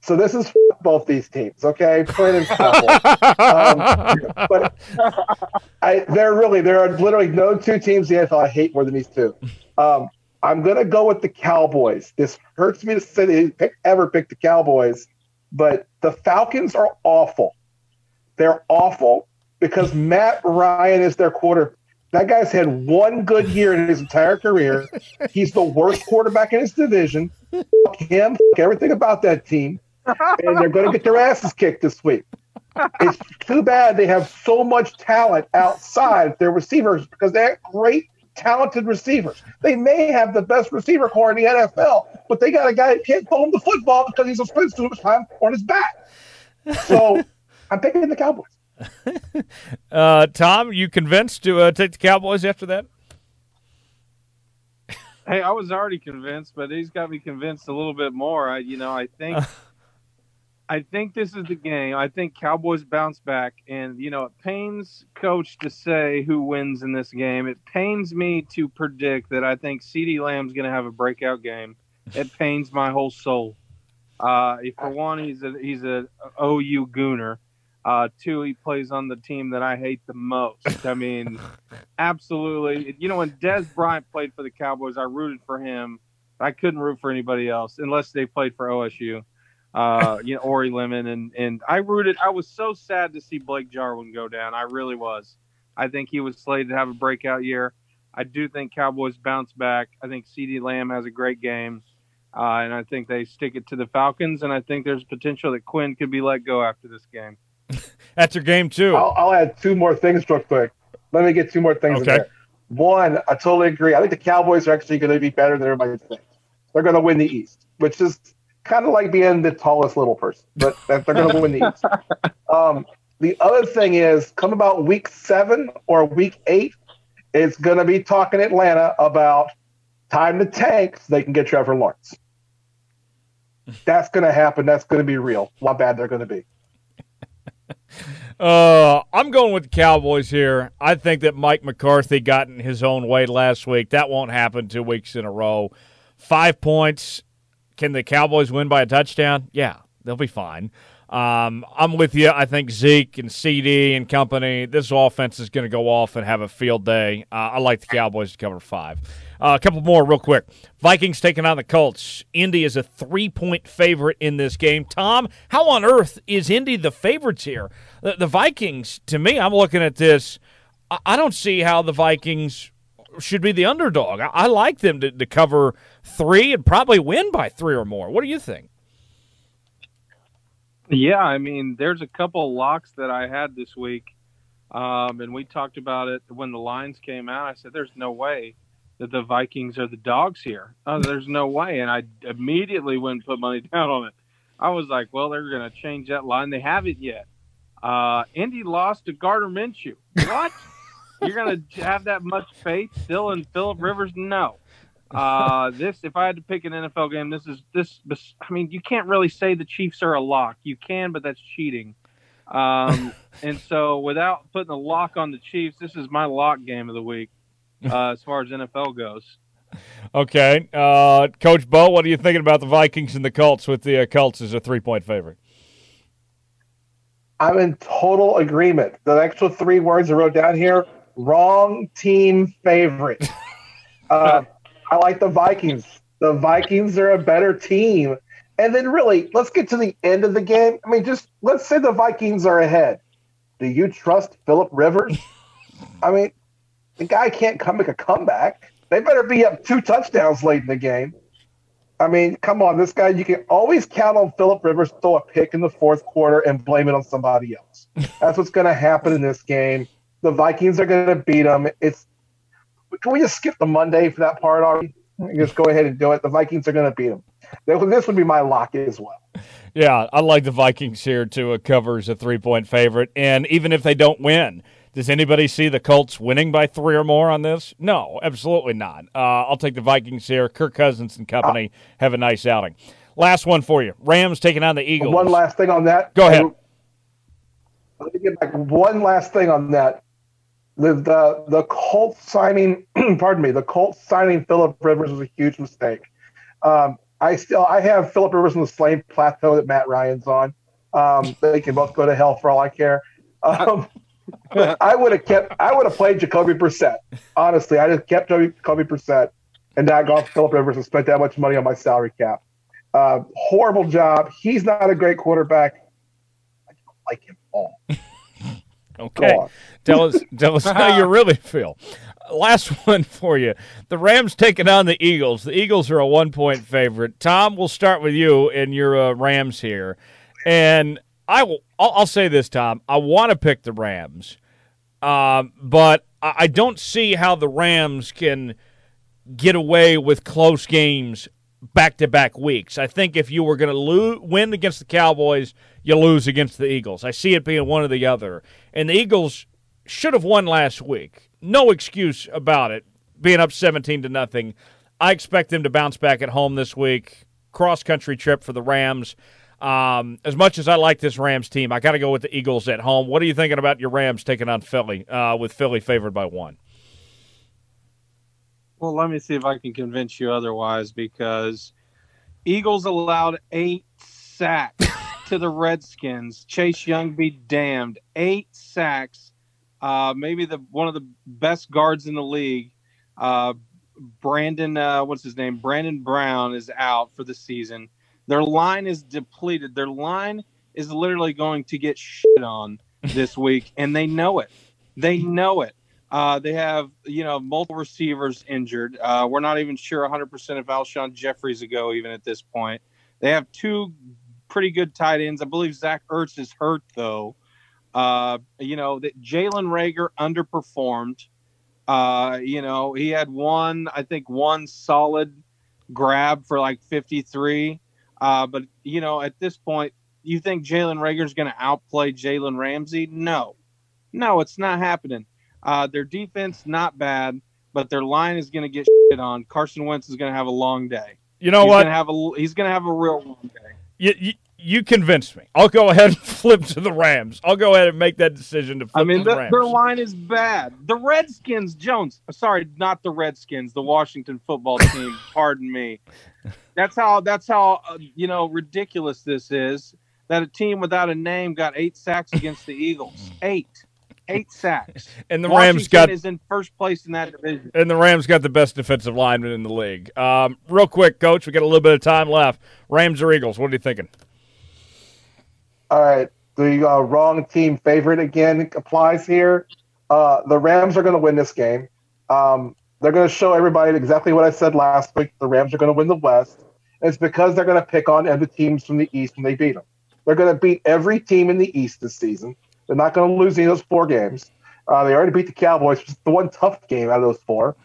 So this is [LAUGHS] both these teams, okay? Plain and simple. [LAUGHS] um, but I, there really, there are literally no two teams in the NFL I hate more than these two. Um, I'm gonna go with the Cowboys. This hurts me to say they pick, ever pick the Cowboys, but the Falcons are awful. They're awful because Matt Ryan is their quarter. That guy's had one good year in his entire career. He's the worst quarterback in his division. Fuck him. Fuck everything about that team. And they're going to get their asses kicked this week. It's too bad they have so much talent outside their receivers because they have great, talented receivers. They may have the best receiver core in the NFL, but they got a guy that can't throw him the football because he's spent too much time on his back. So [LAUGHS] I'm picking the Cowboys. Uh, Tom, you convinced to uh, take the Cowboys after that? Hey, I was already convinced, but he's got me convinced a little bit more. I, you know, I think, [LAUGHS] I think this is the game. I think Cowboys bounce back, and you know, it pains coach to say who wins in this game. It pains me to predict that I think CeeDee Lamb's going to have a breakout game. It pains my whole soul. Uh, for one, he's a he's a OU gooner. Uh, two, he plays on the team that I hate the most. I mean, [LAUGHS] absolutely. You know, when Dez Bryant played for the Cowboys, I rooted for him. I couldn't root for anybody else unless they played for OSU. Uh, you know, Ori Lemon and and I rooted. I was so sad to see Blake Jarwin go down. I really was. I think he was slated to have a breakout year. I do think Cowboys bounce back. I think CeeDee Lamb has a great game, uh, and I think they stick it to the Falcons. And I think there's potential that Quinn could be let go after this game. [LAUGHS] That's your game too. I'll, I'll add two more things real quick. Let me get two more things Okay. in there. One, I totally agree. I think the Cowboys are actually going to be better than everybody thinks. They're going to win the East, which is kind of like being the tallest little person, but they're going to win the East. [LAUGHS] Um, the other thing is, come about week seven or week eight, it's going to be talking Atlanta about time to tank so they can get Trevor Lawrence. That's going to happen. That's going to be real. How bad they're going to be. Uh, I'm going with the Cowboys here. I think that Mike McCarthy got in his own way last week. That won't happen two weeks in a row. Five points. Can the Cowboys win by a touchdown? Yeah, they'll be fine. Um, I'm with you. I think Zeke and CeeDee and company, this offense is going to go off and have a field day. Uh, I like the Cowboys to cover five. Uh, a couple more, real quick. Vikings taking on the Colts. Indy is a three point favorite in this game. Tom, how on earth is Indy the favorites here? The, the Vikings, to me, I'm looking at this. I, I don't see how the Vikings should be the underdog. I, I like them to, to cover three and probably win by three or more. What do you think? Yeah, I mean, there's a couple locks that I had this week, um, and we talked about it when the lines came out. I said, "There's no way that the Vikings are the dogs here. Oh, there's no way. And I immediately went and put money [LAUGHS] down on it. I was like, well, they're going to change that line. They haven't yet. Uh, Indy lost to Gardner Minshew. What? [LAUGHS] You're going to have that much faith still in Philip Rivers? No. Uh, this, if I had to pick an NFL game, this is this. I mean, you can't really say the Chiefs are a lock. You can, but that's cheating. Um, [LAUGHS] and so, without putting a lock on the Chiefs, this is my lock game of the week [LAUGHS] uh, as far as NFL goes. Okay, uh, Coach Bo, what are you thinking about the Vikings and the Colts with the uh, Colts as a three-point favorite? I'm in total agreement. The actual three words I wrote down here: wrong team favorite. [LAUGHS] uh, I like the Vikings. The Vikings are a better team. And then, really, let's get to the end of the game. I mean, just let's say the Vikings are ahead. Do you trust Philip Rivers? [LAUGHS] I mean, the guy can't come make a comeback. They better be up two touchdowns late in the game. I mean, come on, this guy, you can always count on Philip Rivers to throw a pick in the fourth quarter and blame it on somebody else. [LAUGHS] That's what's going to happen in this game. The Vikings are going to beat them. It's can we just skip the Monday for that part already? Just go ahead and do it. The Vikings are going to beat them. This would be my lock as well. Yeah, I like the Vikings here to uh, cover as a three point favorite. And even if they don't win, does anybody see the Colts winning by three or more on this? No, absolutely not. Uh, I'll take the Vikings here. Kirk Cousins and company uh, have a nice outing. Last one for you. Rams taking on the Eagles. One last thing on that. Go ahead. Let me get back. One last thing on that. The the the Colts signing, [CLEARS THROAT] pardon me, the Colts signing Philip Rivers was a huge mistake. Um, I still I have Philip Rivers on the same plateau that Matt Ryan's on. Um, they can both go to hell for all I care. Um, I would have kept I would have played Jacoby Brissett. Honestly, I just kept Jacoby Brissett and not gone Philip Rivers and spent that much money on my salary cap. Uh, horrible job. He's not a great quarterback. I don't like him at all. [LAUGHS] okay, tell us tell us how you really feel last [LAUGHS] one for you. The Rams taking on the Eagles. The Eagles are a one point favorite. Tom, we'll start with you and your uh, Rams here. And I will. I'll, I'll, say this, Tom. I want to pick the Rams, um, but I, I don't see how the Rams can get away with close games back to back weeks. I think if you were going to win against the Cowboys, you lose against the Eagles. I see it being one or the other. And the Eagles should have won last week no excuse about it. Being up 17 to nothing. I expect them to bounce back at home this week. Cross country trip for the Rams. Um, as much as I like this Rams team, I got to go with the Eagles at home. What are you thinking about your Rams taking on Philly, uh, with Philly favored by one? Well, let me see if I can convince you otherwise because Eagles allowed eight sacks [LAUGHS] to the Redskins. Chase Young be damned. Eight sacks uh, maybe the one of the best guards in the league. Uh, Brandon, uh, what's his name? Brandon Brown is out for the season. Their line is depleted. Their line is literally going to get shit on this [LAUGHS] week, and they know it. They know it. Uh, they have, you know, multiple receivers injured. Uh, we're not even sure 100% if Alshon Jeffery's a go even at this point. They have two pretty good tight ends. I believe Zach Ertz is hurt though. Uh, you know that Jalen Reagor underperformed. Uh, you know he had one, I think, one solid grab for like 53. Uh, but you know at this point, you think Jalen Reagor is going to outplay Jalen Ramsey? No, no, it's not happening. Uh, their defense not bad, but their line is going to get shit on. Carson Wentz is going to have a long day. You know he's what? Gonna have a, he's going to have a real long day. You, you, you convinced me. I'll go ahead and [LAUGHS] flip to the Rams. I'll go ahead and make that decision to flip I mean, the, the Rams. Their line is bad. The Redskins, Jones. Sorry, not the Redskins. The Washington football [LAUGHS] team. pardon me. That's how. That's how. Uh, you know, ridiculous this is. That a team without a name got eight sacks against the Eagles. Eight. Eight sacks. [LAUGHS] and the Washington Rams got is in first place in that division. And the Rams got the best defensive lineman in the league. Um, real quick, Coach, we got a little bit of time left. Rams or Eagles? What are you thinking? All right, the uh, wrong team favorite again applies here. Uh, the Rams are going to win this game. Um, they're going to show everybody exactly what I said last week. The Rams are going to win the West. It's because they're going to pick on the teams from the East when they beat them. They're going to beat every team in the East this season. They're not going to lose any of those four games. Uh, they already beat the Cowboys, which is the one tough game out of those four.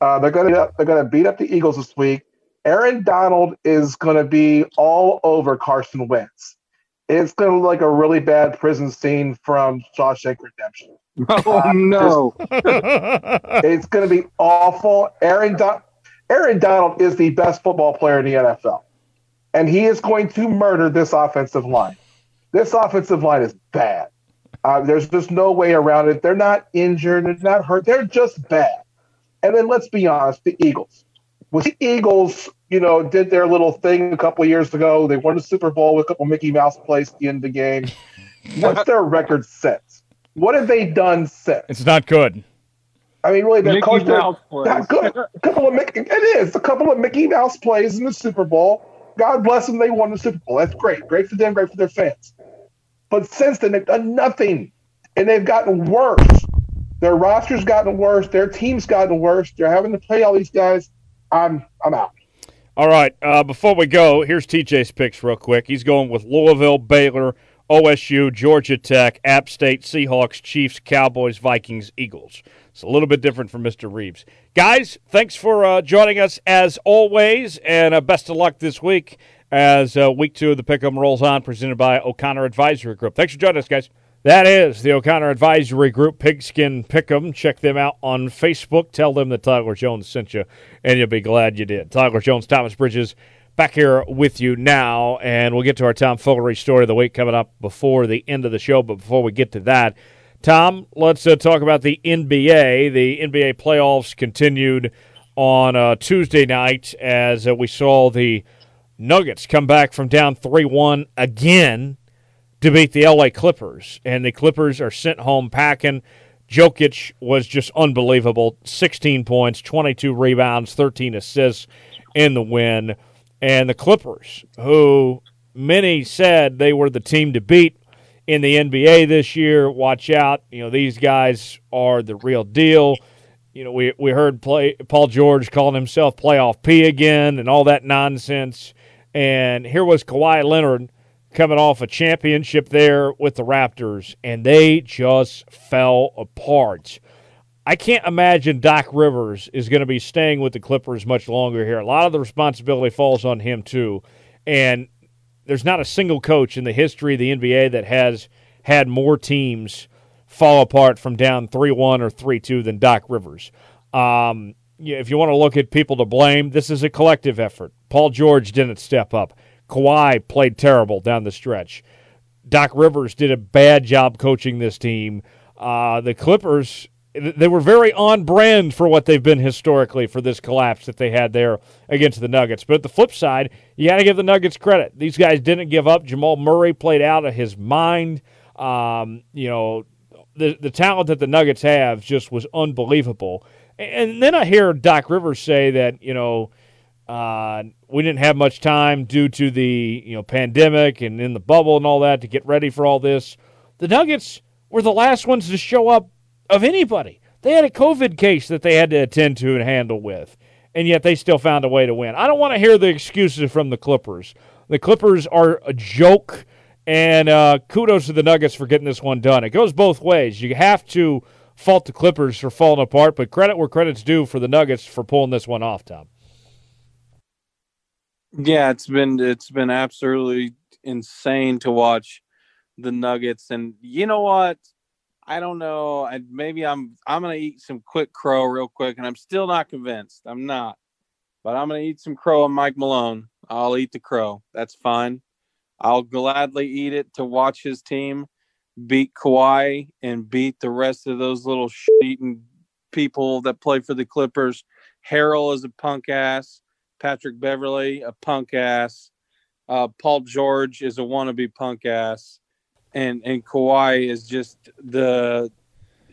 Uh, they're gonna they're gonna beat up the Eagles this week. Aaron Donald is gonna be all over Carson Wentz. It's gonna look like a really bad prison scene from Shawshank Redemption. Oh [LAUGHS] no! [LAUGHS] it's gonna be awful. Aaron Don- Aaron Donald is the best football player in the NFL, and he is going to murder this offensive line. This offensive line is bad. Uh, there's just no way around it. They're not injured. They're not hurt. They're just bad. And then let's be honest, the Eagles. When the Eagles, you know, did their little thing a couple years ago, they won the Super Bowl with a couple Mickey Mouse plays at the end of the game. What's their record since? What have they done since? It's not good. I mean, really, they're Mickey Mouse plays. not good. A couple of Mickey, it is a couple of Mickey Mouse plays in the Super Bowl. God bless them, they won the Super Bowl. That's great, great for them, great for their fans. But since then, they've done nothing, and they've gotten worse. Their roster's gotten worse. Their team's gotten worse. They're having to play all these guys. I'm I'm out. All right. Uh, before we go, here's TJ's picks real quick. He's going with Louisville, Baylor, OSU, Georgia Tech, App State, Seahawks, Chiefs, Cowboys, Vikings, Eagles. It's a little bit different from Mr. Reeves. Guys, thanks for uh, joining us as always, and uh, best of luck this week as uh, week two of the Pick'em rolls on, presented by O'Connor Advisory Group. Thanks for joining us, guys. That is the O'Connor Advisory Group, Pigskin Pick'em. Check them out on Facebook. Tell them that Tyler Jones sent you, and you'll be glad you did. Tyler Jones, Thomas Bridges, back here with you now, and we'll get to our Tom Foolery story of the week coming up before the end of the show. But before we get to that, Tom, let's uh, talk about the NBA. The NBA playoffs continued on uh, Tuesday night as uh, we saw the Nuggets come back from down 3 1 again to beat the LA Clippers. And the Clippers are sent home packing. Jokic was just unbelievable 16 points, 22 rebounds, 13 assists in the win. And the Clippers, who many said they were the team to beat in the NBA this year, watch out. You know, these guys are the real deal you know, we we heard play, Paul George calling himself playoff P again and all that nonsense. And here was Kawhi Leonard coming off a championship there with the Raptors, and they just fell apart. I can't imagine Doc Rivers is going to be staying with the Clippers much longer here. A lot of the responsibility falls on him, too. And there's not a single coach in the history of the NBA that has had more teams fall apart from down 3 1 or 3 2 than Doc Rivers. Um, if you want to look at people to blame, this is a collective effort. Paul George didn't step up. Kawhi played terrible down the stretch. Doc Rivers did a bad job coaching this team. Uh, the Clippers, they were very on brand for what they've been historically for this collapse that they had there against the Nuggets. But the flip side, you got to give the Nuggets credit. These guys didn't give up. Jamal Murray played out of his mind. Um, you know, the the talent that the Nuggets have just was unbelievable. And then I hear Doc Rivers say that you know uh, we didn't have much time due to the you know pandemic and in the bubble and all that to get ready for all this. The Nuggets were the last ones to show up of anybody. They had a COVID case that they had to attend to and handle with, and yet they still found a way to win. I don't want to hear the excuses from the Clippers. The Clippers are a joke, and uh, kudos to the Nuggets for getting this one done. It goes both ways. You have to fault the Clippers for falling apart, but credit where credit's due for the Nuggets for pulling this one off, Tom. Yeah, it's been it's been absolutely insane to watch the Nuggets, and you know what? I don't know. I, maybe I'm I'm gonna eat some quick crow real quick, and I'm still not convinced. I'm not, but I'm gonna eat some crow on Mike Malone. I'll eat the crow. That's fine. I'll gladly eat it to watch his team beat Kawhi and beat the rest of those little shit-eating people that play for the Clippers. Harrell is a punk ass. Patrick Beverley, a punk ass. Uh, Paul George is a wannabe punk ass, and and Kawhi is just the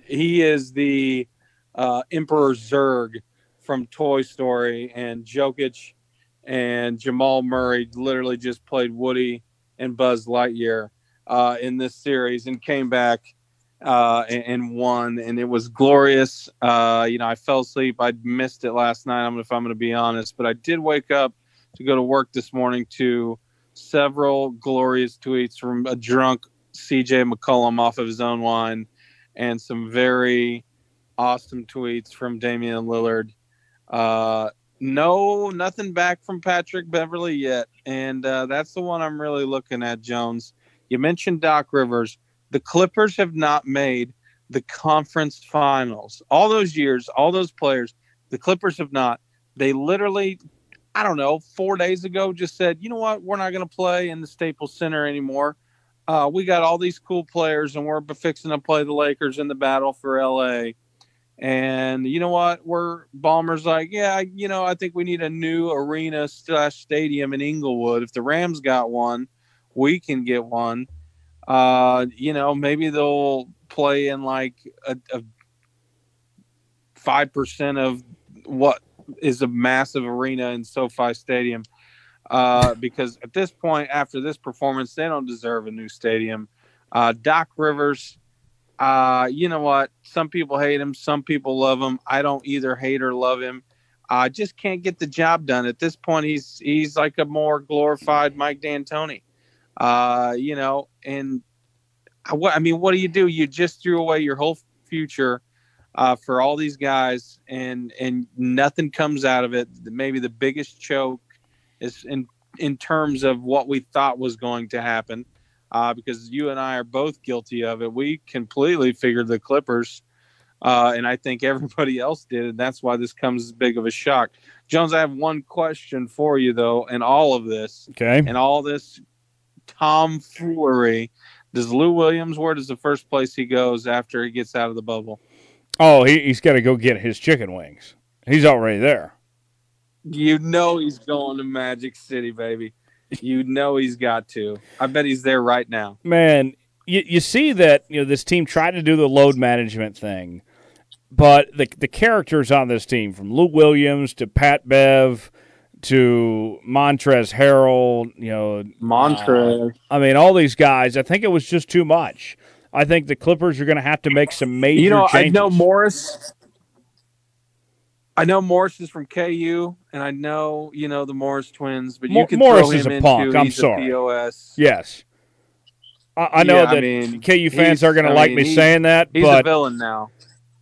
he is the uh, Emperor Zurg from Toy Story, and Jokic and Jamal Murray literally just played Woody and Buzz Lightyear uh, in this series and came back uh, and, and, won, and it was glorious. Uh, you know, I fell asleep. I missed it last night. I'm if I'm going to be honest, but I did wake up to go to work this morning to several glorious tweets from a drunk CJ McCollum off of his own wine, and some very awesome tweets from Damian Lillard. Uh, no, nothing back from Patrick Beverley yet, and uh, that's the one I'm really looking at. Jones, you mentioned Doc Rivers. The Clippers have not made the conference finals. All those years, all those players, the Clippers have not. They literally, I don't know, four days ago just said, you know what, we're not going to play in the Staples Center anymore. Uh, we got all these cool players, and we're fixing to play the Lakers in the battle for LA. And you know what? We're Ballmer's like, yeah, you know, I think we need a new arena slash stadium in Inglewood. If the Rams got one, we can get one. Uh, you know, maybe they'll play in like a five percent of what is a massive arena in SoFi Stadium. Uh, because at this point, after this performance, they don't deserve a new stadium. Uh, Doc Rivers, uh, you know what? Some people hate him, some people love him. I don't either hate or love him. I just can't get the job done. At this point, he's he's like a more glorified Mike D'Antoni. Uh, you know, and what I mean, what do you do? You just threw away your whole future uh, for all these guys, and and nothing comes out of it. Maybe the biggest choke is in in terms of what we thought was going to happen, uh, because you and I are both guilty of it. We completely figured the Clippers. Uh, and I think everybody else did, and that's why this comes as big of a shock. Jones, I have one question for you, though, in all of this, okay, and all this tomfoolery does Lou Williams? Where does the first place he goes after he gets out of the bubble? Oh, he, he's got to go get his chicken wings. He's already there. You know he's going to Magic City, baby. You know he's got to. I bet he's there right now. Man, you, you see that you know this team tried to do the load management thing, but the the characters on this team, from Lou Williams to Pat Bev to Montrezl Harrell, you know, Montrez. Uh, I mean, all these guys. I think it was just too much. I think the Clippers are going to have to make some major. You know, changes. I know Morris. I know Morris is from KU, and I know you know the Morris twins, but you can Morris throw is him a punk. Into, I'm sorry. POS. Yes, I, I know Yeah, that I mean, KU fans are going to I like mean, me saying that, but. He's a villain now.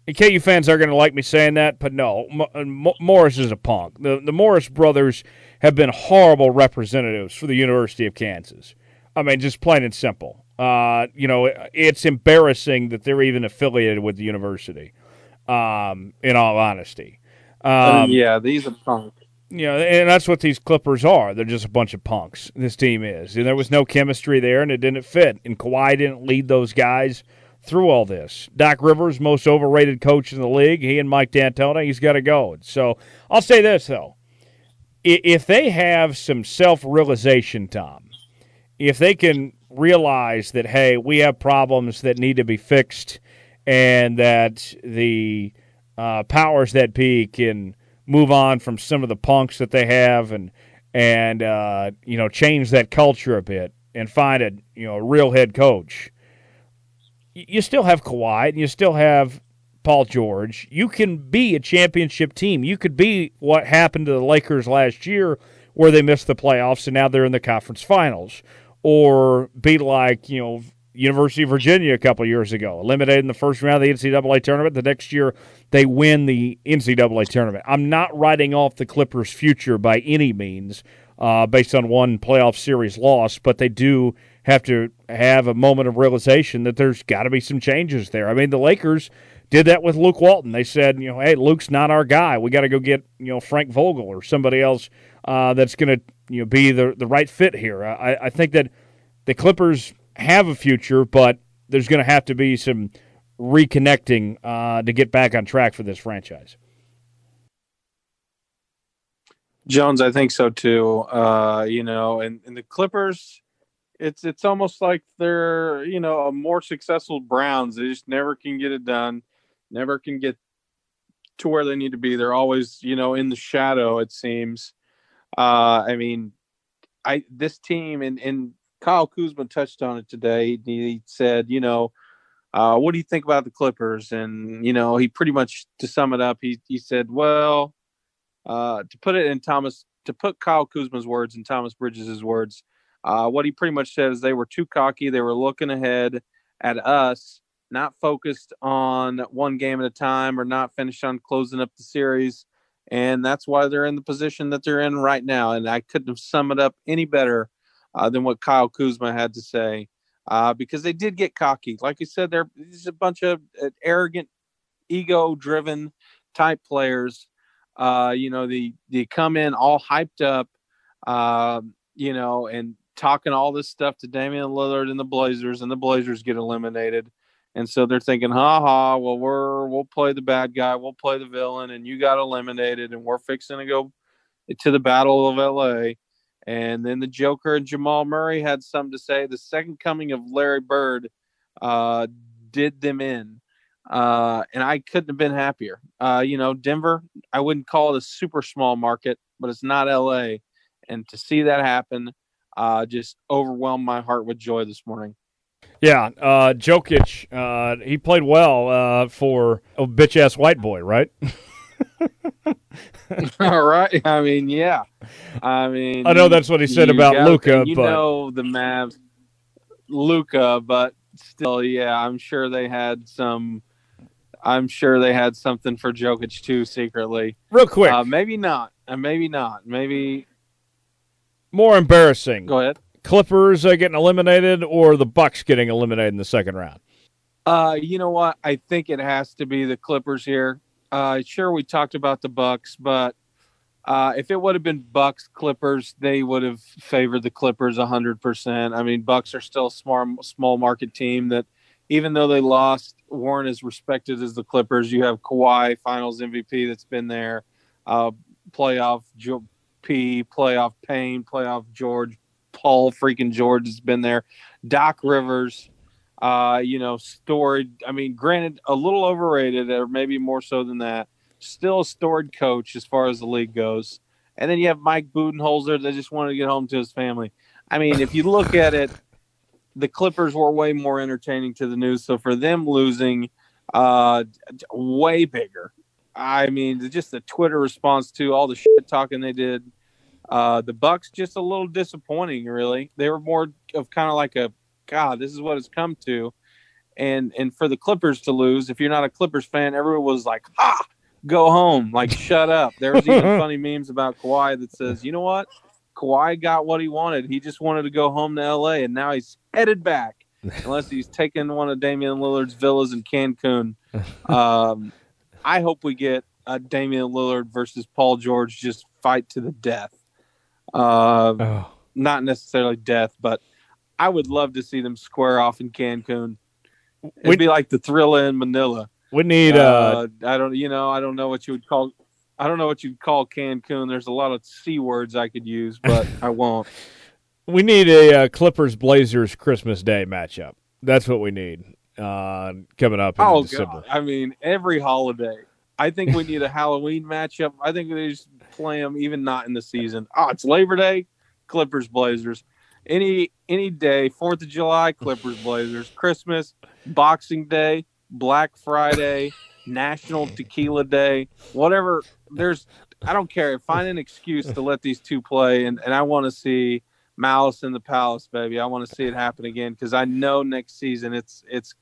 And KU fans are going to like me saying that, but no, Mo- Morris is a punk. The the Morris brothers have been horrible representatives for the University of Kansas. I mean, just plain and simple. Uh, you know, it's embarrassing that they're even affiliated with the university. Um, in all honesty, Uh, um, yeah, these are punk. you know, and that's what these Clippers are. They're just a bunch of punks. This team is, and there was no chemistry there, and it didn't fit. And Kawhi didn't lead those guys through all this. Doc Rivers, most overrated coach in the league. He and Mike D'Antoni, he's got to go. So I'll say this though: if they have some self-realization, Tom, if they can realize that hey, we have problems that need to be fixed, and that the uh, powers that be can move on from some of the punks that they have and and uh, you know change that culture a bit and find a you know a real head coach. You still have Kawhi and you still have Paul George. You can be a championship team. You could be what happened to the Lakers last year, where they missed the playoffs and now they're in the conference finals, or be like you know University of Virginia a couple years ago, eliminated in the first round of the NCAA tournament. The next year, they win the NCAA tournament. I'm not writing off the Clippers' future by any means uh, based on one playoff series loss, but they do have to have a moment of realization that there's got to be some changes there. I mean, the Lakers did that with Luke Walton. They said, you know, hey, Luke's not our guy. We got to go get you know Frank Vogel or somebody else uh, that's going to you know be the the right fit here. I, I think that the Clippers have a future, but there's going to have to be some reconnecting uh, to get back on track for this franchise. Jones, I think so too. Uh, you know, and, and the Clippers, it's it's almost like they're you know a more successful Browns. They just never can get it done, never can get to where they need to be. They're always you know in the shadow. It seems. Uh, I mean, I this team and and Kyle Kuzma touched on it today. He said, you know. Uh, what do you think about the Clippers? And you know, he pretty much to sum it up, he he said, "Well, uh, to put it in Thomas, to put Kyle Kuzma's words and Thomas Bridges' words, uh, what he pretty much said is they were too cocky. They were looking ahead at us, not focused on one game at a time or not finished on closing up the series. and that's why they're in the position that they're in right now. And I couldn't have summed it up any better uh, than what Kyle Kuzma had to say, uh, because they did get cocky. Like you said, they're these a bunch of uh, arrogant, ego-driven type players. Uh, you know, they they come in all hyped up, uh, you know, and talking all this stuff to Damian Lillard and the Blazers, and the Blazers get eliminated. And so they're thinking, ha ha, well, we're we'll play the bad guy, we'll play the villain, and you got eliminated, and we're fixing to go to the Battle of LA. And then the Joker and Jamal Murray had some to say. The second coming of Larry Bird uh, did them in. Uh, and I couldn't have been happier. Uh, you know, Denver, I wouldn't call it a super small market, but it's not LA. And to see that happen uh, just overwhelmed my heart with joy this morning. Yeah, uh, Jokic, uh, he played well uh, for a bitch ass white boy, right? [LAUGHS] All right. I mean, yeah. I mean, I know that's what he said about Luka, you but know the Mavs, Luka, but still, yeah, I'm sure they had some. I'm sure they had something for Jokic too secretly. real quick, Uh, maybe not. Uh, maybe not. Maybe. More embarrassing: Go ahead. Clippers uh, getting eliminated or the Bucks getting eliminated in the second round. Uh, you know what? I think it has to be the Clippers here. Uh, sure, we talked about the Bucks, but uh, if it would have been Bucks Clippers, they would have favored the Clippers hundred percent. I mean, Bucks are still a small small market team that, even though they lost, weren't as respected as the Clippers. You have Kawhi, Finals MVP, that's been there, uh, playoff Playoff Payne, playoff George, Paul freaking George has been there, Doc Rivers uh, you know, storied. I mean, granted, a little overrated, or maybe more so than that. Still a storied coach as far as the league goes. And then you have Mike Budenholzer that just wanted to get home to his family. I mean, if you look at it, the Clippers were way more entertaining to the news. So for them losing, uh, way bigger. I mean, just the Twitter response to all the shit talking they did. Uh, the Bucks just a little disappointing, really. They were more of kind of like a God, this is what it's come to. And and for the Clippers to lose, if you're not a Clippers fan, everyone was like, "Ha, go home!" Like, shut up. There was even [LAUGHS] funny memes about Kawhi that says, "You know what? Kawhi got what he wanted. He just wanted to go home to L.A. and now he's headed back, [LAUGHS] unless he's taking one of Damian Lillard's villas in Cancun." Um, I hope we get a Damian Lillard versus Paul George just fight to the death. Uh, Oh. not necessarily death, but I would love to see them square off in Cancun. It'd We- be like the thrill in Manila. We need uh, Uh, I don't, you know, I don't know what you would call. I don't know what you'd call Cancun. There's a lot of c words I could use, but [LAUGHS] I won't. we need a uh, Clippers Blazers Christmas Day matchup. That's what we need uh, coming up in Oh December. God! I mean, every holiday. I think we need a [LAUGHS] Halloween matchup. I think they just play them even not in the season. Oh, it's Labor Day, Clippers Blazers. Any any day, Fourth of July, Clippers [LAUGHS] Blazers. Christmas, Boxing Day, Black Friday, National Tequila Day, whatever. There's I don't care. Find an excuse to let these two play, and and I want to see Malice in the Palace, baby. I want to see it happen again because I know next season it's it's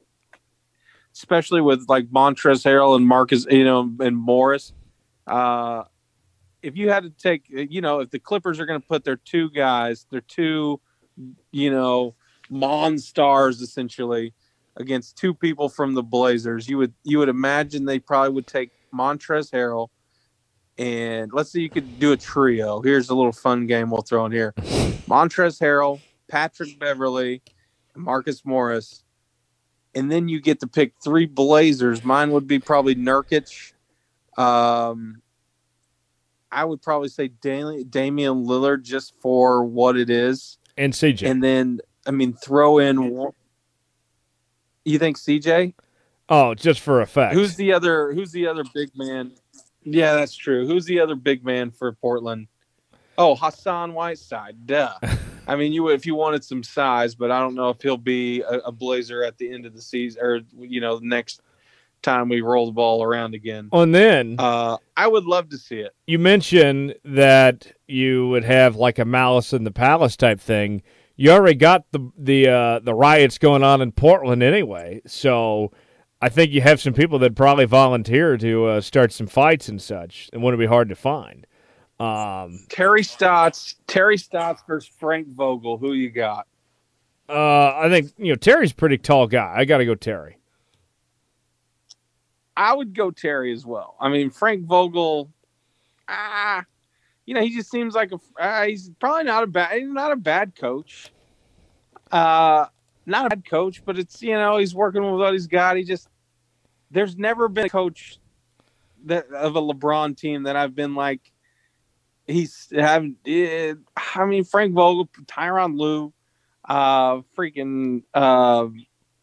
especially with like Montrezl Harrell and Marcus, you know, and Morris. Uh, if you had to take, you know, if the Clippers are going to put their two guys, their two, you know, monstars essentially against two people from the Blazers, you would you would imagine they probably would take Montrezl Harrell and let's see, you could do a trio. Here's a little fun game we'll throw in here: [LAUGHS] Montrezl Harrell, Patrick Beverley, Marcus Morris, and then you get to pick three Blazers. Mine would be probably Nurkic. Um, I would probably say Damian, Damian Lillard just for what it is, And CJ. and then I mean throw in. one- You think CJ? oh, just for effect. Who's the other? Who's the other big man? Yeah, that's true. Who's the other big man for Portland? Oh, Hassan Whiteside. Duh. [LAUGHS] I mean, you would if you wanted some size, but I don't know if he'll be a, a Blazer at the end of the season or you know next time we roll the ball around again. and then Uh, I would love to see it. you mentioned that you would have like a Malice in the Palace type thing. You already got the the uh, the riots going on in Portland anyway, so I think you have some people that probably volunteer to uh, start some fights and such, and wouldn't be hard to find. Um, Terry Stotts, Terry Stotts versus Frank Vogel. Who you got? uh, I think you know Terry's a pretty tall guy. I got to go Terry. I would go Terry as well. I mean, Frank Vogel, ah, you know, he just seems like a. Uh, he's probably not a bad, he's not a bad coach. Uh, not a bad coach, but it's you know he's working with what he's got. He just there's never been a coach that of a LeBron team that I've been like he's having. Eh, I mean, Frank Vogel, Tyronn Lue, uh, freaking. Uh,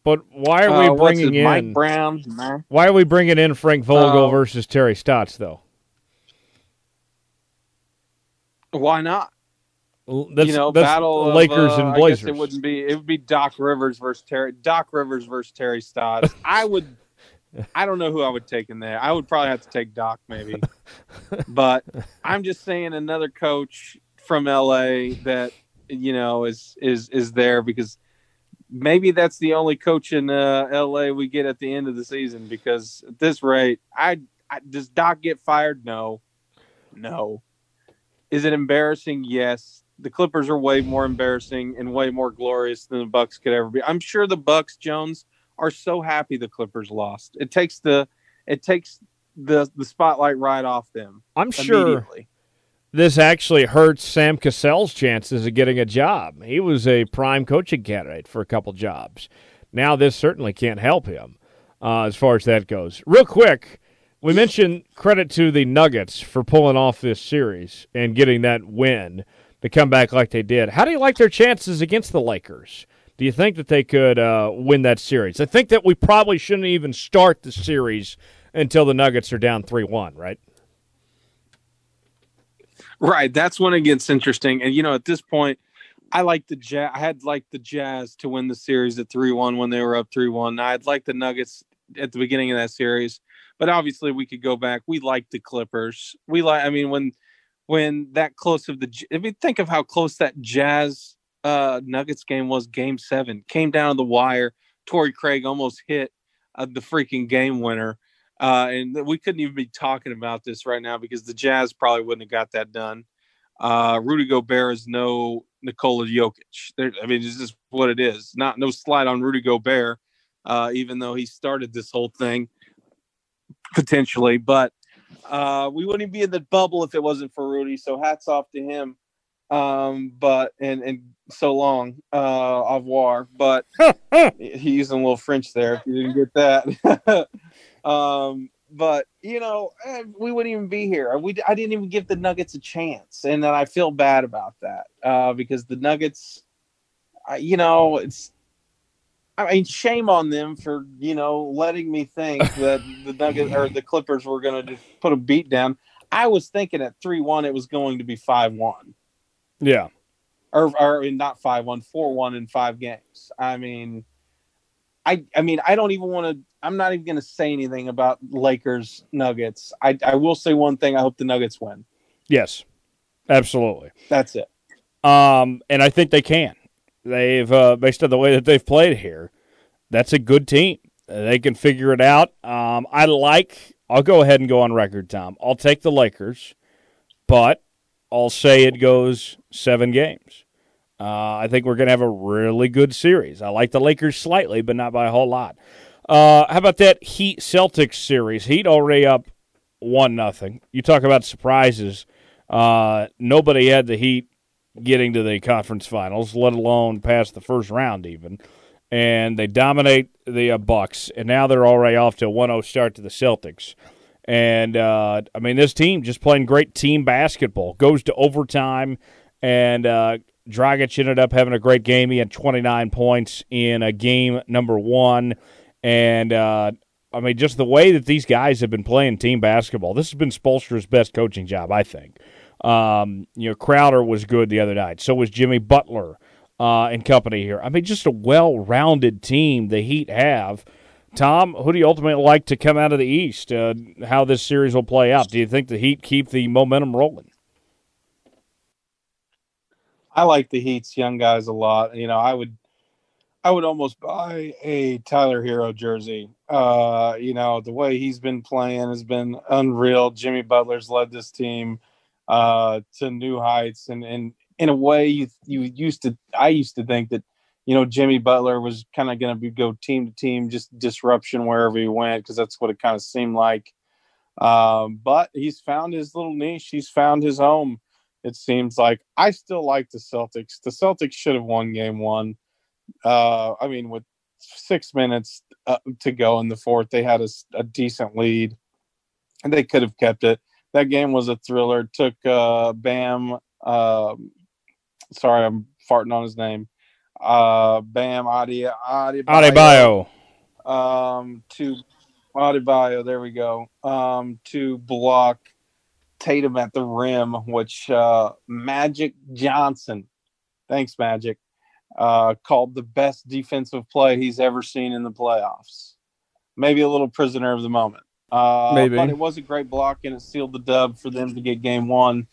But why are we uh, bringing in Mike Brown? Nah. Why are we bringing in Frank Vogel Oh. versus Terry Stotts though? Why not? That's, you know, that's battle of, Lakers uh, and Blazers. it wouldn't be. It would be Doc Rivers versus Terry. Doc Rivers versus Terry Stotts. [LAUGHS] I would. I don't know who I would take in there. I would probably have to take Doc maybe, but I'm just saying another coach from LA that you know is is is there because maybe that's the only coach in uh, LA we get at the end of the season because at this rate, I, I does Doc get fired? No, no. Is it embarrassing? Yes. The Clippers are way more embarrassing and way more glorious than the Bucks could ever be. I'm sure the Bucks, Jones, are so happy the Clippers lost. It takes the it takes the the spotlight right off them I'm sure immediately. This actually hurts Sam Cassell's chances of getting a job. He was a prime coaching candidate for a couple jobs. Now this certainly can't help him uh, as far as that goes. Real quick, we mentioned credit to the Nuggets for pulling off this series and getting that win to come back like they did. How do you like their chances against the Lakers? Do you think that they could uh, win that series? I think that we probably shouldn't even start the series until the Nuggets are down 3 1, right? Right, that's when it gets interesting. And you know, at this point, I like the Jazz. I had like the Jazz to win the series at three one when they were up three one. I'd like the Nuggets at the beginning of that series, but obviously we could go back. We like the Clippers. We like. I mean, when when that close of the. If you think of how close that Jazz uh, Nuggets game was, Game Seven came down to the wire. Torrey Craig almost hit uh, the freaking game winner. Uh, and we couldn't even be talking about this right now because the Jazz probably wouldn't have got that done. Uh, Rudy Gobert is no Nikola Jokic. There, I mean, it's just what it is. Not no slide on Rudy Gobert, uh, even though he started this whole thing potentially. But uh, we wouldn't be in the bubble if it wasn't for Rudy. So hats off to him. Um, but and and so long, uh, au revoir. But [LAUGHS] he's using a little French there. If you didn't get that. [LAUGHS] um, but you know, eh, we wouldn't even be here. We I didn't even give the Nuggets a chance, and then I feel bad about that uh, because the Nuggets, I, you know, it's. I mean, shame on them for you know letting me think [LAUGHS] that the Nuggets or the Clippers were going to just put a beat down. I was thinking at three one it was going to be five one Yeah. or or not five one, four one in five games. I mean, I I mean I don't even want to. I'm not even going to say anything about Lakers Nuggets. I I will say one thing. I hope the Nuggets win. Yes. Absolutely. That's it. Um, and I think they can. They've uh, based on the way that they've played here, that's a good team. They can figure it out. Um, I like. I'll go ahead and go on record, Tom. I'll take the Lakers, but I'll say it goes seven games. Uh, I think we're going to have a really good series. I like the Lakers slightly, but not by a whole lot. Uh, how about that Heat Celtics series? Heat already up one nothing. You talk about surprises. Uh, nobody had the Heat getting to the conference finals, let alone past the first round even. And they dominate the uh, Bucks, and now they're already off to a 1-0 start to the Celtics. And uh, I mean, this team just playing great team basketball. Goes to overtime, and uh, Dragic ended up having a great game. He had 29 points in a game number one, and uh, I mean, just the way that these guys have been playing team basketball. This has been Spoelstra's best coaching job, I think. Um, you know, Crowder was good the other night. So was Jimmy Butler uh, and company here. I mean, just a well-rounded team the Heat have. Tom, who do you ultimately like to come out of the East? Uh, how this series will play out? Do you think the Heat keep the momentum rolling? I like the Heat's young guys a lot. You know, I would I would almost buy a Tyler Herro jersey. Uh, you know, the way he's been playing has been unreal. Jimmy Butler's led this team uh, to new heights, and, and in a way, you, you used to. I used to think that you know Jimmy Butler was kind of going to go team to team, just disruption wherever he went, because that's what it kind of seemed like. Um, but he's found his little niche. He's found his home. It seems like I still like the Celtics. The Celtics should have won Game One. Uh, I mean, with six minutes uh, to go in the fourth, they had a, a, decent lead, and they could have kept it. That game was a thriller. Took uh, Bam. Uh, sorry, I'm farting on his name. Uh, Bam Adi Adebayo. Um, to Adebayo, there we go. Um, to block Tatum at the rim, which uh, Magic Johnson, thanks Magic, uh, called the best defensive play he's ever seen in the playoffs. Maybe a little prisoner of the moment. Uh, Maybe, but it was a great block and it sealed the dub for them to get game one.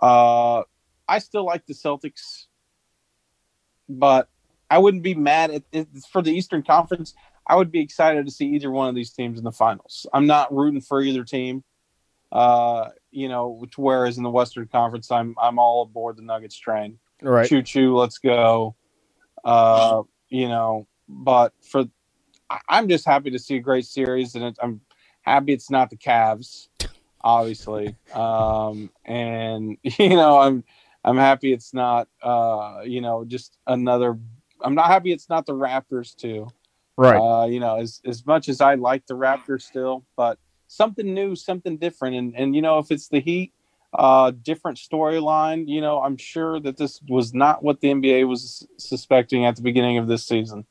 Uh, I still like the Celtics, but I wouldn't be mad at it for the Eastern Conference. I would be excited to see either one of these teams in the finals. I'm not rooting for either team. Uh, you know, whereas in the Western Conference, I'm I'm all aboard the Nuggets train. Right. Choo choo, let's go. Uh, you know, but for I'm just happy to see a great series, and it, I'm happy it's not the Cavs, obviously. [LAUGHS] Um, and [LAUGHS] you know, I'm I'm happy it's not uh, you know, just another. I'm not happy it's not the Raptors too. Right. Uh, you know, as as much as I like the Raptors still, but something new, something different, and and you know, if it's the Heat, uh, different storyline. You know, I'm sure that this was not what the NBA was suspecting at the beginning of this season.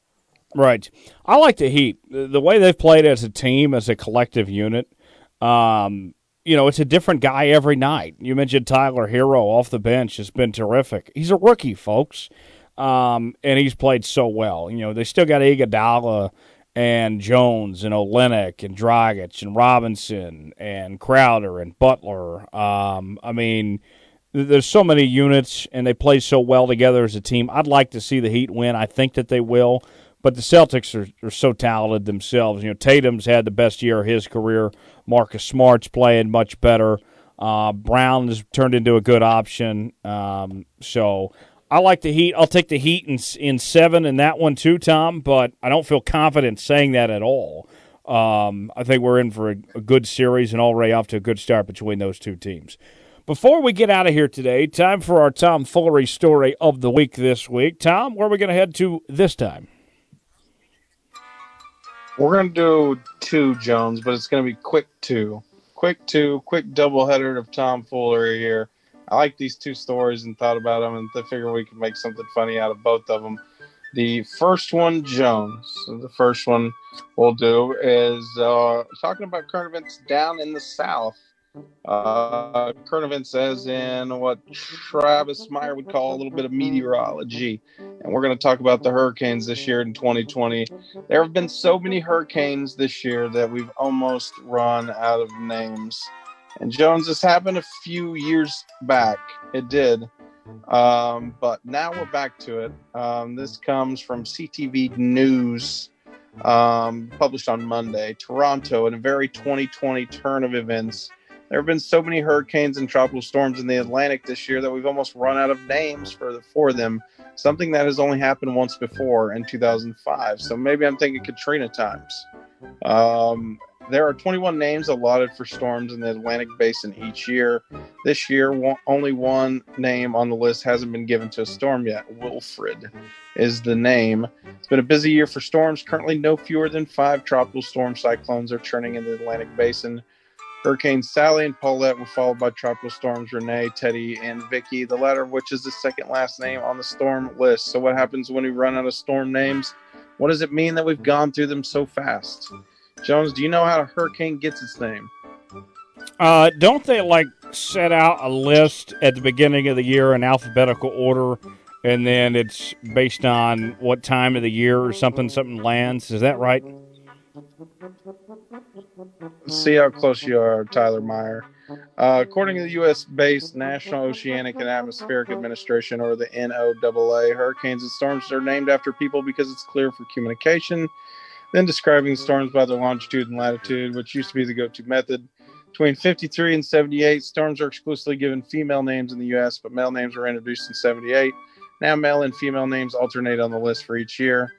Right. I like the Heat. The way they've played as a team, as a collective unit. Um, you know, it's a different guy every night. You mentioned Tyler Herro off the bench has been terrific. He's a rookie, folks, um, and he's played so well. You know, they still got Iguodala and Jones and Olynyk and Dragic and Robinson and Crowder and Butler. Um, I mean, there's so many units and they play so well together as a team. I'd like to see the Heat win. I think that they will. But the Celtics are, are so talented themselves. You know, Tatum's had the best year of his career. Marcus Smart's playing much better. Uh, Brown has turned into a good option. Um, so I like the Heat. I'll take the Heat in, in seven in that one too, Tom. But I don't feel confident saying that at all. Um, I think we're in for a, a, good series and already off to a good start between those two teams. Before we get out of here today, time for our Tom Foolery story of the week this week. Tom, where are we going to head to this time? We're going to do two, Jones, but it's going to be quick two. Quick two, quick doubleheader of Tom Foolery here. I like these two stories and thought about them, and I figure we could make something funny out of both of them. The first one, Jones. So the first one we'll do is uh, talking about current events down in the South. Uh, current events, as in what Travis Meyer would call a little bit of meteorology. And we're going to talk about the hurricanes this year in 2020. There have been so many hurricanes this year that we've almost run out of names. And Jones, this happened a few years back. It did. Um, but now we're back to it. Um, this comes from CTV News, um, published on Monday. Toronto, in a very 2020 turn of events, there have been so many hurricanes and tropical storms in the Atlantic this year that we've almost run out of names for the, for them. Something that has only happened once before in 2005. So maybe I'm thinking Katrina times. Um, there are 21 names allotted for storms in the Atlantic basin each year. This year, one, only one name on the list hasn't been given to a storm yet. Wilfred is the name. It's been a busy year for storms. Currently, no fewer than five tropical storm cyclones are churning in the Atlantic basin. Hurricanes Sally and Paulette were followed by tropical storms Rene, Teddy, and Vicky, the latter of which is the second last name on the storm list. So, what happens when we run out of storm names? What does it mean that we've gone through them so fast? Jones, do you know how a hurricane gets its name? Uh, don't they like set out a list at the beginning of the year in alphabetical order, and then it's based on what time of the year or something something lands? Is that right? See how close you are, Tyler Meyer. Uh, according to the U.S. based National Oceanic and Atmospheric Administration, or the NOAA, hurricanes and storms are named after people because it's clear for communication. Then describing storms by their longitude and latitude, which used to be the go to method. Between 53 and 78, storms are exclusively given female names in the U.S., but male names were introduced in 78. Now, male and female names alternate on the list for each year.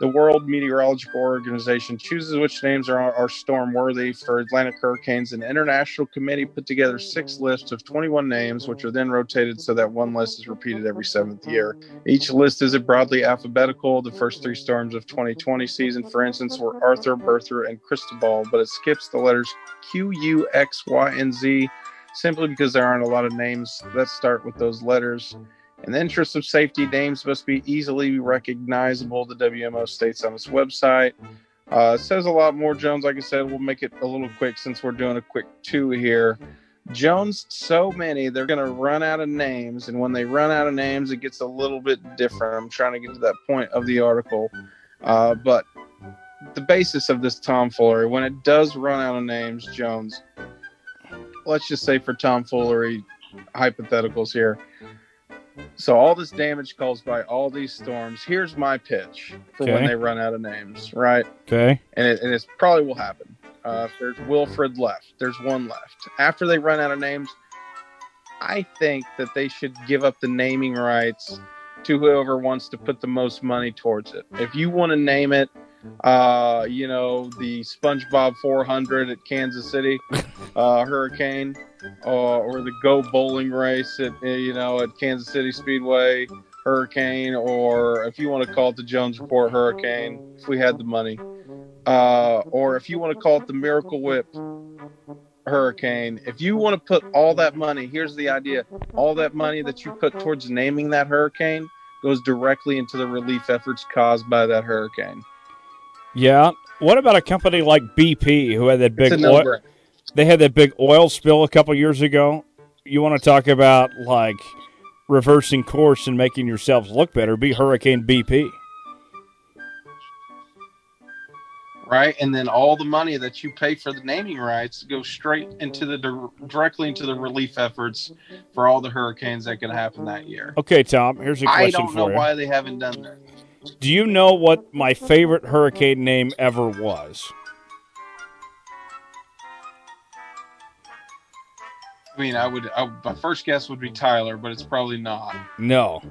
The World Meteorological Organization chooses which names are, are storm worthy for Atlantic hurricanes. An international committee put together six lists of 21 names, which are then rotated so that one list is repeated every seventh year. Each list is broadly alphabetical. The first three storms of 2020 season, for instance, were Arthur, Bertha, and Cristobal, but it skips the letters Q, U, X, Y, and Z simply because there aren't a lot of names that start with those letters. In the interest of safety, names must be easily recognizable, the WMO states on its website. Uh, says a lot more, Jones. Like I said, we'll make it a little quick since we're doing a quick two here. Jones, so many, they're going to run out of names. And when they run out of names, it gets a little bit different. I'm trying to get to that point of the article. Uh, but the basis of this tomfoolery, when it does run out of names, Jones, let's just say for tomfoolery hypotheticals here, so all this damage caused by all these storms. Here's my pitch for Okay. when they run out of names, right? Okay. And it, and it's probably will happen. Uh, if there's Wilfred left, there's one left. After they run out of names, I think that they should give up the naming rights to whoever wants to put the most money towards it. If you want to name it, uh, you know, the SpongeBob 400 at Kansas City [LAUGHS] uh, Hurricane, uh, or the Go Bowling Race at uh, you know at Kansas City Speedway Hurricane, or if you want to call it the Jones Report Hurricane, if we had the money, uh, or if you want to call it the Miracle Whip Hurricane. If you want to put all that money, here's the idea: all that money that you put towards naming that hurricane goes directly into the relief efforts caused by that hurricane. Yeah. What about a company like BP who had that big oil, they had that big oil spill a couple years ago? You want to talk about like reversing course and making yourselves look better? Be Hurricane BP. right? And then all the money that you pay for the naming rights goes straight into the directly into the relief efforts for all the hurricanes that could happen that year. Okay, Tom. Here's a question for you. I don't know why they haven't done that. Do you know what my favorite hurricane name ever was? I mean, I would. I, my first guess would be Tyler, but it's probably not. No.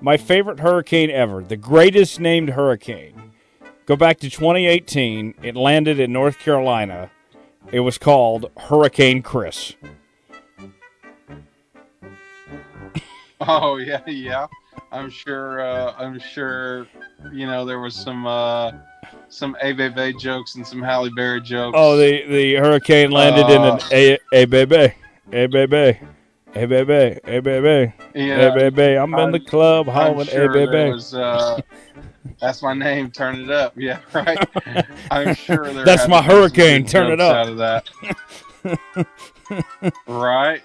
My favorite hurricane ever, the greatest named hurricane. Go back to 2018. It landed in North Carolina. It was called Hurricane Chris. [LAUGHS] Oh yeah, yeah. I'm sure. Uh, I'm sure. You know, there was some uh, some A Bay Bay jokes and some Halle Berry jokes. Oh, the, the hurricane landed in an Uh. A, a baby. A baby. A baby. A baby. yeah. A. I'm in the club I'm sure was. Uh, that's my name. Turn it up. Yeah, [LAUGHS] right. I'm sure there. That's my to be some hurricane, turn it up. Out of that. [LAUGHS] right,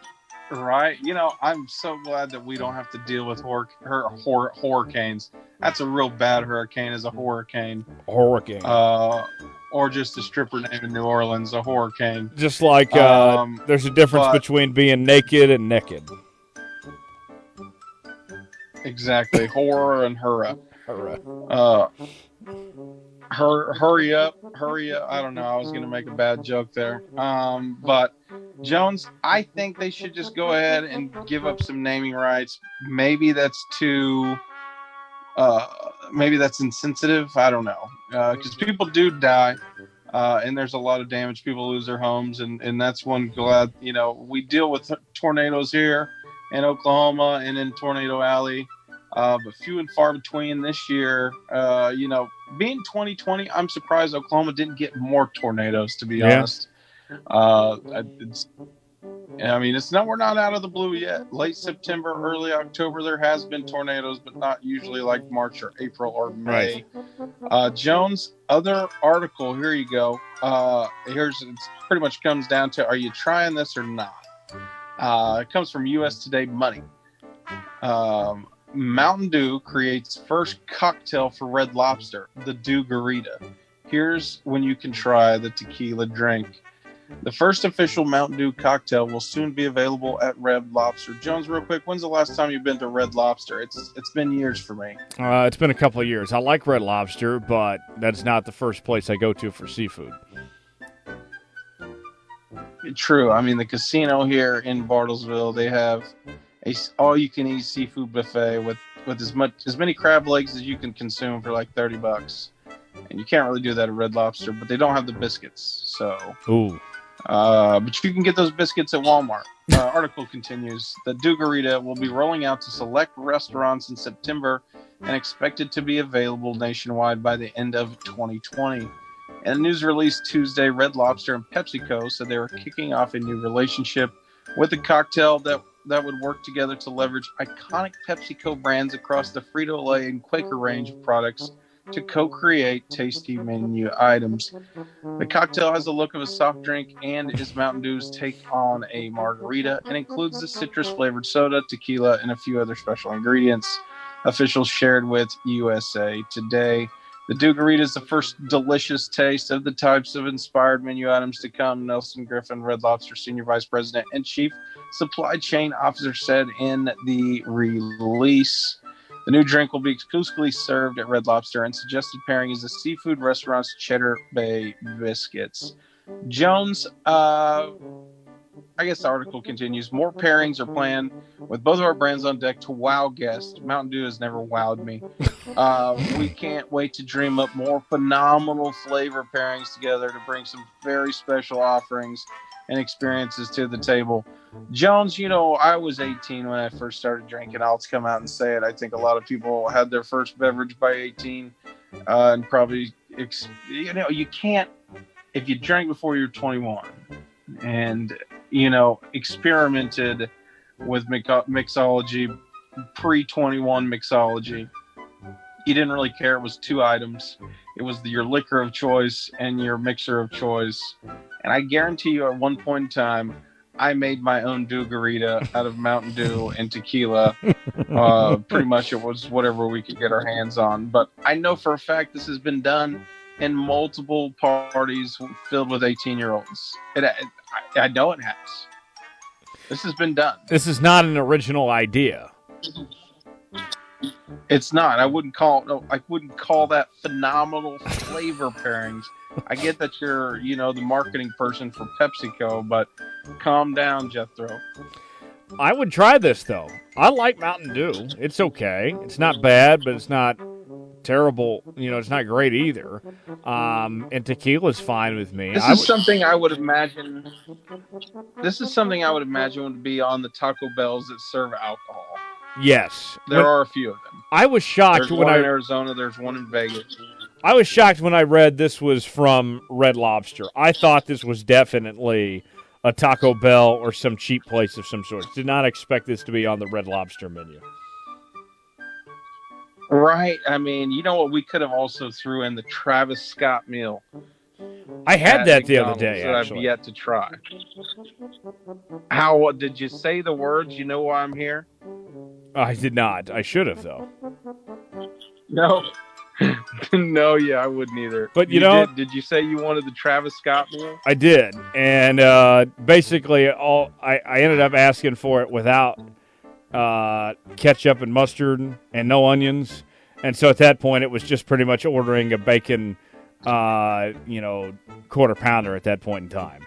right. You know, I'm so glad that we don't have to deal with hor- hur- hor- hurricanes. That's a real bad hurricane. Is a hurricane, Hurricane. uh, or just a stripper name in New Orleans, a hurricane. Just like uh, um, there's a difference but- between being naked and naked. Exactly, horror and hurrah. Hurrah. Uh, hur- hurry up, hurry up. I don't know. I was going to make a bad joke there. Um, but Jones, I think they should just go ahead and give up some naming rights. Maybe that's too, uh, maybe that's insensitive. I don't know. Because people do die. Uh, and there's a lot of damage. People lose their homes, and, and that's one glad you know we deal with tornadoes here in Oklahoma and in Tornado Alley uh, but few and far between this year. Uh, you know, being 2020, I'm surprised Oklahoma didn't get more tornadoes. To be Yeah. honest, uh, it's, I mean, it's not we're not out of the blue yet. Late September, early October, there has been tornadoes, but not usually like March or April or May. Uh, Jones, other article. Here you go. Uh, here's it pretty much comes down to: Are you trying this or not? Uh, it comes from U.S. Today Money. Um, Mountain Dew creates first cocktail for Red Lobster, the Dewgarita. Here's when you can try the tequila drink. The first official Mountain Dew cocktail will soon be available at Red Lobster. Jones, real quick, when's the last time you've been to Red Lobster? It's it's been years for me. Uh, it's been a couple of years. I like Red Lobster, but that's not the first place I go to for seafood. True. I mean, the casino here in Bartlesville, they have a s- all-you-can-eat seafood buffet with with as much as many crab legs as you can consume for like thirty bucks, and you can't really do that at Red Lobster. But they don't have the biscuits, so Ooh. Uh, but you can get those biscuits at Walmart. Uh, [LAUGHS] article continues. The Dewgarita will be rolling out to select restaurants in September and expected to be available nationwide by the end of 2020. In a news release Tuesday, Red Lobster and PepsiCo said they were kicking off a new relationship with a cocktail that that would work together to leverage iconic PepsiCo brands across the Frito-Lay and Quaker range of products to co-create tasty menu items. The cocktail has the look of a soft drink and is Mountain Dew's take on a margarita and includes the citrus flavored soda, tequila, and a few other special ingredients. Officials shared with USA Today. The Dewgarita is the first delicious taste of the types of inspired menu items to come. Nelson Griffin, Red Lobster Senior Vice President and Chief Supply Chain Officer, said in the release. The new drink will be exclusively served at Red Lobster, and suggested pairing is the seafood restaurant's Cheddar Bay biscuits. Jones, uh, I guess the article continues. More pairings are planned with both of our brands on deck to wow guests. Mountain Dew has never wowed me. [LAUGHS] Uh, we can't wait to dream up more phenomenal flavor pairings together to bring some very special offerings and experiences to the table. Jones, you know, I was 18 when I first started drinking. I'll come out and say it. I think a lot of people had their first beverage by 18, uh, and probably, ex- you know, you can't if you drank before you're 21, and you know, experimented with mixology, pre 21 mixology. You didn't really care. It was two items. It was the, your liquor of choice and your mixer of choice. And I guarantee you, at one point in time, I made my own Dewgarita out of Mountain Dew [LAUGHS] and tequila. Uh, pretty much it was whatever we could get our hands on. But I know for a fact this has been done in multiple parties filled with 18 year olds. It, I, I know it has. This has been done. This is not an original idea. It's not. I wouldn't call. No, I wouldn't call that phenomenal flavor [LAUGHS] pairings. I get that you're, you know, the marketing person for PepsiCo, but calm down, Jethro. I would try this though. I like Mountain Dew. It's okay. It's not bad, but it's not terrible. You know, it's not great either. Um, and tequila's fine with me. This I is would- something I would imagine. This is something I would imagine would be on the Taco Bells that serve alcohol. yes. There When- are a few of them. I was shocked There's when one I in Arizona. There's one in Vegas. I was shocked when I read this was from Red Lobster. I thought this was definitely a Taco Bell or some cheap place of some sort. Did not expect this to be on the Red Lobster menu. Right. I mean, you know what? We could have also threw in the Travis Scott meal. I had at that the other day. that I've yet to try. How did you say the words? You know why I'm here? I did not. I should have though. No. [LAUGHS] no, yeah, I wouldn't either. But you know- did, did you say you wanted the Travis Scott meal? I did, and uh, basically, all I, I ended up asking for it without uh, ketchup and mustard and no onions. And so at that point, it was just pretty much ordering a bacon, uh, you know, quarter pounder at that point in time.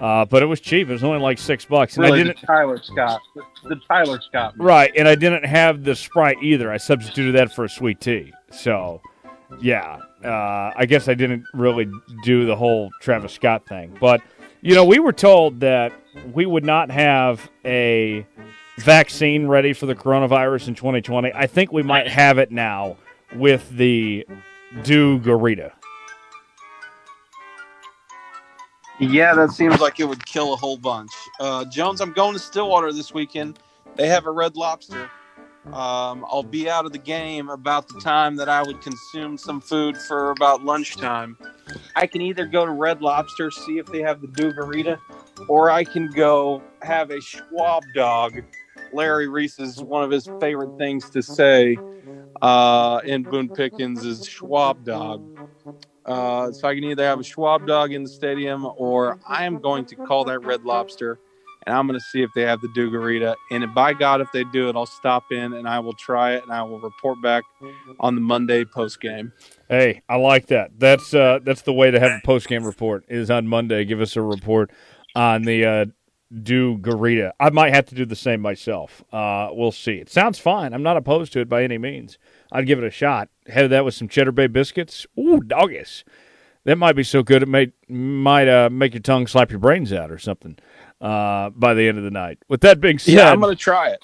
Uh, but it was cheap. It was only like six bucks, and I didn't. the Tyler Scott, the, the Tyler Scott. Right, and I didn't have the Sprite either. I substituted that for a sweet tea. So, yeah, uh, I guess I didn't really do the whole Travis Scott thing. But, you know, we were told that we would not have a vaccine ready for the coronavirus in 2020. I think we might have it now with the Dewgarita. Yeah, that seems like it would kill a whole bunch. Uh, Jones, I'm going to Stillwater this weekend. They have a Red Lobster. Um, I'll be out of the game about the time that I would consume some food for about lunchtime. I can either go to Red Lobster, see if they have the Dewgarita, or I can go have a Schwab dog. Larry Reece is one of his favorite things to say uh, in Boone Pickens is Schwab dog. Uh, so I can either have a Schwab dog in the stadium, or I am going to call that Red Lobster, and I'm going to see if they have the Dewgarita. And by God, if they do it, I'll stop in and I will try it, and I will report back on the Monday post game. Hey, I like that. That's uh, that's the way to have a post game report. Is on Monday. Give us a report on the uh, Dewgarita. I might have to do the same myself. Uh, we'll see. It sounds fine. I'm not opposed to it by any means. I'd give it a shot. Have that with some Cheddar Bay biscuits. Ooh, doggies. That might be so good it may might uh, make your tongue slap your brains out or something uh, by the end of the night. With that being said, Yeah, I'm going to try it.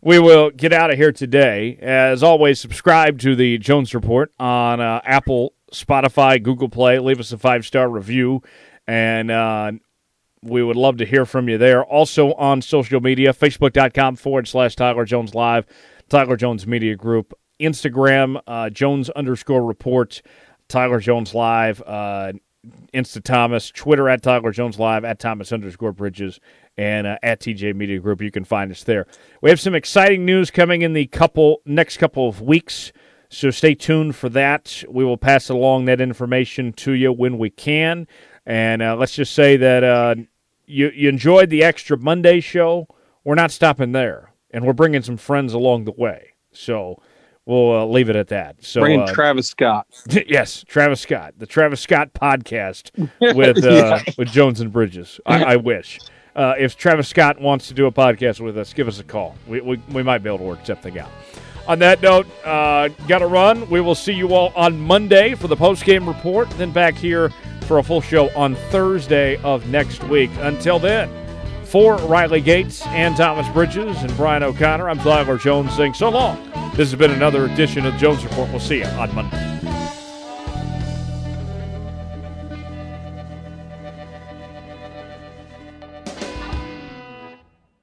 we will get out of here today. As always, subscribe to the Jones Report on uh, Apple, Spotify, Google Play. Leave us a five star review, and uh, we would love to hear from you there. Also on social media, facebook.com forward slash Tyler Jones Live, Tyler Jones Media Group, Instagram, uh, Jones underscore report, Tyler Jones Live, uh, Insta Thomas, Twitter at Tyler Jones Live, at Thomas underscore Bridges, and uh, at TJ Media Group. You can find us there. We have some exciting news coming in the couple next couple of weeks, so stay tuned for that. We will pass along that information to you when we can. And uh, let's just say that uh, you you enjoyed the extra Monday show. We're not stopping there, and we're bringing some friends along the way. So we'll uh, leave it at that. So Bringing uh, Travis Scott. [LAUGHS] yes, Travis Scott, the Travis Scott podcast [LAUGHS] with uh, with Jones and Bridges. I, I wish. Uh, if Travis Scott wants to do a podcast with us, give us a call. We, we, we might be able to work something out. On that note, uh, got to run. We will see you all on Monday for the post game report, then back here for a full show on Thursday of next week. Until then, for Riley Gates and Thomas Bridges and Brian O'Connor, I'm Tyler Jones saying so long. This has been another edition of Jones Report. We'll see you on Monday.